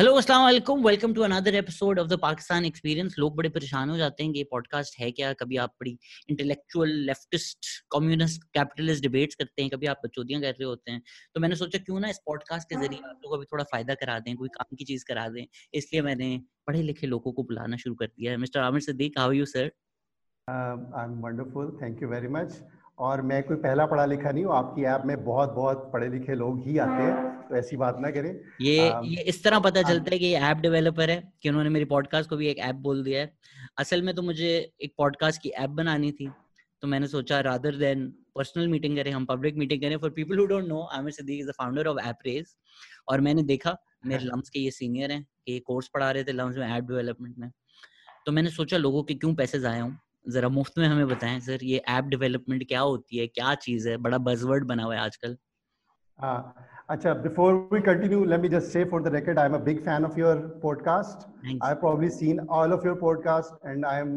Hello अस्सलाम वालेकुम welcome to another episode of the Pakistan experience लोग बड़े परेशान हो जाते हैं कि ये पॉडकास्ट है क्या? कभी आप बड़ी intellectual leftist communist capitalist debates करते हैं, कभी आप बचौदियाँ कर रहे होते हैं। तो मैंने सोचा, क्यों ना इस पॉडकास्ट के ज़रिए आप लोगों को भी थोड़ा फ़ायदा करा दें, कोई काम की चीज़ करा दें। इसलिए मैंने पढ़े लिखे लोगों को बुलाना शुरू कर दिया है। Mister Aamir Siddiq how you sir I am wonderful thank you very much और मैं कोई पहला पढ़ा लिखा नहीं हूँ। आपकी ऐप में बहुत बहुत पढ़े लिखे लोग ही आते हैं। तो ऐसी बात ना करें। ये um, ये इस तरह पता चलता है कि ये ऐप डेवलपर है कि उन्होंने मेरी पॉडकास्ट को भी एक ऐप बोल दिया है। असल में तो मुझे एक पॉडकास्ट की ऐप बनानी थी तो मैंने सोचा रादर देन पर्सनल मीटिंग करें हम पब्लिक मीटिंग करें for people who don't know Aamir Siddiq is the founder of app race और मैंने देखा मेरे लम्स हाँ। के ये सीनियर हैं कि कोर्स पढ़ा रहे थे लम्स में ऐप डेवलपमेंट में। तो मैंने सोचा लोगों के क्यों पैसे जाए हूँ? जरा मुफ़्त में हमें बताएँ सर ये ऐप डेवलपमेंट क्या होती है क्या चीज़ है? बड़ा बजवर्ड बना हुआ है आजकल। हाँ अच्छा before we continue let me just say for the record i am a big fan of your podcast Thanks. i've probably seen all of your podcast and i am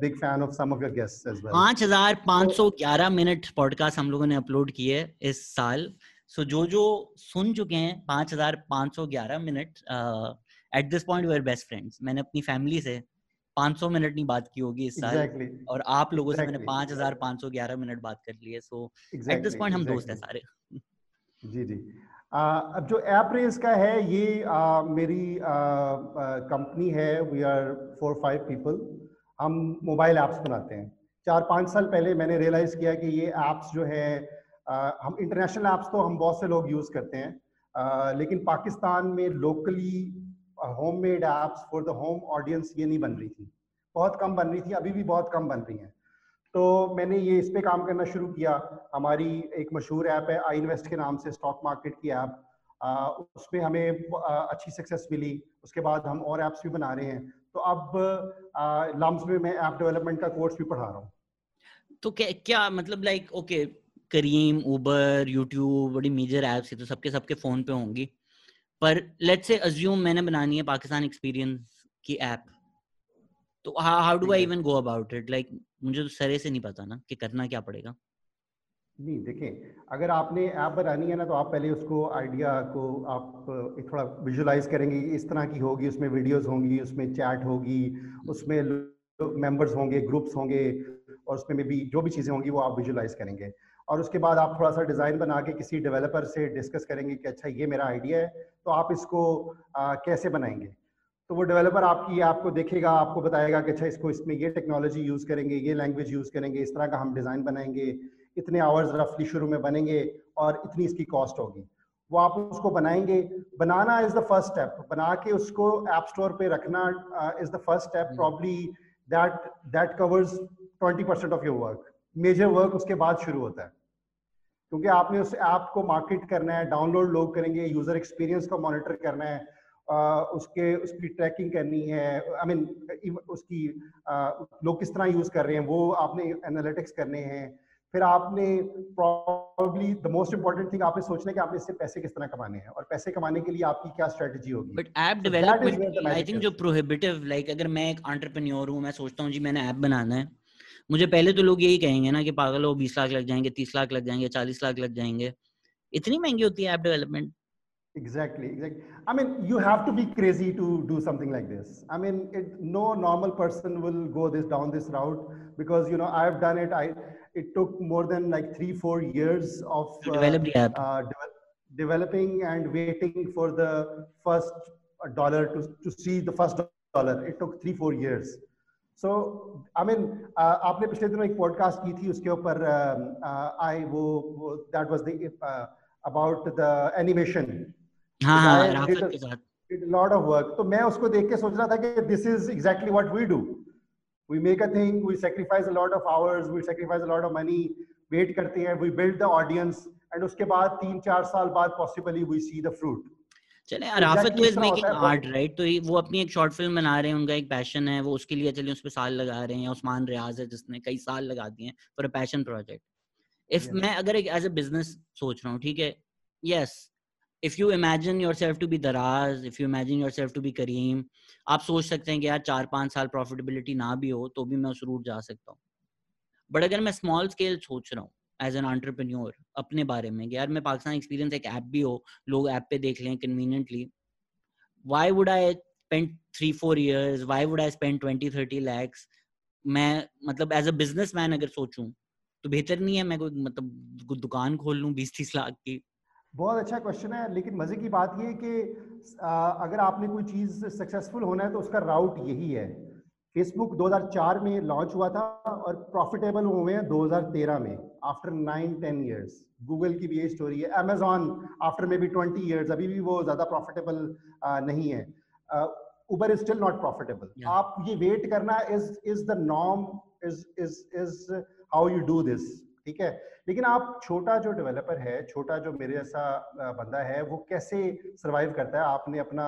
big fan of some of your guests as well 5511 minute podcast हम लोगों ने upload किए इस साल so so, जो जो सुन चुके हैं 5511 minute at this point we are best friends मैंने अपनी फैमिली से 500 मिनट नहीं बात की होगी इस साल exactly. और आप लोगों exactly. से मैंने 5511 मिनट बात कर ली है सो एट दिस पॉइंट हम दोस्त हैं सारे जी जी अब जो ऐप रेस का है ये आ, मेरी कंपनी है we are four five people हम मोबाइल ऐप्स बनाते हैं। चार पाँच साल पहले मैंने रियलाइज़ किया कि ये ऐप्स जो है आ, हम इंटरनेशनल ऐप्स तो हम बहुत से लोग यूज़ करते हैं आ, लेकिन पाकिस्तान में locally home made apps for the home audience ये नहीं बन रही थी। बहुत कम बन रही थी अभी भी बहुत कम बन रही हैं। तो मैंने ये इस पे काम करना शुरू किया। हमारी एक मशहूर ऐप है आई इन्वेस्ट के नाम से स्टॉक मार्केट की ऐप। उसमें हमें आ, अच्छी सक्सेस मिली। उसके बाद हम और ऐप्स भी बना रहे हैं। तो अब लम्स में मैं ऐप डेवलपमेंट का कोर्स भी पढ़ा रहा हूँ। तो क्या क्या मतलब like okay Careem Uber YouTube बड़ी मेजर ऐप्स है तो सबके सबके फ़ोन पे होंगी। पर लेट्स से अज्यूम मैंने बनानी है पाकिस्तान एक्सपीरियंस की ऐप तो how do I even go about it like मुझे तो सरे से नहीं पता ना कि करना क्या पड़ेगा। नहीं देखें अगर आपने ऐप बनानी है ना तो आप पहले उसको आइडिया को आप थोड़ा विजुलाइज करेंगे इस तरह की होगी उसमें वीडियोस होंगी उसमें चैट होगी उसमें मेंबर्स होंगे ग्रुप्स होंगे और उसमें भी जो भी चीज़ें होंगी वो आप विजुलाइज करेंगे। और उसके बाद आप थोड़ा सा डिज़ाइन बना के किसी डेवलपर से डिस्कस करेंगे कि अच्छा ये मेरा आइडिया है तो आप इसको आ, कैसे बनाएँगे? तो वो डेवलपर आपकी आपको देखेगा आपको बताएगा कि अच्छा इसको इसमें ये टेक्नोलॉजी यूज़ करेंगे ये लैंग्वेज यूज़ करेंगे इस तरह का हम डिज़ाइन बनाएँगे इतने आवर्स रफली शुरू में बनेंगे और इतनी इसकी कॉस्ट होगी। वो आप उसको बनाएँगे। बनाना इज़ द फ़र्स्ट स्टेप बना के उसको ऐप स्टोर पे रखना is the first step probably that that covers twenty percent of your work major work उसके बाद शुरू होता है। क्योंकि आपने उस ऐप को मार्केट करना है डाउनलोड लोग करेंगे यूज़र एक्सपीरियंस को मॉनिटर करना है उसके उसकी ट्रैकिंग करनी है आई I मीन mean, उसकी लोग किस तरह यूज़ कर रहे हैं वो आपने एनालिटिक्स करने हैं। फिर आपने probably the most important thing आपने सोचना है कि आपने इससे पैसे किस तरह कमाने हैं और पैसे कमाने के लिए आपकी क्या स्ट्रेटजी होगी। But app development I think जो प्रोहिबिटिव लाइक like, अगर मैं एक एंटरप्रेन्योर हूँ मैं सोचता हूँ जी मैंने ऐप बनाना है। मुझे पहले तो लोग यही कहेंगे ना कि पागल हो बीस लाख लग जाएँगे तीस लाख लग जाएँगे चालीस लाख लग जाएँगे। इतनी महँगी होती है app development exactly exactly i mean you have to be crazy to do something like this i mean it, no normal person will go this down this route because you know i've done it i it took more than like 3 4 years of uh, develop the app. Uh, de developing and waiting for the first dollar to to see the first dollar it took 3 4 years so I mean आपने पिछले दिनों एक podcast की थी उसके ऊपर आई वो that was the about the animation हाँ हाँ के साथ। लॉट ऑफ़ वर्क तो मैं उसको देख के सोच रहा था कि this is exactly what we do we make a thing we sacrifice a lot of hours we sacrifice a lot of money wait करते हैं we build the audience and उसके बाद तीन चार साल बाद possibly we see the fruit चले राफत तो इज़ मेकिंग आर्ट राइट तो वो अपनी एक शॉर्ट फ़िल्म बना रहे हैं उनका एक पैशन है वो उसके लिए चलिए उस पर साल लगा रहे हैं उस्मान रियाज है जिसने कई साल लगा दिए for a passion project if मैं अगर एक एज अ बिज़नेस सोच रहा हूँ ठीक है? Yes if you imagine yourself to be Daraz if you imagine yourself to be Careem आप सोच सकते हैं कि यार चार पाँच साल प्रॉफिटेबिलिटी ना भी हो तो भी मैं उस रूट जा सकता हूँ। बट अगर मैं स्मॉल स्केल सोच रहा हूँ एज एन एंटरप्रेन्योर अपने बारे में यार मैं पाकिस्तान एक्सपीरियंस एक ऐप भी हो, लोग ऐप पे देख लें conveniently why would I spend three, four years, why would I spend 20 30 lakhs? मैं मतलब एज अ बिजनेसमैन अगर सोचूं तो बेहतर नहीं है मैं कोई मतलब दुकान खोल लूँ बीस, तीस लाख की। बहुत अच्छा क्वेश्चन है लेकिन मज़े की बात ये कि अगर आपने कोई चीज़ सक्सेसफुल होना है तो उसका राउट यही है। फेसबुक 2004 में लॉन्च हुआ था और प्रॉफिटेबल हुए हैं 2013 में after nine ten years Google की भी ये स्टोरी है। Amazon after maybe twenty years अभी भी वो ज़्यादा प्रॉफिटेबल नहीं है। Uber is still not profitable आप ये वेट करना is is the norm is is is how you do this ठीक है? लेकिन आप छोटा जो डेवलपर है, छोटा जो मेरे जैसा बंदा है, वो कैसे सरवाइव करता है? आपने अपना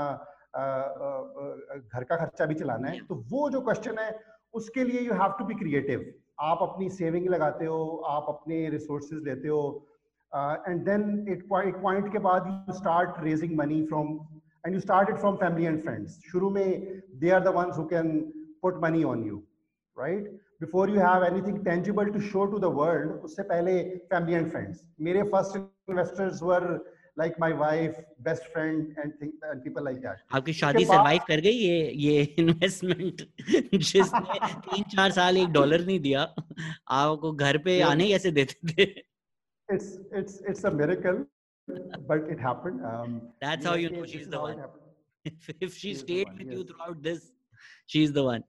घर का खर्चा भी चलाना है तो वो जो क्वेश्चन है, उसके लिए you have to be creative आप अपनी सेविंग लगाते हो, आप अपने रिसोर्सेज लेते हो एंड देन एक पॉइंट के बाद you start raising money from and you start it from family and friends शुरू में they are the ones who can put money on you right before you have anything tangible to show to the world उससे पहले family and friends मेरे first investors were like my wife best friend and things and people like that आपकी शादी survive कर गई ये ये investment जिसने तीन चार साल एक डॉलर नहीं दिया आपको घर पे आने कैसे देते थे it's it's it's a miracle but it happened um that's how you know she's the one if, if she stayed with you throughout this she's the one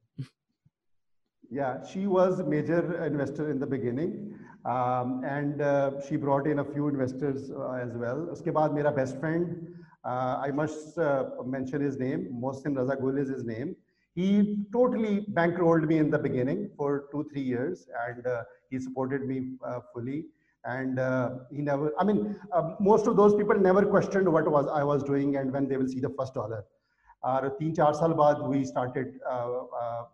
yeah she was a major investor in the beginning um, and uh, she brought in a few investors uh, as well. Uske baad mera best friend, uh, I must uh, mention his name, Mohsin Raza Gul is his name. He totally bankrolled me in the beginning for two, three years and uh, he supported me uh, fully. And he never, I mean, most of those people never questioned what was I was doing and when they will see the first dollar. और तीन चार साल बाद we started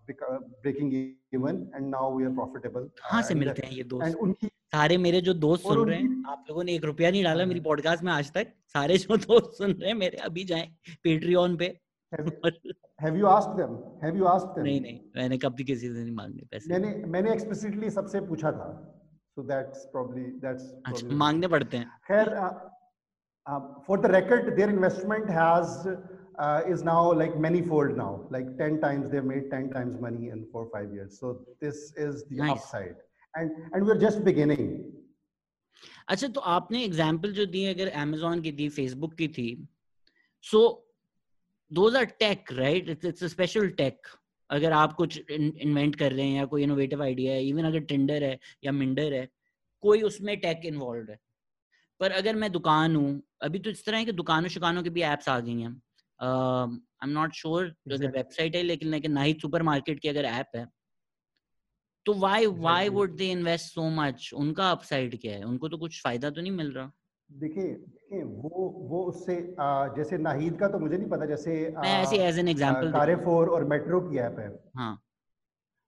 breaking even and now we are profitable कहाँ से मिलते हैं ये दोस्त? उनकी सारे मेरे जो दोस्त सुन रहे हैं आप लोगों ने एक रुपया नहीं डाला मेरी पॉडकास्ट में आज तक। सारे जो दोस्त सुन रहे हैं मेरे अभी जाएँ पेट्रियन पे। Have you asked them have you asked them नहीं नहीं मैंने कभी किसी से नहीं मांगे पैसे। मैंने मैंने एक्सप्लिसिटली सबसे पूछा था। सो दैट्स प्रोबब्ली दैट्स मांगने पड़ते हैं। खैर for the record their investment has uh, is now like many-fold now. Like 10 times they've made 10 times money in four or five years. So this is the nice. upside. And and we're just beginning. अच्छा तो आपने example जो दी अगर Amazon की थी Facebook की थी so those are tech right it's it's special tech अगर आप कुछ इन्वेंट कर रहे हैं या कोई इनोवेटिव आइडिया है इवन अगर टेंडर है या मिंडर है कोई उसमें टेक इन्वॉल्व है पर अगर मैं दुकान हूँ अभी तो इस तरह है कि दुकानों शुकानों की भी एप्स आ गई हैं आई एम नॉट श्योर अगर वेबसाइट है लेकिन लेकिन नाइट सुपरमार्केट की अगर ऐप है तो why why would they invest so much उनका अपसाइड क्या है? उनको तो कुछ फ़ायदा तो नहीं मिल रहा। देखिए देखिए वो वो उससे जैसे नाहिद का तो मुझे नहीं पता जैसे मैं ऐसे एज एन एग्जांपल कारेफोर और मेट्रो की ऐप है। हाँ।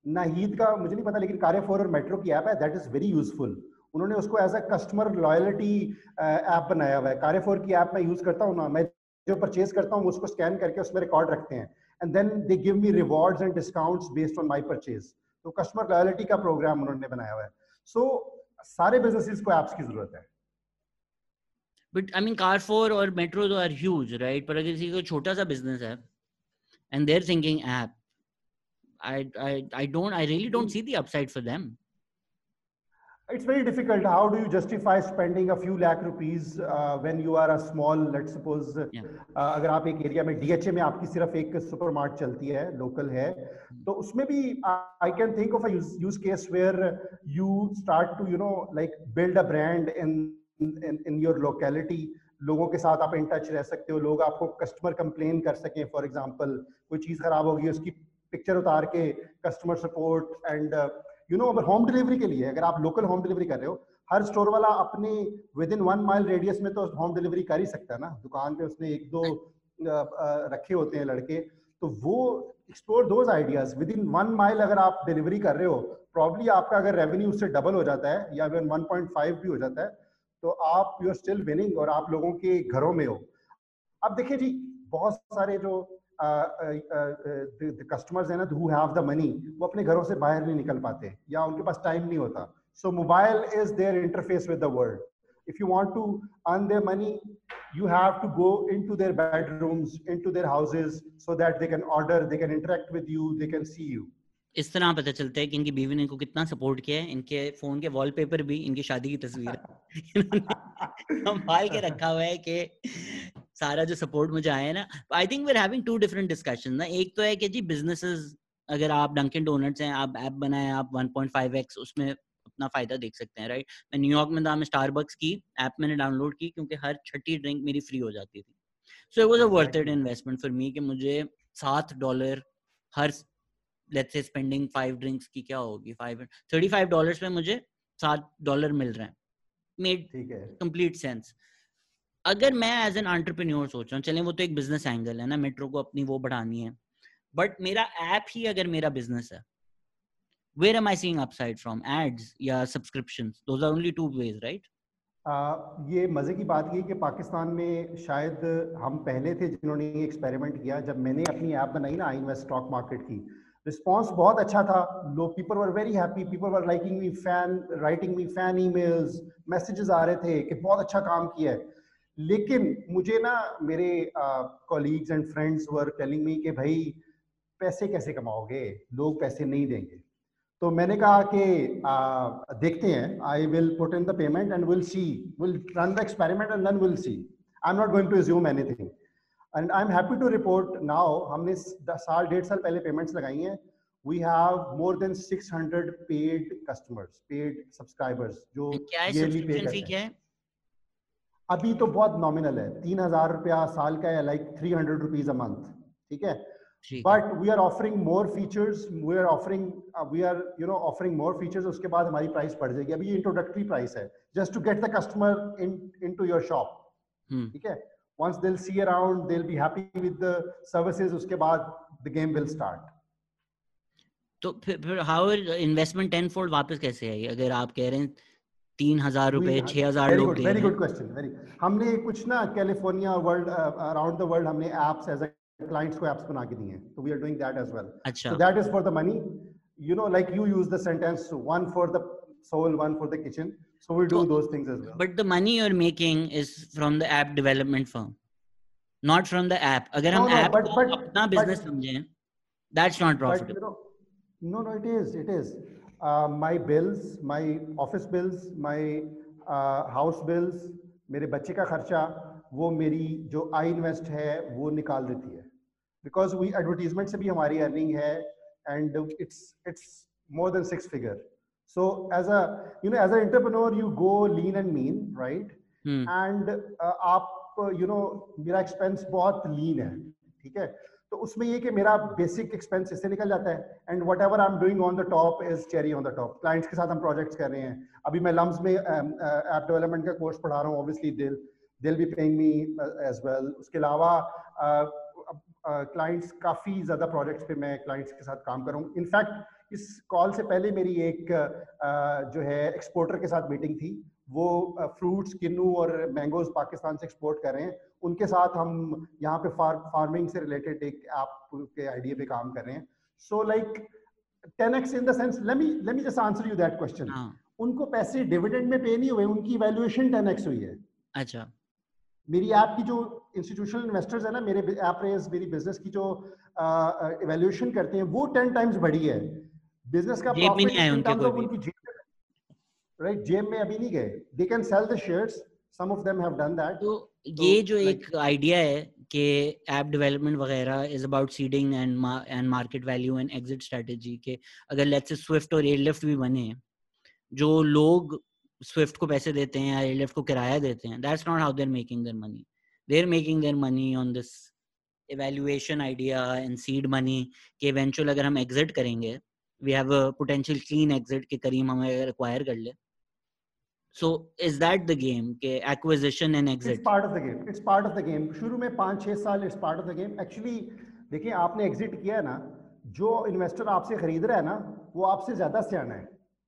नाहिद का मुझे नहीं पता लेकिन कारेफोर और मेट्रो की ऐप है दैट इज़ वेरी यूजफुल उन्होंने उसको as a customer loyalty app बनाया हुआ है। कारेफोर की ऐप मैं यूज़ करता हूँ ना मैं जो परचेज करता हूँ उसको स्कैन करके उसमें रिकॉर्ड रखते हैं। And then they give me rewards and discounts based on my purchase तो कस्टमर लॉयल्टी का प्रोग्राम उन्होंने बनाया हुआ है। सो so, सारे बिजनेसेस को एप्स की ज़रूरत है। बट आई मीन कारफोर और मेट्रो आर ह्यूज राइट पर अगर किसी को छोटा सा बिज़नेस है and they are thinking app I I I don't I really don't see the upside for them. It's very difficult. How do you justify spending a few lakh rupees uh, when you are a small, let's suppose, yeah. uh, अगर आप एक area में DHA में आपकी सिर्फ़ एक super mart चलती है लोकल है तो उसमें भी I can think of a use case where you start to you know like build a brand in in your locality लोगों के साथ आप इन टच रह सकते हो लोग आपको कस्टमर कंप्लेन कर सकें फॉर एग्जांपल कोई चीज़ खराब होगी उसकी पिक्चर उतार के customer support and you know अगर होम डिलीवरी के लिए, अगर आप लोकल होम डिलीवरी कर रहे हो, हर स्टोर वाला अपने within one mile radius में तो होम डिलीवरी कर ही सकता है ना। दुकान पे उसने एक दो रखे होते हैं लड़के तो वो explore those ideas within one mile अगर आप डिलीवरी कर रहे हो प्रॉब्ली आपका अगर रेवेन्यू उससे डबल हो जाता है, या वन पॉइंट फाइव भी हो जाता है तो आप यू आर स्टिल विनिंग और आप लोगों के घरों में हो। अब देखिए जी, बहुत सारे जो कस्टमर्स है ना हु हैव द मनी वो अपने घरों से बाहर नहीं निकल पाते, या उनके पास टाइम नहीं होता। So mobile is their interface with the world if you want to earn their money, you have to go into their bedrooms, into their houses, so that they can order, they can interact with you, they can see you. इस तरह पता चलता है कि इनकी बीवी ने इनको कितना सपोर्ट किया है, इनके फ़ोन के वॉलपेपर भी, इनकी शादी की तस्वीर। है संभाल के रखा हुआ है कि सारा जो सपोर्ट मुझे आया है ना I think we are having two different discussion ना। एक तो है कि जी बिजनेसेस अगर आप डंकिन डोनट्स हैं आप ऐप बनाए आप 1.5x उसमें अपना फ़ायदा देख सकते हैं राइट मैं न्यूयॉर्क में था मैं स्टारबक्स की ऐप मैंने डाउनलोड की क्योंकि हर छठी ड्रिंक मेरी फ्री हो जाती थी। So it was a worth it investment for me कि मुझे सात dollar her let's say spending five drinks की क्या होगी? फाइव थर्टी फाइव डॉलर में मुझे सात डॉलर मिल रहे हैं। मेड कंप्लीट सेंस अगर मैं एज एन एंटरप्रेन्योर सोच रहा हूँ, चलें वो तो एक बिज़नेस एंगल है ना, मेट्रो को अपनी वो बढ़ानी है। बट मेरा ऐप ही अगर मेरा बिज़नेस है, where am i seeing upside from? Ads या subscriptions? Those are only two ways, right? ये मज़े की बात ये कि पाकिस्तान में शायद हम पहले थे जिन्होंने ये एक्सपेरिमेंट किया, जब मैंने अपनी ऐप बनाई ना आई इन्वेस्ट स्टॉक मार्केट की। रिस्पॉन्स बहुत अच्छा था। लोग people were very happy people were liking me fan writing me fan emails messages आ रहे थे कि बहुत अच्छा काम किया है। लेकिन मुझे ना मेरे colleagues and friends were telling me कि भाई पैसे कैसे कमाओगे? लोग पैसे नहीं देंगे। तो मैंने कहा कि देखते हैं। I will put in the payment and will see will run the experiment and then will see I am not going to assume anything and I am happy to report now हमने साल डेढ़ साल पहले payments लगाई हैं। We have more than 600 paid customers paid subscribers जो yearly पे करते हैं? अभी तो बहुत नॉमिनल है। तीन हज़ार रुपया साल का है like three hundred rupees a month ठीक है? But we are offering more features we are offering we are you know offering more features उसके बाद हमारी प्राइस बढ़ जाएगी। अभी ये इंट्रोडक्टरी प्राइस है just to get the customer in into your shop ठीक है? Once they'll see around they'll be happy with the services उसके बाद the game will start तो फिर फिर हाउ इन्वेस्टमेंट टेन फोल्ड वापस कैसे आई? अगर आप कह रहे हैं तीन हज़ार रुपए छह हज़ार लोग वेरी गुड क्वेश्चन वेरी हमने कुछ ना California world around the world हमने एप्स एज क्लाइंट्स को एप्स बना के दिए हैं तो we are doing that as well अच्छा so that is for the money you know like you use the sentence one for the soul one for the kitchen so we do so, those things as well but the money you're making is from the app development firm not from the app agar no, hum no, app but, but, apna business samjhe that's not profitable but, you know, no no it is it is uh, my bills my office bills my uh, house bills मेरे बच्चे का खर्चा वो मेरी जो I invest है वो निकाल देती है। बिकॉज़ वी एडवर्टीजमेंट से भी हमारी अर्निंग है and it's it's more than six figure so as a you know as a entrepreneur you go lean and mean right and आप यू you नो know, मेरा एक्सपेंस बहुत lean है ठीक है? तो उसमें ये कि मेरा बेसिक एक्सपेंस इससे निकल जाता है and whatever I am doing on the top is cherry on the top clients के साथ हम प्रोजेक्ट्स कर रहे हैं। अभी मैं लम्स में ऐप डेवलपमेंट का कोर्स पढ़ा रहा हूँ obviously they'll they'll be paying me as well उसके अलावा क्लाइंट्स uh, काफ़ी ज़्यादा प्रोजेक्ट्स पे मैं क्लाइंट्स के साथ काम कर। इनफैक्ट इस कॉल से पहले मेरी एक uh, जो है एक्सपोर्टर के साथ मीटिंग थी। वो फ्रूट्स किन्नू और मैंगोज पाकिस्तान से एक्सपोर्ट कर रहे हैं। उनके साथ हम यहाँ पे फार, फ़ार्मिंग से रिलेटेड एक ऐप के आइडिया पे काम कर रहे हैं। So like ten x in the sense let me let me just answer you that question उनको पैसे डिविडेंड में पे नहीं हुए उनकी वैल्यूएशन टेन एक्स हुई है। अच्छा। मेरी ऐप की जो इंस्टीट्यूशनल इन्वेस्टर्स है ना मेरे ऐप रेस मेरी बिज़नेस की जो इवेल्युएशन करते हैं वो टेन टाइम्स बढ़ी है। बिज़नेस का नहीं आए उनके राइट जेब में अभी नहीं गए. They can sell the shares some of them have done that तो ये जो एक आइडिया है कि ऐप डेवलपमेंट वगैरह is about seeding and and market value and exit strategy के अगर लेट्स से स्विफ्ट और एयरलिफ्ट भी बने जो लोग स्विफ्ट को पैसे देते हैं या एयरलिफ्ट को किराया देते हैं that's not how they're making their money they're making their money on this evaluation idea and seed money कि eventual अगर हम exit करेंगे we have a potential clean exit कि करीम हमें acquire कर ले so is that the game? के acquisition and exit. it's part of the game. It's part of the game. शुरू में पाँच छह साल it's part of the game. Actually देखिए आपने exit किया है ना जो इन्वेस्टर आपसे खरीद रहा है ना वो आपसे ज़्यादा सियाना है।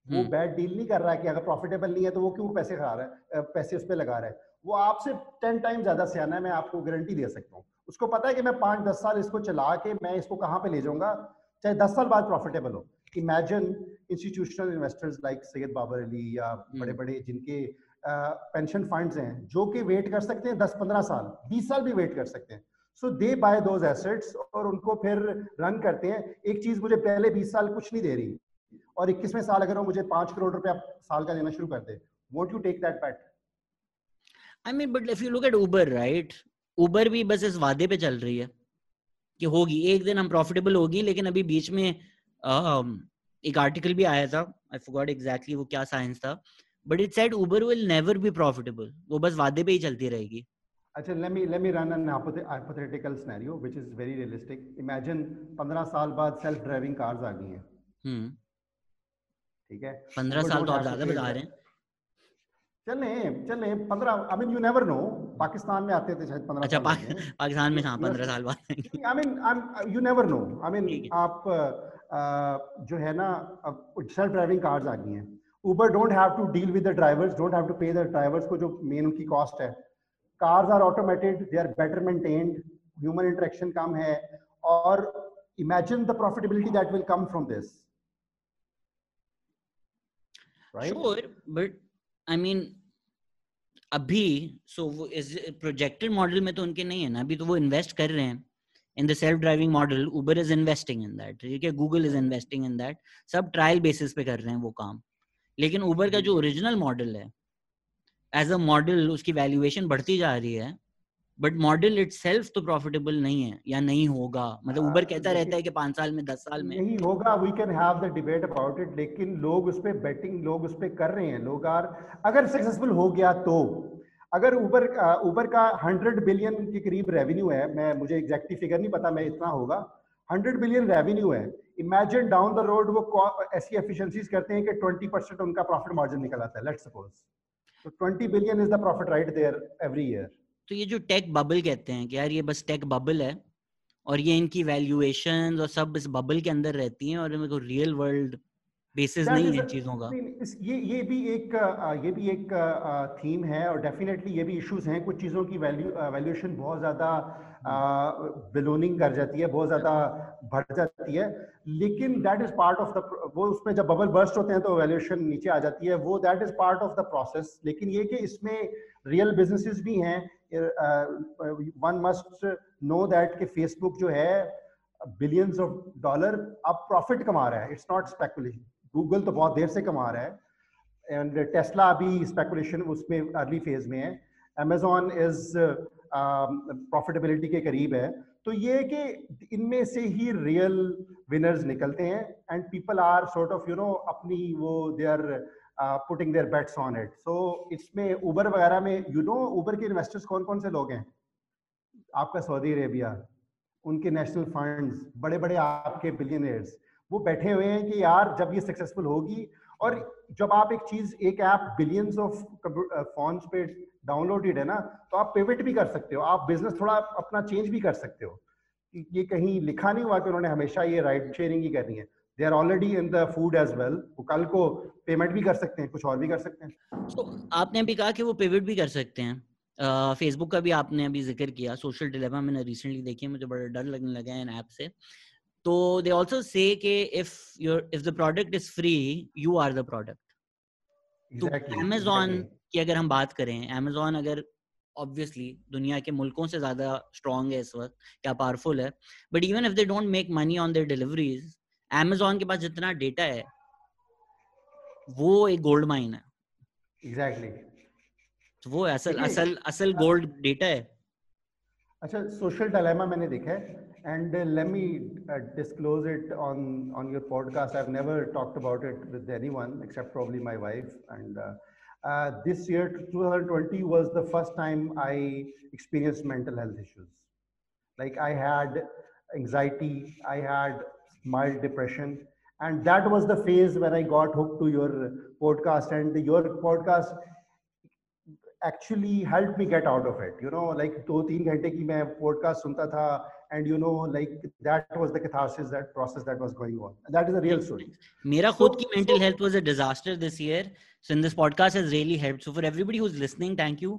वो बैड हम्म। डील नहीं कर रहा है कि अगर प्रॉफिटेबल नहीं है तो वो क्यों पैसे खा रहा है पैसे उस पर लगा रहा है। वो आपसे टेन टाइम ज़्यादा सियाना है मैं आपको गारंटी दे सकता हूँ। उसको पता है कि मैं पाँच दस साल इसको चला के मैं इसको कहाँ पे ले जाऊँगा? चाहे दस साल बाद प्रॉफिटेबल हो। Imagine institutional investors like Syed Babar Ali या बड़े हम्म। बड़े जिनके पेंशन फंड्स हैं जो कि वेट कर सकते हैं 10-15 साल 20 साल भी वेट कर सकते हैं। So they buy those assets और उनको फिर रन करते हैं। एक चीज़ मुझे पहले 20 साल कुछ नहीं दे रही और 21वें साल अगर वो मुझे पाँच करोड़ रुपया साल का देना शुरू कर दे what you take that bet I mean but if you look at Uber right Uber भी बस इस वादे पे चल रही है कि होगी एक दिन हम प्रॉफिटेबल होगी लेकिन अभी बीच में एक आर्टिकल भी आया था आई फॉरगॉट एग्जैक्टली वो क्या साइंस था but it said Uber will never be profitable वो बस वादे पे ही चलती रहेगी। अच्छा let me let me run an hypothetical scenario which is very realistic. Imagine 15 साल बाद सेल्फ ड्राइविंग कार्स आ गई हैं। हम्म। ठीक है? 15 साल तो आप ज़्यादा बता रहे हैं। चले चले 15 I mean you never know Pakistan में आते थे शायद 15 अच्छा पाकिस्तान में हाँ 15 साल बाद I mean I you never know I mean आप जो है ना सेल्फ ड्राइविंग कार्स आ गई हैं। Uber don't have to deal with the drivers don't have to pay the drivers को जो मेन उनकी कॉस्ट है। Cars are automated they are better maintained human interaction कम है, और imagine the profitability that will come from this sure, but, i mean, अभी so so वो इस projected model में तो उनके नहीं है ना, अभी तो वो इन्वेस्ट कर रहे हैं। The self driving model Uber is investing in that ठीक है? Google is investing in that सब ट्रायल बेसिस पे कर रहे हैं वो काम। लेकिन उबर का जो। ओरिजिनल मॉडल है एज अ मॉडल उसकी वैल्यूएशन बढ़ती जा रही है बट मॉडल इट तो प्रॉफिटेबल नहीं है या नहीं होगा। मतलब उबर कहता रहता है कि पाँच साल में दस साल में। नहीं होगा we can have the debate about it लेकिन लोग उस पर बेटिंग लोग उस पर कर रहे हैं लोग आर अगर सक्सेसफुल हो गया तो। अगर उबर उबर का हंड्रेड बिलियन के करीब रेवेन्यू है, मैं, मुझे एग्जैक्टली फिगर नहीं पता, मैं इतना होगा। हंड्रेड बिलियन रेवेन्यू है। इमेजिन डाउन द रोड वो ऐसी एफिशिएंसीज करते हैं कि ट्वेंटी परसेंट उनका प्रॉफिट मार्जिन निकल आता है लेट्स सपोज़ तो twenty billion is the profit right there every year तो ये जो टेक बबल कहते हैं कि यार ये बस टेक बबल है, और ये इनकी वैल्यूएशन और सब इस बबल के अंदर रहती हैं, और इनको रियल वर्ल्ड बेसिस नहीं है चीज़ों का। ये ये भी एक ये भी एक थीम है और डेफिनेटली ये भी इश्यूज़ हैं। कुछ चीज़ों की वैल्यू वैल्यूएशन बहुत ज़्यादा बिलोनिंग कर जाती है बहुत ज़्यादा बढ़ जाती है। लेकिन that is part of the वो उसमें जब बबल बर्स्ट होते हैं तो वैल्यूएशन नीचे आ जाती है। वो that is part of the process लेकिन ये कि इसमें रियल बिजनेसेस भी हैं वन मस्ट नो दैट कि फेसबुक जो है बिलियंस ऑफ़ डॉलर अब प्रॉफिट कमा रहा है। इट्स नॉट स्पेकुलेशन गूगल तो बहुत देर से कमा रहा है। एंड टेस्ला अभी स्पेकुलेशन उसमें अर्ली फ़ेज़ में है। अमेजोन इज़ प्रॉफिटेबिलिटी के करीब है। तो ये कि इनमें से ही रियल विनर्स निकलते हैं and people are sort of you know अपनी वो they are putting their bets on it so इसमें उबर वगैरह में यू नो उबर के इन्वेस्टर्स कौन कौन से लोग हैं? आपका सऊदी अरेबिया उनके नेशनल फंड्स बड़े बड़े आपके बिलियनर्स वो बैठे हुए हैं कि यार जब ये सक्सेसफुल होगी और जब आप एक चीज़ एक ऐप बिलियंस ऑफ़ फ़ोन पे डाउनलोडेड है ना तो आप पेविट भी कर सकते हो। आप बिज़नेस थोड़ा अपना चेंज भी कर सकते हो। ये कहीं लिखा नहीं हुआ कि उन्होंने हमेशा ये राइड शेयरिंग ही करनी है। They are already in the food as well वो कल को पेमेंट भी कर सकते हैं कुछ और भी कर सकते हैं। तो आपने अभी कहा कि वो पेमेंट भी कर सकते हैं। फेसबुक uh, का भी आपने अभी ज़िक्र किया। सोशल डिलेमा मैंने रिसेंटली देखी है। मुझे बड़ा डर लगने लगा है इन ऐप से। तो दे आल्सो से कि if your if the product is free you are the product तो अमेजोन की अगर हम बात करें अमेजोन अगर ऑब्वियसली दुनिया के मुल्कों से ज़्यादा स्ट्रॉन्ग है इस वक्त क्या पावरफुल है but even if they don't make money on their deliveries Amazon के पास जितना डेटा है वो एक गोल्ड माइन है। Exactly exactly. तो वो असल असल असल गोल्ड डेटा है। अच्छा सोशल डायलेमा मैंने देखा है। and uh, let me uh, disclose it on on your podcast i've never talked about it with anyone except probably my wife and uh, uh this year 2020 was the first time i experienced mental health issues like i had anxiety i had mild depression and that was the phase when i got hooked to your podcast and your podcast actually helped me get out of it you know like दो तीन घंटे की मैं podcast सुनता था and you know like that was the catharsis that process that was going on and that is a real story mera khud ki mental health was a disaster this year so in this podcast has really helped so for everybody who's listening thank you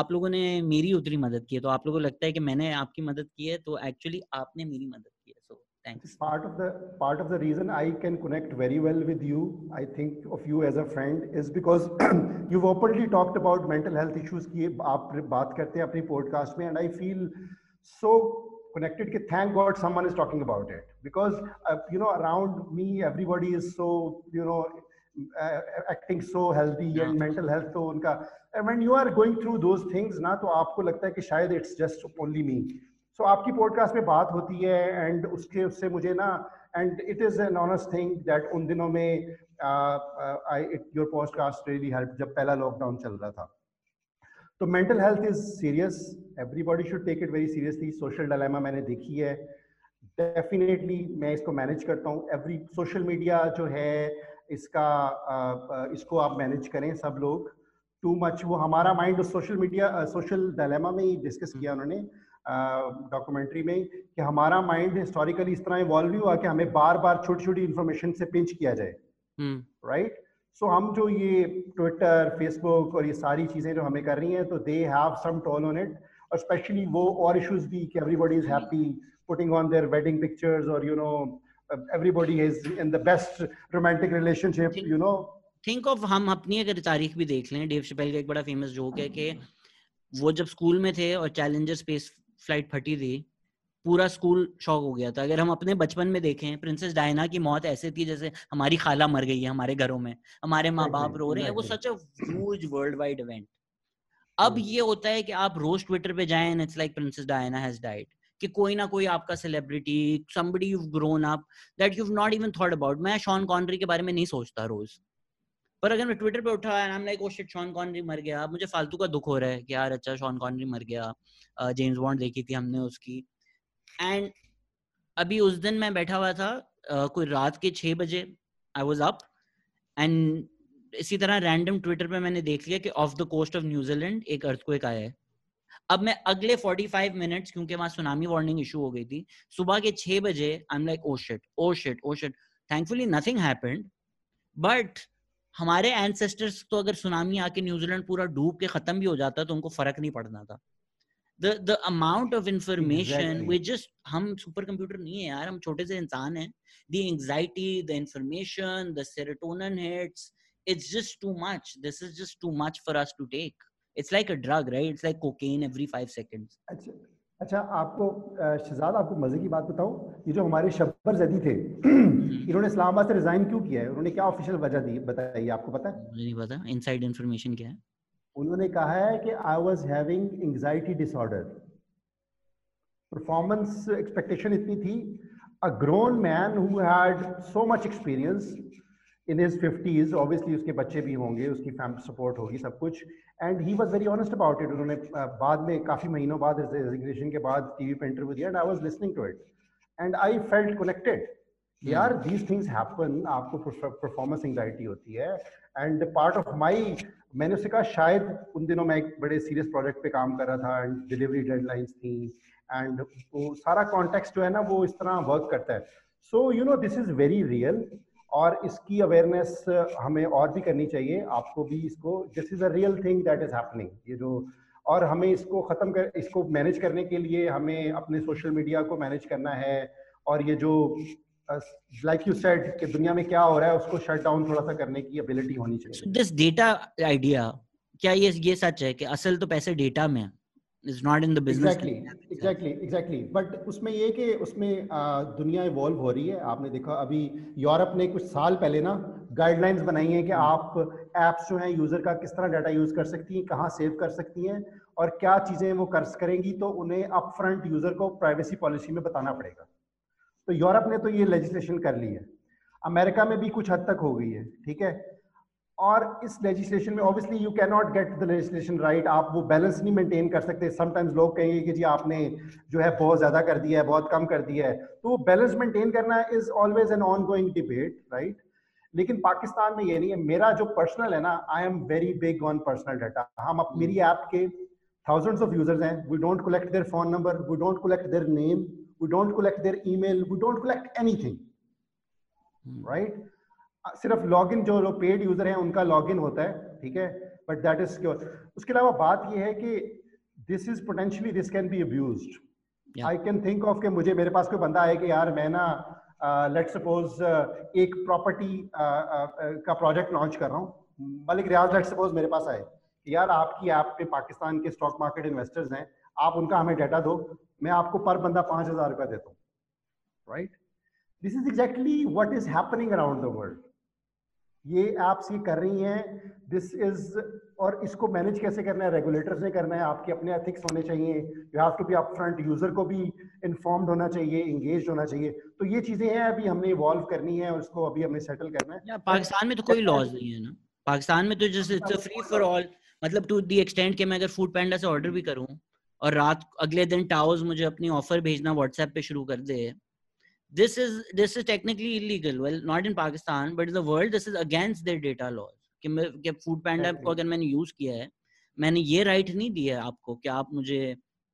आप लोगों ने मेरी उतनी मदद की है तो आप लोगों को लगता है कि मैंने आपकी मदद की है तो एक्चुअली आपने मेरी मदद की है सो Thanks. Part of the part of the reason I can connect very well with you, I think of you as a friend, is because you've openly talked about mental health issues की आप बात करते हैं अपनी podcast में, and I feel so connected कि thank God someone is talking about it because uh, you know around me everybody is so you know uh, acting so healthy yeah. and mental health तो उनका and when you are going through those things ना तो आपको लगता है कि शायद it's just only me so so, आपकी पॉडकास्ट में बात होती है एंड उसके उससे मुझे ना and it is an honest thing that उन दिनों में I it your podcast really help जब पहला लॉकडाउन चल रहा था तो mental health is serious everybody should take it very seriously social dilemma मैंने देखी है। डेफिनेटली मैं इसको मैनेज करता हूँ। एवरी सोशल मीडिया जो है इसका इसको आप मैनेज करें सब लोग। टू मच वो हमारा mind social media social dilemma में ही डिस्कस किया उन्होंने डॉक्यूमेंट्री में कि हमारा माइंड हिस्टोरिकली इस तरह इवॉल्व हुआ कि हमें बार बार छोटी छोटी इन्फॉर्मेशन से पिंच किया जाए। Right hmm. सो so, हम जो ये ट्विटर फेसबुक और ये सारी चीज़ें जो हमें कर रही हैं तो they have some toll on it और स्पेशली वो और इश्यूज़ भी कि everybody is happy putting on their wedding pictures और you know everybody is in the best romantic relationship you know think of हम अपनी अगर तारीख भी देख लें डेव शपेल का एक बड़ा फ़ेमस जोक है कि वो जब स्कूल में थे और चैलेंजर स्पेस फ़्लाइट फटी थी पूरा स्कूल शॉक हो गया था। अगर हम अपने बचपन में देखें प्रिंसेस डायना की मौत ऐसे थी जैसे हमारी खाला मर गई है हमारे घरों में हमारे माँ बाप रो रहे हैं वो such as world wide event अब hmm. ये होता है कि आप रोज ट्विटर पे जाएँ and it's like Princess Diana has died कि कोई ना कोई आपका celebrity somebody you grown up that you not even thought about मैं शॉन कॉन्ट्री के बारे में नहीं सोचता रोज। पर अगर मैं ट्विटर पे उठा and I am like oh shit Sean Connery मर गया। मुझे फालतू का दुख हो रहा है कि यार अच्छा शॉन कॉन्ट्री मर गया। जेम्स बॉन्ड देखी थी हमने उसकी। एंड अभी उस दिन मैं बैठा हुआ था uh, कोई रात के छह बजे आई वॉज़ अप एंड इसी तरह रैंडम ट्विटर पे मैंने देख लिया कि off the coast of New Zealand एक अर्थक्वेक आया है। अब मैं अगले 45 मिनट्स क्योंकि वहाँ सुनामी वार्निंग इशू हो गई थी सुबह के छह बजे I am like oh shit oh shit oh shit thankfully nothing happened but हमारे एंसेस्टर्स तो अगर सुनामी आके न्यूजीलैंड पूरा डूब के खत्म भी हो जाता तो उनको फ़र्क नहीं पड़ना था। The the amount of information exactly. we just हम सुपर कंप्यूटर नहीं है यार हम छोटे से इंसान हैं the anxiety the information the serotonin hits it's just too much this is just too much for us to take it's like a drug right it's like cocaine every 5 seconds अच्छा अच्छा आपको शहजाद आपको मज़े की बात बताऊँ ये जो हमारे शब्बर जदी थे इन्होंने इस्लामाबाद से रिजाइन क्यों किया है उन्होंने क्या ऑफिशियल वजह दी बताइए आपको पता है नहीं पता इनसाइड इन्फॉर्मेशन क्या है उन्होंने कहा है कि I was having anxiety disorder performance expectation इतनी थी। A grown man who had so much experience in his fifties obviously उसके बच्चे भी होंगे उसकी फैमिली सपोर्ट होगी सब कुछ। And he was very honest about it उन्होंने बाद में काफ़ी महीनों बाद रेजिग्नेशन के बाद टी वी पर इंटरव्यू दिया and I was listening to it and I felt connected यार दीज थिंग्स हैपन आपको परफॉर्मेंस एंगजाइटी होती है। एंड पार्ट ऑफ़ माई मैंने उससे कहा, शायद उन दिनों मैं एक बड़े सीरियस प्रोजेक्ट पे काम कर रहा था एंड डिलीवरी डेडलाइंस थी एंड वो सारा कॉन्टेक्स्ट जो है ना, वो इस तरह वर्क करता है. So you know this is very real और इसकी अवेयरनेस हमें और भी करनी चाहिए। आपको भी इसको this is a real thing that is happening ये जो, और हमें इसको ख़त्म कर, इसको मैनेज करने के लिए हमें अपने सोशल मीडिया को मैनेज करना है और ये जो लाइक यू सेड कि दुनिया में क्या हो रहा है उसको शट डाउन थोड़ा सा करने की एबिलिटी होनी चाहिए। दिस डेटा आइडिया क्या ये ये सच है कि असल तो पैसे डेटा में is not in the business exactly exactly exactly. But उसमें ये कि उसमें आ, दुनिया इवॉल्व हो रही है। आपने देखा अभी यूरोप ने कुछ साल पहले ना गाइडलाइंस बनाई हैं कि आप एप्स जो हैं यूज़र का किस तरह डाटा यूज़ कर सकती हैं कहाँ सेव कर सकती हैं और क्या चीज़ें वो कर करेंगी तो उन्हें अप फ्रंट यूज़र को प्राइवेसी पॉलिसी में बताना पड़ेगा। तो यूरोप ने तो ये लेजिस्लेशन कर ली है। अमेरिका में भी कुछ हद तक हो गई है ठीक है? और इस लेजिस्लेशन में obviously you can not get the legislation right आप वो बैलेंस नहीं मेंटेन कर सकते। समटाइम्स लोग कहेंगे कि जी आपने जो है बहुत ज़्यादा कर दिया है बहुत कम कर दिया है। तो वो बैलेंस मेंटेन करना is always an on going debate right लेकिन पाकिस्तान में ये नहीं है। मेरा जो पर्सनल है ना I am very big on personal data हम अब मेरी ऐप के थाउजेंड्स ऑफ़ यूज़र्स हैं। We don't collect their phone number we don't collect their name we don't collect their email we don't collect anything right सिर्फ़ login जो लोग paid user हैं उनका लॉगिन होता है ठीक है? बट दैट इज़ सिक्योर उसके अलावा बात यह है कि this is potentially this can be abused I can think of कि मुझे मेरे पास कोई बंदा आए कि यार मैं ना लेट uh, सपोज़ uh, एक प्रॉपर्टी uh, uh, का प्रोजेक्ट लॉन्च कर रहा हूँ। मलिक रियाज लेट सपोज़ मेरे पास आए यार आपकी ऐप पे पाकिस्तान के स्टॉक मार्केट इन्वेस्टर्स हैं आप उनका हमें डाटा दो मैं आपको पर बंदा पाँच हज़ार रुपया देता हूँ right this is exactly what is happening around the world ये एप्स ये कर रही हैं दिस इज़ और इसको मैनेज कैसे करना है? रेगुलेटर्स ने करना है आपके अपने एथिक्स होने चाहिए you have to be up front user को भी इन्फॉर्म्ड होना चाहिए इंगेज होना चाहिए। तो ये चीज़ें हैं अभी हमने इवॉल्व करनी है और उसको अभी हमें सेटल करना है। पाकिस्तान में तो कोई लॉज नहीं है ना? पाकिस्तान में तो just it's free for all मतलब टू दी एक्सटेंड के मैं अगर फ़ूड पैंडा से ऑर्डर भी करूँ और रात अगले दिन टाउस मुझे अपनी ऑफ़र भेजना व्हाट्सएप पे शुरू कर दे। Is this is technically illegal. Well not in pakistan but in the world this is against their data laws. कि मैं कि फ़ूड पैंडा को अगर मैंने यूज़ किया है मैंने ये राइट नहीं दिया है आपको कि आप मुझे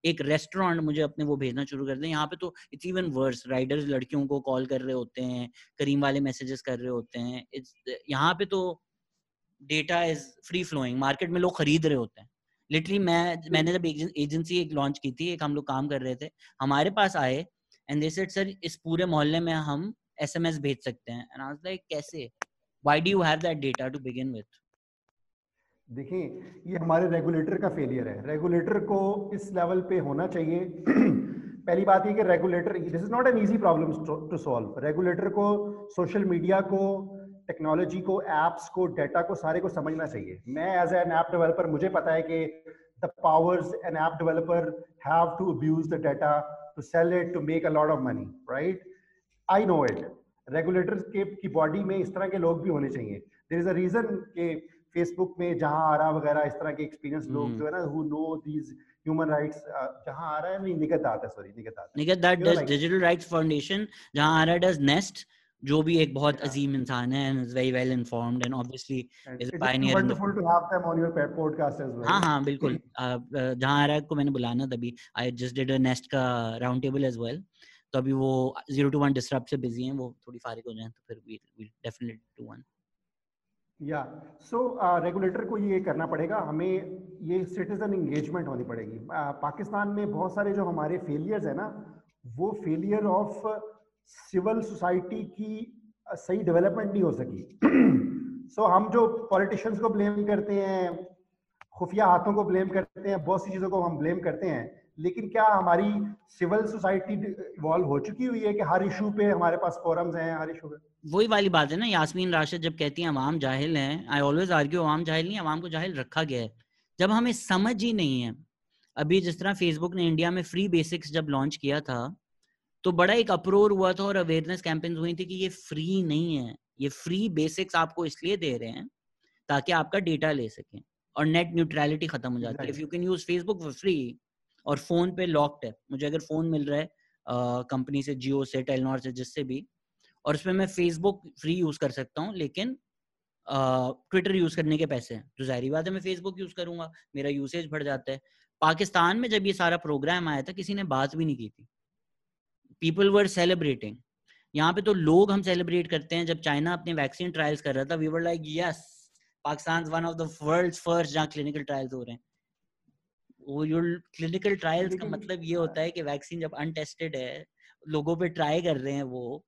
एक रेस्टोरेंट मुझे अपने वो भेजना शुरू कर दें। यहाँ पे तो इट्स इवन वर्स राइडर्स लड़कियों को कॉल कर रहे होते हैं करीम वाले मैसेजेस कर रहे होते हैं। इट्स यहाँ पे तो data is free flowing market में लोग खरीद रहे होते हैं। लिटरली मैं मैंने जब एजेंसी एक लॉन्च की थी एक हम लोग काम कर रहे थे हमारे पास आए एंड दे सेड सर इस पूरे मोहल्ले में हम एसएमएस भेज सकते हैं. एंड आई वाज लाइक कैसे? Why do you have that data to begin with देखिए ये हमारे रेगुलेटर का फेलियर है। रेगुलेटर को इस लेवल पे होना चाहिए। पहली बात ये कि regulator this is not an easy problem to solve regulator को सोशल मीडिया को टेक्नोलॉजी को एप्स को डेटा को सारे को समझना चाहिए। मैं एज एन ऐप डेवलपर मुझे पता है कि the powers an app developer have to abuse the data to sell it to make a lot of money right? I know it. Regulator के की बॉडी में इस तरह के लोग भी होने चाहिए। देर इज़ अ रीजन के फेसबुक में जहाँ आ रहा वगैरह इस तरह के एक्सपीरियंस लोग hmm. जो है ना who know these human rights जहाँ आ रहा है नहीं निगत आता सॉरी निगत आता Nighat that does digital rights foundation जहाँ आ रहा है डज नेस्ट जो भी एक बहुत yeah. अजीम इंसान है and is very well informed and obviously is a pioneer wonderful to have them on your podcast as well हाँ हाँ बिल्कुल। जहाँ आ रहा है को मैंने बुलाना तभी। I just did a nest का राउंड टेबल एज वेल तो अभी वो 0 टू 1 डिसरप्ट से बिज़ी हैं वो थोड़ी फारिग हो जाए तो फिर we will definitely do one या सो रेगुलेटर को ये करना पड़ेगा। हमें ये सिटीजन एंगेजमेंट होनी पड़ेगी। uh, पाकिस्तान में बहुत सारे जो हमारे फेलियर्स है ना वो फेलियर ऑफ़ सिविल सोसाइटी की सही डेवलपमेंट नहीं हो सकी। सो so, हम जो पॉलिटिशियंस को ब्लेम करते हैं खुफिया हाथों को ब्लेम करते हैं बहुत सी चीज़ों को हम ब्लेम करते हैं लेकिन क्या हमारी सिविल सोसाइटी इवॉल्व हो चुकी हुई है कि हर इशू पे हमारे पास फोरम्स हैं हर इशू पे? वही वाली बात है ना यास्मीन राशिद जब कहती हैं अवाम जाहिल हैं आई ऑलवेज आर्ग्यू अवाम जाहिल नहीं अवाम को जाहिल रखा गया है। जब हमें समझ ही नहीं है अभी जिस तरह फेसबुक ने इंडिया में फ्री बेसिक्स जब लॉन्च किया था तो बड़ा एक अप्रोर हुआ था और अवेयरनेस कैंपेन हुई थी कि ये फ्री नहीं है। ये फ्री बेसिक्स आपको इसलिए दे रहे हैं ताकि आपका डेटा ले सकें और नेट न्यूट्रलिटी खत्म हो जाती है। If you can use Facebook for free और फ़ोन पे लॉक्ड है मुझे अगर फ़ोन मिल रहा है कंपनी से जियो से टेलनॉर से जिससे भी और उसमें मैं फेसबुक फ्री यूज़ कर सकता हूँ लेकिन ट्विटर यूज़ करने के पैसे हैं। तो ज़ाहिर बात है मैं फेसबुक यूज़ करूँगा मेरा यूसेज बढ़ जाता है। पाकिस्तान में जब ये सारा प्रोग्राम आया था किसी ने बात भी नहीं की थी। पीपल वर सेलिब्रेटिंग यहाँ पे तो लोग हम सेलिब्रेट करते हैं जब चाइना अपने वैक्सीन ट्रायल्स कर रहा था we were like yes Pakistan one of the world first जहाँ क्लिनिकल ट्रायल्स हो रहे हैं. वो जो क्लिनिकल ट्रायल्स का मतलब ये होता है कि वैक्सीन जब अनटेस्टेड है लोगों पे ट्राई कर रहे हैं वो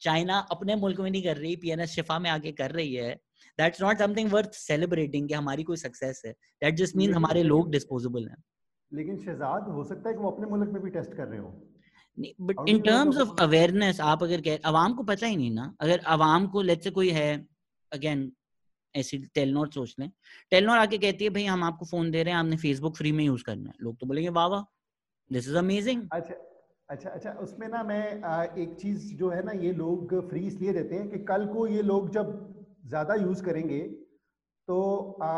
चाइना अपने मुल्क में नहीं कर रही पीएनएस शिफा में आके कर रही है। That's not something worth celebrating कि हमारी कोई सक्सेस है। दैट जस्ट मीन हमारे लोग डिस्पोजेबल हैं। लेकिन शहजाद हो सकता है कि वो अपने मुल्क में भी टेस्ट कर रहे हो। But in terms of awareness आप अगर कह आवाम को पता ही नहीं ना अगर आवाम को लेट से कोई है अगेन ऐसी टेलनोर सोच लें टेलनोर आके कहती है भाई हम आपको फ़ोन दे रहे हैं आपने फेसबुक फ्री में यूज़ करना है। लोग तो बोलेंगे वाह वाह दिस इज़ अमेजिंग अच्छा अच्छा अच्छा उसमें ना मैं एक चीज़ जो है ना ये लोग फ्री इसलिए देते हैं कि कल को ये लोग जब ज़्यादा यूज़ करेंगे तो आ,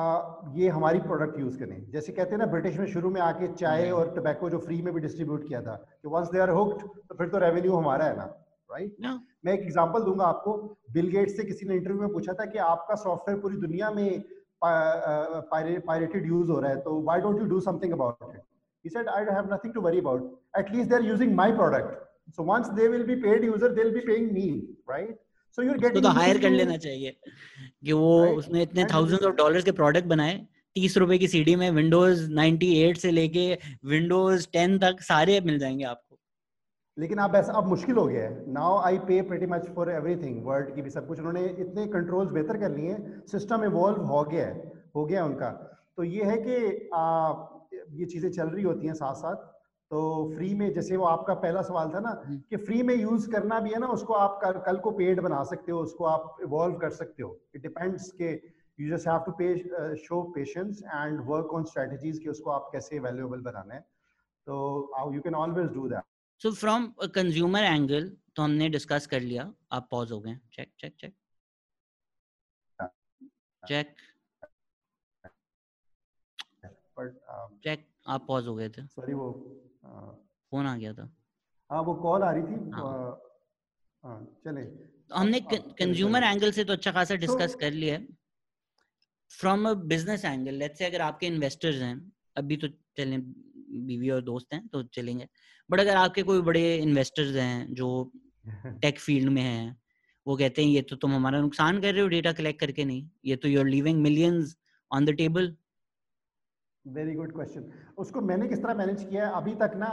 ये हमारी प्रोडक्ट यूज़ करें। जैसे कहते हैं ना ब्रिटिश में शुरू में आके चाय और टबैको जो फ्री में भी डिस्ट्रीब्यूट किया था कि वंस दे आर हुक्ड तो फिर तो रेवेन्यू हमारा है ना राइट right? मैं एक एग्जांपल दूँगा आपको। बिल गेट्स से किसी ने इंटरव्यू में पूछा था कि आपका सॉफ्टवेयर पूरी दुनिया में पायरेटेड यूज़ हो रहा है तो why don't you do something about it he said i have nothing to worry about. At least they're using my product. So once they will be paid user they'll be paying me right? So you're getting तो hire कर लेना चाहिए कि वो right? उसने इतने thousands of dollars के product बनाए तीस रुपए की सीडी में विंडोज़ 98 से लेके विंडोज़ 10 तक सारे मिल जाएँगे आपको। लेकिन अब ऐसा अब मुश्किल हो गया है। Now I pay pretty much for everything world की भी सब कुछ। उन्होंने इतने कंट्रोल्स बेहतर कर लिए सिस्टम इवॉल्व हो गया है हो गया उनका। तो ये है कि आ, ये चीज़ें चल रही होती हैं साथ साथ तो फ्री में जैसे वो आपका पहला सवाल था ना। कि फ्री में यूज़ करना भी है ना उसको आप कर, कल को पेड बना सकते हो उसको आप इवॉल्व कर सकते हो। इट डिपेंड्स के you just have to pay show patience and work on strategies कि उसको आप कैसे वैल्यूएबल बनाना है। तो you can always do that so from consumer angle तो हमने डिस्कस कर लिया। आप पॉज हो गए check check check check check आप पॉज हो गए थे। सॉरी वो फ़ोन आ गया था। हाँ वो कॉल आ रही थी। हाँ, हाँ चले। तो हमने कंज्यूमर एंगल से तो अच्छा खासा डिस्कस कर लिया है। From a business angle let's say अगर आपके इन्वेस्टर्स हैं अभी तो चलें बीवी और दोस्त हैं तो चलेंगे। बट अगर आपके कोई बड़े इन्वेस्टर्स हैं जो टेक फ़ील्ड में हैं वो कहते हैं ये तो तुम हमारा नुकसान कर रहे हो डेटा कलेक्ट करके नहीं ये तो you are living millions on the table very good question उसको मैंने किस तरह मैनेज किया है? अभी तक ना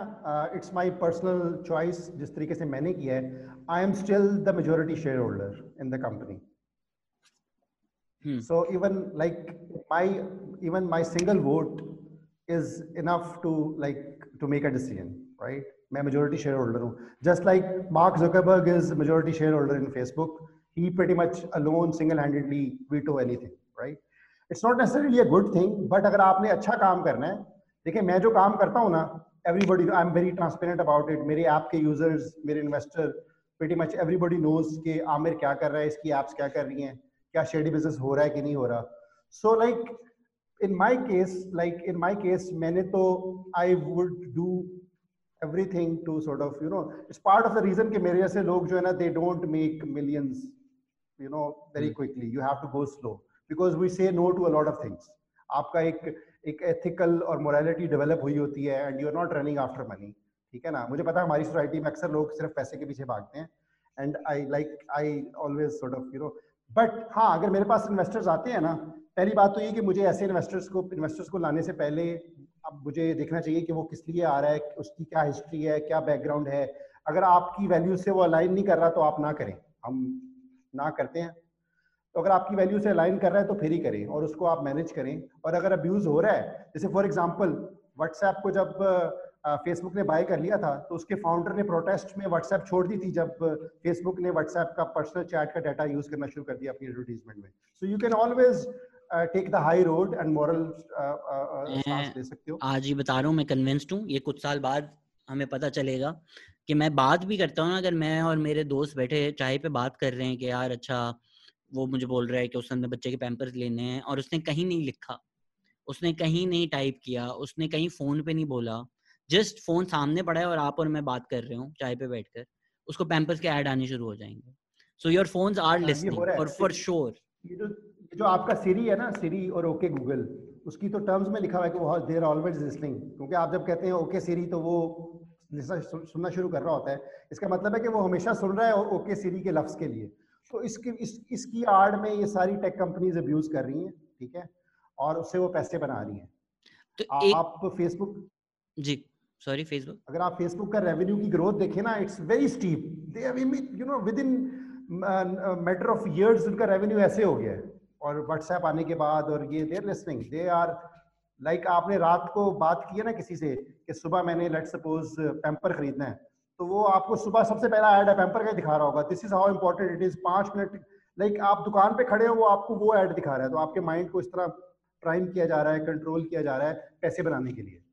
इट्स माई पर्सनल चॉइस जिस तरीके से मैंने किया है I am still the majority shareholder in the company so even like my even my single vote is enough to like to make a decision right मैं मेजोरिटी शेयर होल्डर हूँ। Just like Mark Zuckerberg is majority shareholder in Facebook he pretty much alone singlehandedly veto anything right it's not necessarily a good thing but अगर आपने अच्छा काम करना है देखिए मैं जो काम करता हूँ ना everybody I am very transparent about it मेरे ऐप के यूज़र्स मेरे investor very much everybody knows कि आमिर क्या कर रहा है इसकी एप्स क्या कर रही हैं क्या शेडी बिज़नेस हो रहा है कि नहीं हो रहा। So like in my case like in my case मैंने तो I would do everything to sort of you know it's part of the reason कि मेरे जैसे लोग जो है ना they don't make millions you know very quickly you have to go slow because we say no to a lot of things आपका एक एक एथिकल और मोरालिटी डेवलप हुई होती है and you are not running after money ठीक है ना? मुझे पता है हमारी सोसाइटी में अक्सर लोग सिर्फ़ पैसे के पीछे भागते हैं and I like I always sort of you know but हाँ अगर मेरे पास इन्वेस्टर्स आते हैं ना, पहली बात तो ये कि मुझे ऐसे इन्वेस्टर्स को इन्वेस्टर्स को लाने से पहले अब मुझे देखना चाहिए कि वो किस लिए आ रहा है, उसकी क्या हिस्ट्री है, क्या बैकग्राउंड है। अगर आपकी वैल्यू से वो अलाइन नहीं कर रहा तो आप ना करें। हम ना करते हैं। तो अगर आपकी वैल्यू से अलाइन कर रहा है तो फिर ही करें और उसको आप मैनेज करें। और अगर अब्यूज हो रहा है जैसे फॉर एग्ज़ाम्पल व्हाट्सएप को जब फेसबुक ने बाय कर लिया था तो उसके फाउंडर ने प्रोटेस्ट में व्हाट्सएप छोड़ दी थी जब फेसबुक ने व्हाट्सएप का पर्सनल चैट का डाटा यूज़ करना शुरू कर दिया अपनी एडवर्टीजमेंट में। So you can always take the high road and moral ले सकते हो। आज ही बता रहा हूँ मैं कन्विंस्ड हूँ ये कुछ साल बाद हमें पता चलेगा कि मैं बात भी करता हूँ अगर मैं और मेरे दोस्त बैठे चाय पे बात कर रहे हैं कि यार अच्छा वो मुझे बोल रहा है कि उसने बच्चे के पैम्पर्स लेने हैं और उसने कहीं नहीं लिखा। उसने कहीं नहीं टाइप किया उसने कहीं फ़ोन पे नहीं बोला। जस्ट फ़ोन सामने पड़ा है और आप और मैं बात कर रहे हूँ चाय पे बैठकर। उसको पैम्पर्स के ऐड आने शुरू हो जाएँगे। So your phones are listening और फॉर श्योर ये जो जो आपका सीरी है ना सीरी और ओके गूगल उसकी तो टर्म्स में लिखा हुआ है कि वो देर ऑलवेज लिसनिंग क्योंकि आप जब कहते हैं ओके सिरी तो वो सुनना शुरू कर रहा होता है। इसका मतलब है कि वो हमेशा सुन रहा है ओके सीरी के लफ्ज के लिए। तो इसकी इस, इसकी आड़ में ये सारी टेक कंपनीज़ अब्यूज कर रही हैं ठीक है? और उससे वो पैसे बना रही हैं। तो. आप फेसबुक जी सॉरी फेसबुक अगर आप फेसबुक का रेवेन्यू की ग्रोथ देखें ना it's very steep they you know within matter of years उनका रेवेन्यू ऐसे हो गया है। और व्हाट्सएप आने के बाद और ये there listening they are like आपने रात को बात की है ना किसी से कि सुबह मैंने लेट सपोज़ पैम्पर खरीदना है। तो वो आपको सुबह सबसे पहला ऐड है पैम्पर का ही दिखा रहा होगा। This is how important it is पाँच मिनट लाइक आप दुकान पे खड़े हो वो आपको वो ऐड दिखा रहा है। तो आपके माइंड को इस तरह प्राइम किया जा रहा है कंट्रोल किया जा रहा है पैसे बनाने के लिए।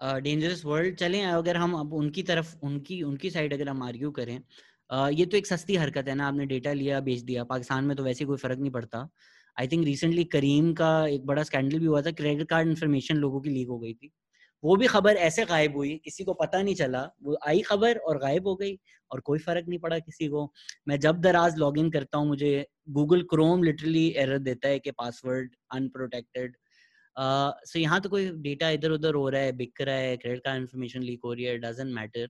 डेंजरस uh, वर्ल्ड चलें। अगर हम अब उनकी तरफ़ उनकी उनकी साइड अगर हम आर्ग्यू करें uh, ये तो एक सस्ती हरकत है ना। आपने डेटा लिया बेच दिया। पाकिस्तान में तो वैसे कोई फ़र्क नहीं पड़ता। आई थिंक रिसेंटली करीम का एक बड़ा स्कैंडल भी हुआ था। क्रेडिट कार्ड इन्फॉर्मेशन लोगों की लीक हो गई थी। वो भी खबर ऐसे गायब हुई किसी को पता नहीं चला वो आई खबर और गायब हो गई और कोई फ़र्क नहीं पड़ा किसी को। मैं जब दराज लॉग इन करता हूँ मुझे गूगल क्रोम लिटरली एरर देता है कि पासवर्ड अनप्रोटेक्टेड सो यहाँ तो कोई डेटा इधर उधर हो रहा है बिक रहा है क्रेडिट कार्ड इन्फॉर्मेशन लीक हो रही है doesn't matter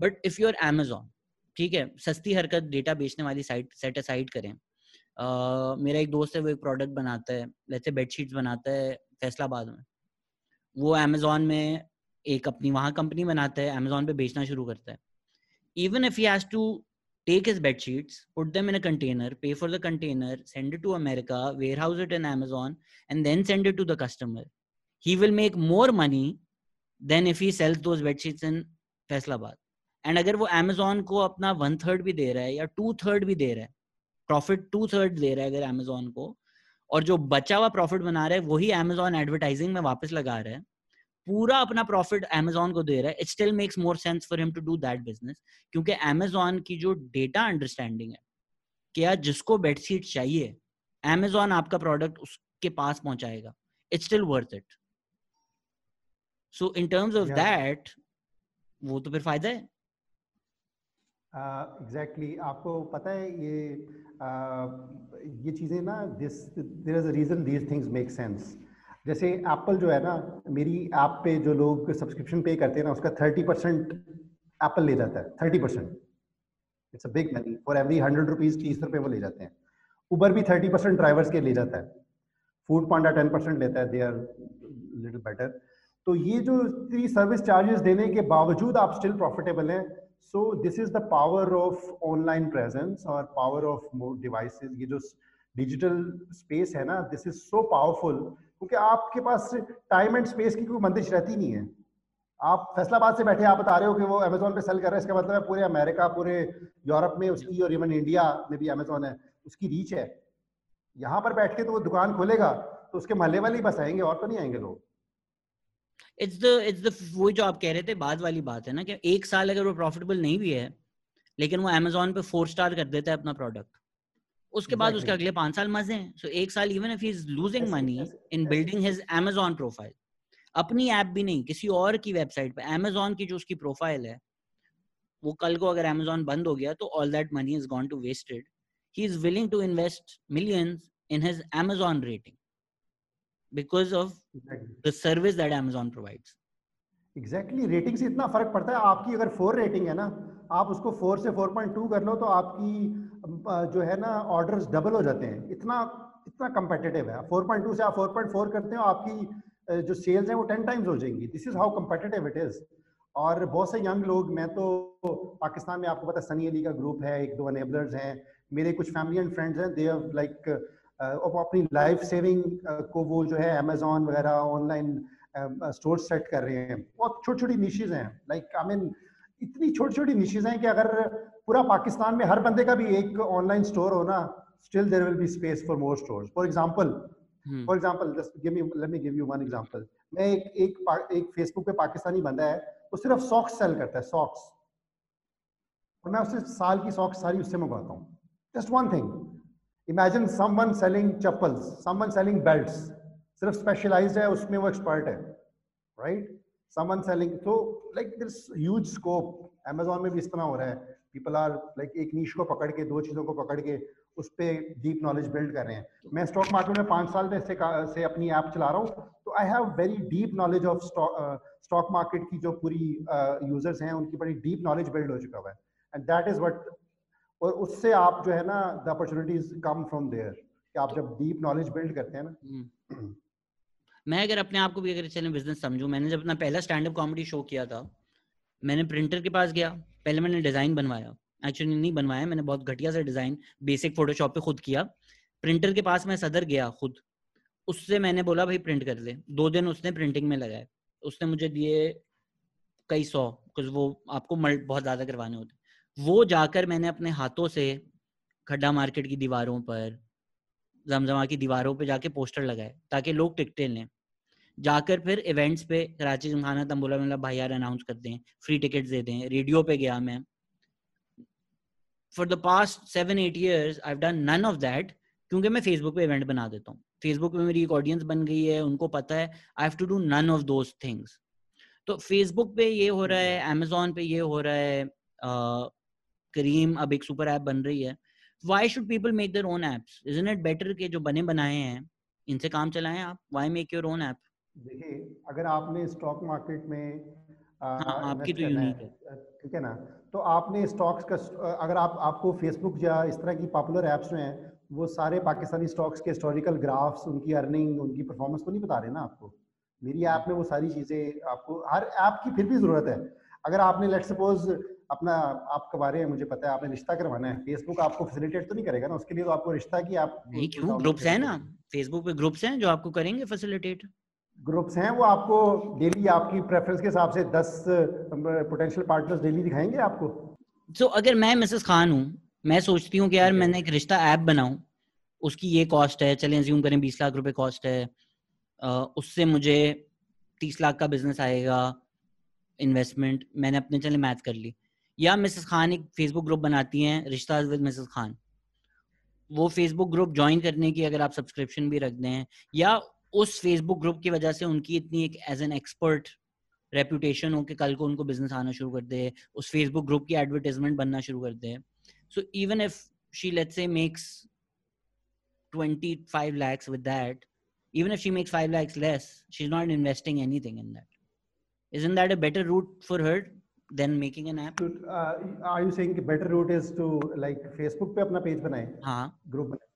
but if you are Amazon ठीक है सस्ती हरकत डेटा बेचने वाली साइट सेट असाइड करें। uh, मेरा एक दोस्त है वो एक प्रोडक्ट बनाता है जैसे बेडशीट्स बनाता है फैसलाबाद में। वो अमेजोन में एक अपनी वहाँ कंपनी बनाता है अमेजोन पे बेचना शुरू करता है even if he has to take his bed sheets, put them in a container, pay for the container, send it to America, warehouse it in Amazon, and then send it to the customer. He will make more money than if he sells those bed sheets in Faisalabad. And अगर वो Amazon को अपना one third भी दे रहा है या two third भी दे रहा है प्रॉफिट टू थर्ड दे रहा है अगर अमेजोन को और जो बचा हुआ प्रॉफिट बना रहा है वही अमेजोन एडवर्टाइजिंग में वापस लगा रहे है। पूरा अपना प्रॉफिट अमेजोन को दे रहा है। It still makes more sense for him to do that business क्योंकि अमेजोन की जो डेटा अंडरस्टैंडिंग है कि यार जिसको बेडशीट चाहिए अमेजोन आपका प्रोडक्ट उसके पास पहुंचाएगा। It's still worth it so in terms of that वो तो फिर फ़ायदा है। Exactly exactly. आपको पता है ये uh, ये चीज़ें ना this there is a reason these things make sense जैसे एप्पल जो है ना मेरी ऐप पे जो लोग सब्सक्रिप्शन पे करते हैं ना उसका थर्टी परसेंट एप्पल ले जाता है thirty percent it's a big money for every hundred rupees तीस रुपये वो ले जाते हैं. उबर भी थर्टी परसेंट ड्राइवर्स के ले जाता है. फ़ूड पांडा टेन परसेंट लेता है दे आर लिटिल बेटर तो ये जो इतनी सर्विस चार्जेस देने के बावजूद आप स्टिल प्रॉफिटेबल हैं so this is the power of online presence और पावर ऑफ़ डिवाइसेस ये जो डिजिटल स्पेस है ना दिस इज़ सो पावरफुल क्योंकि आपके पास टाइम एंड स्पेस की कोई बंदिश रहती नहीं है। आप फैसलाबाद से बैठे, आप बता रहे हो कि वो अमेजोन पे सेल कर रहे हैं, इसका मतलब है पूरे अमेरिका पूरे यूरोप में उसकी और इवन इंडिया में भी अमेजोन है, उसकी रीच है। यहाँ पर बैठ के तो वो दुकान खोलेगा तो उसके महल्ले वाले ही बस आएँगे, और तो नहीं आएँगे लोग। इट्स द इट्स द वो जो आप कह रहे थे बाद वाली बात है ना कि एक साल अगर वो प्रॉफिटेबल नहीं भी है लेकिन वो अमेजोन पे फोर स्टार कर देता है अपना प्रोडक्ट उसके बाद उसके अगले पाँच साल मज़े हैं। सो एक साल even if he is losing money in building his Amazon profile अपनी ऐप भी नहीं किसी और की वेबसाइट पे अमेजोन की जो उसकी प्रोफ़ाइल है वो कल को अगर अमेजोन बंद हो गया तो all that money is gone to wasted he is willing to invest millions in his Amazon rating because of exactly. the service that Amazon provides. Exactly exactly, rating से इतना फ़र्क पड़ता है आपकी अगर फोर रेटिंग है ना आप उसको फोर से फोर पॉइंट टू कर लो तो आपकी जो है ना ऑर्डर्स डबल हो जाते हैं। इतना इतना कंपेटिटिव है। फोर पॉइंट टू से आप फोर पॉइंट फोर करते हो आपकी जो सेल्स हैं वो टेन टाइम्स हो जाएँगी। This is how competitive it is और बहुत से यंग लोग मैं तो पाकिस्तान में आपको पता सनी अली का ग्रुप है एक दो अनेबलर्स हैं। मेरे कुछ फैमिली एंड फ्रेंड्स हैं दे लाइक वो अपनी लाइफ सेविंग को वो जो है अमेजोन वगैरह ऑनलाइन स्टोर सेट कर रहे हैं। बहुत छोटी छोटी निशीज हैं। लाइक आई मीन इतनी छोटी छोटी निशीज हैं कि अगर पूरा पाकिस्तान में हर बंदे का भी एक ऑनलाइन स्टोर हो ना still there will be space for more stores for example for just give me let me give you one example मैं एक एक एक फेसबुक पे पाकिस्तानी बंदा है वो सिर्फ़ सॉक्स सेल करता है सॉक्स और मैं उससे साल की सॉक्स सारी उससे मंगवाता हूँ। Just one thing imagine someone selling chappals someone selling belts सिर्फ़ स्पेशलाइज्ड है उसमें वो एक्सपर्ट है राइट समवन सेलिंग तो like this huge scope Amazon में भी इस तरह हो रहा है. पीपल आर लाइक एक नीच को पकड़ के दो चीज़ों को पकड़ के उस पर डीप नॉलेज बिल्ड कर रहे हैं। मैं स्टॉक मार्केट में पाँच साल से, से अपनी ऐप चला रहा हूँ तो I have very deep knowledge of stock market की जो पूरी यूज़र्स uh, हैं उनकी बड़ी डीप नॉलेज बिल्ड हो चुका हुआ है। एंड दैट इज़ वट और उससे आप जो है ना the opportunities come from there कि आप जब डीप नॉलेज बिल्ड करते हैं ना। हम्म। मैं अगर अपने आप को भी अगर चैनल बिज़नेस समझूं, मैंने जब अपना पहला स्टैंड अप कॉमेडी शो किया था, मैंने प्रिंटर के पास गया, पहले मैंने डिज़ाइन बनवाया। एक्चुअली नहीं बनवाया, मैंने बहुत घटिया सा डिज़ाइन बेसिक फोटोशॉप पे खुद किया। प्रिंटर के पास मैं सदर गया खुद। उससे मैंने बोला, भाई प्रिंट कर ले। दो दिन उसने प्रिंटिंग में लगाए। उसने मुझे दिए कई सौ कुछ वो आपको बहुत ज़्यादा करवाने होते वो जाकर मैंने अपने हाथों से खड्डा मार्केट की दीवारों पर, जमजमा की दीवारों पे जाके पोस्टर लगाए, ताकि लोग टिकटें लें। जाकर फिर इवेंट्स पे कराची जिमखाना, तंबोला मतलब भाई यार अनाउंस कर दें फ्री टिकट दे दें रेडियो पे गया मैं। For the past seven eight years I done none of that क्योंकि मैं फेसबुक पे इवेंट बना देता हूँ। फेसबुक पे मेरी एक ऑडियंस बन गई है, उनको पता है I have to do none of those things तो फेसबुक पे ये हो रहा है अमेजोन पे ये हो रहा है करीम अब एक सुपर ऐप बन रही है। Why should people make their own apps isn't it better के जो बने बनाए हैं इनसे काम चलाएँ आप? Why make your own app देखिए अगर आपने स्टॉक मार्केट में हाँ, आपकी तो यूनिक है ठीक है ना? तो आपने स्टॉक्स का अगर आप आपको फेसबुक या इस तरह की पॉपुलर ऐप्स हैं वो सारे पाकिस्तानी स्टॉक्स के हिस्टोरिकल ग्राफ्स उनकी अर्निंग उनकी परफॉर्मेंस तो नहीं बता रहे ना आपको? मेरी ऐप में वो सारी चीज़ें आपको हर ऐप की फिर भी ज़रूरत है। अगर आपने लेट सपोज़ अपना आपके बारे में मुझे पता है आपने रिश्ता करवाना है। फेसबुक आपको फैसिलिटेट तो नहीं करेगा ना? उसके लिए तो आपको रिश्ता की आप नहीं क्यों? ग्रुप्स है ना। फेसबुक पे ग्रुप्स हैं जो आपको करेंगे फैसिलिटेट ग्रुप्स हैं वो आपको डेली आपकी प्रेफरेंस के हिसाब से दस पोटेंशियल पार्टनर्स डेली दिखाएँगे आपको। सो so, अगर मैं मिसेस खान हूँ मैं सोचती हूँ कि यार मैंने एक रिश्ता ऐप बनाऊँ उसकी ये कॉस्ट है चलें ज्यूम करें बीस लाख रुपए कॉस्ट है उससे मुझे तीस लाख का बिज़नेस आएगा इन्वेस्टमेंट मैंने अपने चले मैथ कर ली। या मिसेस खान एक फेसबुक ग्रुप बनाती हैं, रिश्ता विद मिसेस खान। वो फेसबुक ग्रुप ज्वाइन करने की अगर आप सब्सक्रिप्शन भी रख दें, या उस फेसबुक ग्रुप की वजह से उनकी इतनी एक एज एन एक्सपर्ट रेपुटेशन हो कि कल को उनको बिज़नेस आना शुरू कर दे, उस फेसबुक ग्रुप की एडवर्टाइजमेंट बनना शुरू कर दे। So even if she let's say makes 25 lakhs with that, even if she makes 5 lakhs less, she's not investing anything in that isn't that a better route for her than making an app? Uh, are you saying better route is to like facebook पे अपना page बनाए? हाँ। Group बनाए?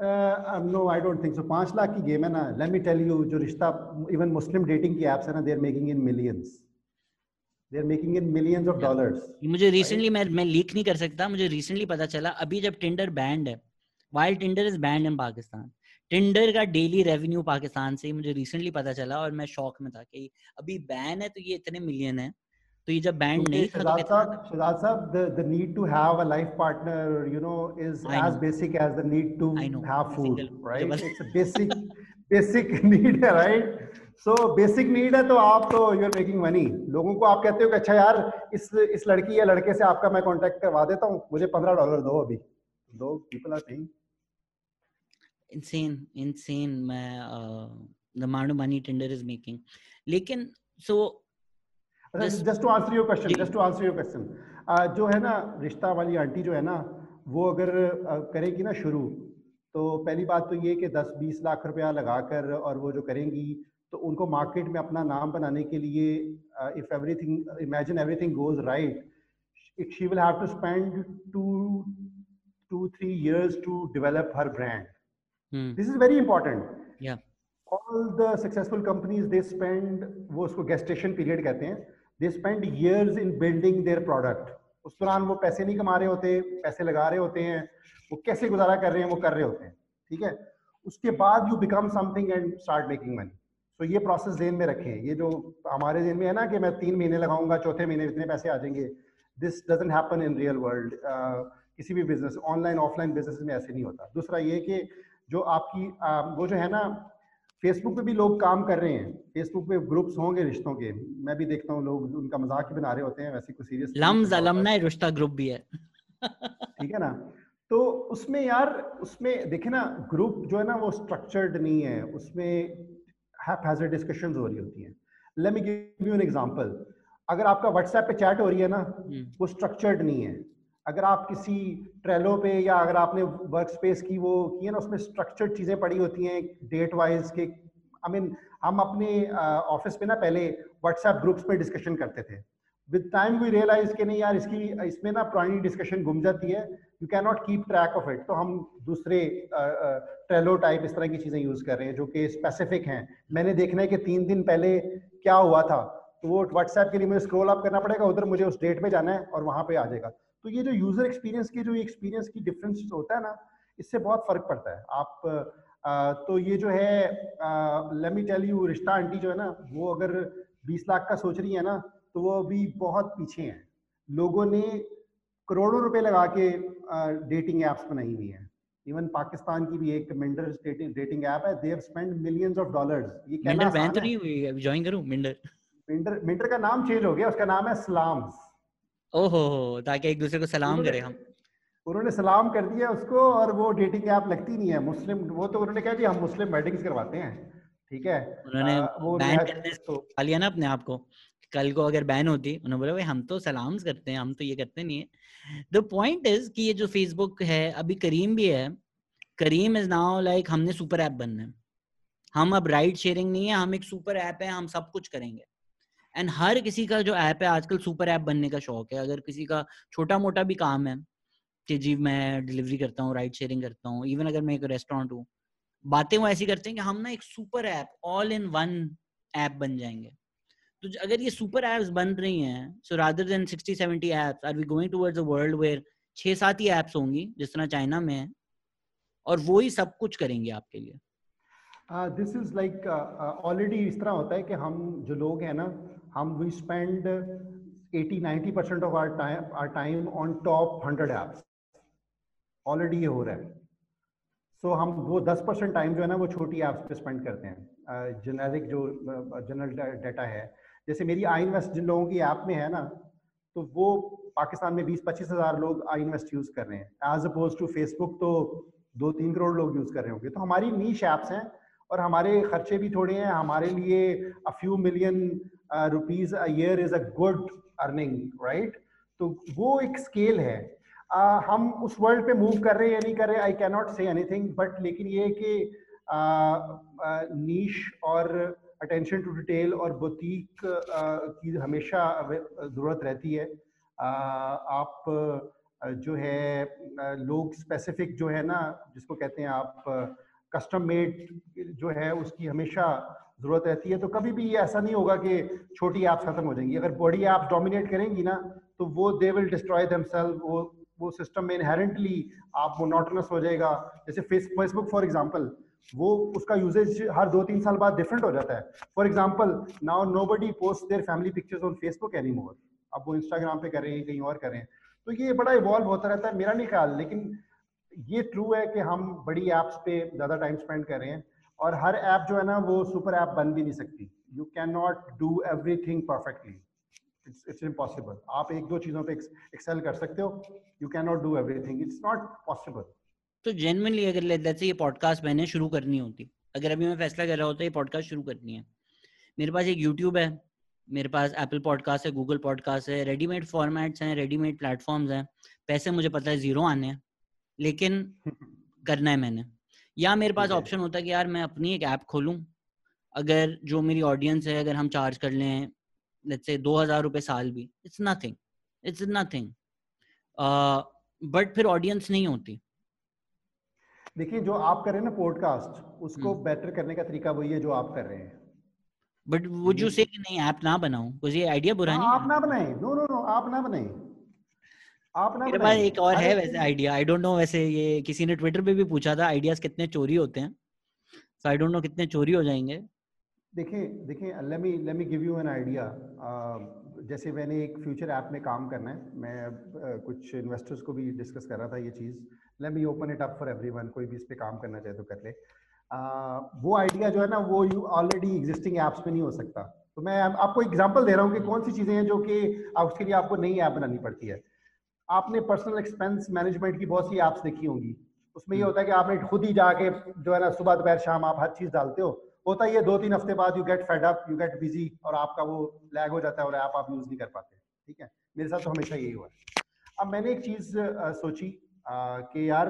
No I don't think so पाँच लाख की game है ना late me tell you जो रिश्ता इवन मुस्लिम डेटिंग की एप्स है ना they are making in millions they are making in millions मुझे रिसेंटली मैं मैं लीक नहीं कर सकता मुझे रिसेंटली पता चला अभी जब टिंडर बैंड है while Tinder is banned in Pakistan Tinder का डेली रेवेन्यू पाकिस्तान से मुझे रिसेंटली पता चला और मैं शौक में था कि अभी बैन है तो ये इतने मिलियन है। तो ये जब बैंड नहीं था तो Shahzad sahab the the need to have a life partner you know is as basic as the need to have food right it's a basic basic need है राइट सो बेसिक नीड है तो आप तो you are making money लोगों को आप कहते हो कि अच्छा यार इस इस लड़की या लड़के से आपका मैं कांटेक्ट करवा देता हूँ मुझे पंद्रह डॉलर दो अभी। दो people are saying insane insane uh, the amount of money tinder is making. लेकिन so just to answer your question just to answer your question जो है ना रिश्ता वाली आंटी जो है ना वो अगर uh, करेगी ना शुरू तो पहली बात तो ये कि 10-20 लाख रुपया लगाकर और वो जो करेंगी तो उनको मार्केट में अपना नाम बनाने के लिए if everything imagine everything goes right it she will have to spend two two three years to develop her brand. This is very important. Yeah. All the successful companies they spend वो उसको gestation period कहते हैं. They spend years in building their product. उस दौरान वो पैसे नहीं कमा रहे होते, पैसे लगा रहे होते हैं, वो कैसे गुजारा कर रहे हैं, वो कर रहे होते हैं, ठीक है? उसके बाद you become something and start making money तो ये प्रोसेस जेन में रखें। ये जो हमारे जेन में है ना कि मैं तीन महीने लगाऊँगा, चौथे महीने इतने पैसे आ जाएँगे this doesn't happen in real world किसी भी बिज़नेस ऑनलाइन ऑफलाइन बिज़नेस में ऐसे नहीं होता। दूसरा ये कि जो आपकी वो जो है ना फेसबुक पे भी लोग काम कर रहे हैं। फेसबुक पे ग्रुप्स होंगे रिश्तों के। मैं भी देखता हूँ लोग उनका मज़ाक ही बना रहे होते हैं वैसे कुछ सीरियस लम्स रिश्ता ग्रुप भी है। ठीक है ना? तो उसमें यार उसमें देखे ना ग्रुप जो है ना वो स्ट्रक्चर्ड नहीं है। उसमें डिस्कशंस हो रही होती हैं। Let me give you an example अगर आपका व्हाट्सएप पे चैट हो रही है ना हम्म। वो स्ट्रक्चर्ड नहीं है। अगर आप किसी ट्रेलो पे या अगर आपने वर्क स्पेस की वो की है ना उसमें स्ट्रक्चर्ड चीज़ें पड़ी होती हैं डेट वाइज के आई मीन हम अपने ऑफ़िस uh, पे ना पहले व्हाट्सएप ग्रुप्स में डिस्कशन करते थे। विद टाइम वी रियलाइज़ के नहीं यार इसकी इसमें ना पुरानी डिस्कशन गुम जाती है। You can not keep track of it तो हम दूसरे ट्रेलो uh, टाइप uh, इस तरह की चीज़ें यूज़ कर रहे हैं जो कि स्पेसिफिक हैं। मैंने देखना है कि तीन दिन पहले क्या हुआ था। तो वो व्हाट्सएप के लिए मुझे स्क्रॉल अप करना पड़ेगा उधर मुझे उस डेट में जाना है और वहाँ पे आ जाएगा। तो ये जो यूज़र एक्सपीरियंस की जो एक्सपीरियंस की डिफरेंस होता है ना इससे बहुत फ़र्क पड़ता है। आप आ, तो ये जो है let me tell you Rishta aunty जो है ना वो अगर 20 लाख का सोच रही है ना तो वो अभी बहुत पीछे हैं। लोगों ने करोड़ों रुपए लगा के डेटिंग एप्स बनाई हुई है। इवन पाकिस्तान की भी एक मिंडर डेटिंग ऐप है they have spend millions of dollars ये कहना मिंडर बैन तो नहीं हुई ज्वाइन करूँ? मिंडर मिंडर मिंडर का नाम चेंज हो गया उसका नाम है स्लाम्स ओहो ताकि एक दूसरे को सलाम करें हम। उन्होंने सलाम कर दिया उसको और वो डेटिंग ऐप लगती नहीं है। मुस्लिम वो तो उन्होंने कहा जी हम मुस्लिम वेडिंग्स करवाते हैं। ठीक है? उन्होंने आ, वो बैन करने तो लिया ना अपने आप को। कल को अगर बैन होती उन्होंने बोला भाई हम तो सलाम करते हैं हम तो ये करते नहीं है। द पॉइंट इज़ कि ये जो फेसबुक है अभी करीम भी है। करीम इज़ नाउ लाइक हमने सुपर ऐप बनना है। हम अब राइड शेयरिंग नहीं है हम एक सुपर ऐप है हम सब कुछ करेंगे। एंड हर किसी का जो ऐप है, आजकल सुपर ऐप बनने का शौक है। अगर किसी का छोटा मोटा भी काम है कि जी, मैं डिलीवरी करता हूँ राइड शेयरिंग करता हूँ इवन अगर मैं एक रेस्टोरेंट हूँ, बातें वो ऐसी करते हैं कि हम ना एक super app all in one app बन जाएँगे। तो अगर ये सुपर एप्स बन रही हैं so rather than 60 70 apps are we going towards a world where छह सात ही एप्स होंगी, जिस तरह चाइना में है, और वो ही सब कुछ करेंगे आपके लिए? दिस इज़ लाइक ऑलरेडी इस तरह होता है कि हम जो लोग हैं ना हम we spend 80 90 percent of our time our time on top 100 apps already ये हो रहा है। सो so, हम वो 10 परसेंट टाइम जो है ना वो छोटी एप्स पे स्पेंड करते हैं। जेनेरिक uh, जो जनरल uh, डाटा है। जैसे मेरी आई इन्वेस्ट जिन लोगों की ऐप में है ना तो वो पाकिस्तान में बीस पच्चीस हज़ार लोग आई इन्वेस्ट यूज़ कर रहे हैं। एज अपोज टू फेसबुक तो दो तीन करोड़ लोग यूज़ कर रहे होंगे। तो हमारी नीच ऐप्स हैं और हमारे खर्चे भी थोड़े हैं। हमारे लिए a few million rupees a year is a good earning right तो वो एक स्केल है। Uh, हम उस वर्ल्ड पे मूव कर रहे हैं या नहीं कर रहे I can not say anything but लेकिन ये कि नीश और अटेंशन टू डिटेल और बुटीक की हमेशा ज़रूरत रहती है। आप जो है लोग स्पेसिफिक जो है ना जिसको कहते हैं आप कस्टम मेड जो है उसकी हमेशा ज़रूरत रहती है तो कभी भी ये ऐसा नहीं होगा कि छोटी ऐप्स ख़त्म हो जाएँगी। अगर बड़ी ऐप्स डोमिनेट करेंगी ना तो वो दे विल डिस्ट्रॉय देमसेल्फ वो वो सिस्टम में इनहेरेंटली आप मोनोटनस हो जाएगा। जैसे फेस फेसबुक फॉर एग्ज़ाम्पल वो उसका यूजेज हर दो तीन साल बाद डिफरेंट हो जाता है। For example now nobody post their family pictures on Facebook any more अब वो इंस्टाग्राम पे कर रहे हैं, कहीं और कर रहे हैं। तो ये बड़ा इवॉल्व होता रहता है, मेरा नहीं ख्याल। लेकिन ये ट्रू है कि हम बड़ी ऐप्स पे ज़्यादा टाइम स्पेंड कर रहे हैं। और हर ऐप जो है ना वो सुपर ऐप बन भी नहीं सकती। You can not do everything perfectly it's it's impossible आप एक दो चीज़ों पे एक्सेल कर सकते हो। You can not do everything it's not possible तो जेनवनली अगर लेट्स ये पॉडकास्ट मैंने शुरू करनी होती अगर अभी मैं फैसला कर रहा होता ये पॉडकास्ट शुरू करनी है। मेरे पास एक यूट्यूब है मेरे पास एप्पल पॉडकास्ट है गूगल पॉडकास्ट है रेडीमेड फॉर्मेट्स हैं रेडीमेड प्लेटफॉर्म्स हैं। पैसे मुझे पता है ज़ीरो आने हैं। लेकिन करना है मैंने। या मेरे पास ऑप्शन होता है कि यार मैं अपनी एक ऐप खोलूं। अगर जो मेरी ऑडियंस है अगर हम चार्ज कर लें लेट्स से दो हज़ार रुपये साल भी it's nothing it's nothing but फिर ऑडियंस नहीं होती। देखिए जो आप कर रहे हैं ना पॉडकास्ट उसको बेटर हम्म। करने का तरीका वही है जो आप कर रहे हैं। बट वो जो से कि नहीं ऐप ना बनाऊँ? ये आइडिया बुरा नहीं आप ना बनाएँ। नो नो नो आप ना बनाएँ। आप ना मेरे पास एक और है वैसे आइडिया आई डोंट नो वैसे ये किसी ने ट्विटर पे भी पूछा था आइडियाज़ कितने चोरी होते हैं। सो आई डोंट नो कितने चोरी हो जाएँगे। देखिए देखिए let me let me give you an idea जैसे मैंने एक फ्यूचर ऐप में काम करना है मैं uh, कुछ इन्वेस्टर्स को भी डिस्कस कर रहा था ये चीज़। Let me open it up for everyone कोई भी इस पे काम करना चाहे तो कर ले। uh, वो आइडिया जो है ना वो यू ऑलरेडी एग्जिस्टिंग एप्स में नहीं हो सकता। तो मैं आपको एग्जांपल दे रहा हूँ कि कौन सी चीज़ें हैं जो कि उसके लिए आपको नई ऐप बनानी पड़ती है। आपने पर्सनल एक्सपेंस मैनेजमेंट की बहुत सी ऐप्स देखी होंगी। उसमें ये हम्म। होता है कि आपने खुद ही जाके जो है ना सुबह दोपहर शाम आप हर चीज़ डालते हो। होता है ये दो तीन हफ़्ते बाद you get fed up you get busy और आपका वो लैग हो जाता है और ऐप आप यूज़ नहीं कर पाते। ठीक है? मेरे साथ तो हमेशा यही हुआ है। अब मैंने एक चीज़ सोची कि यार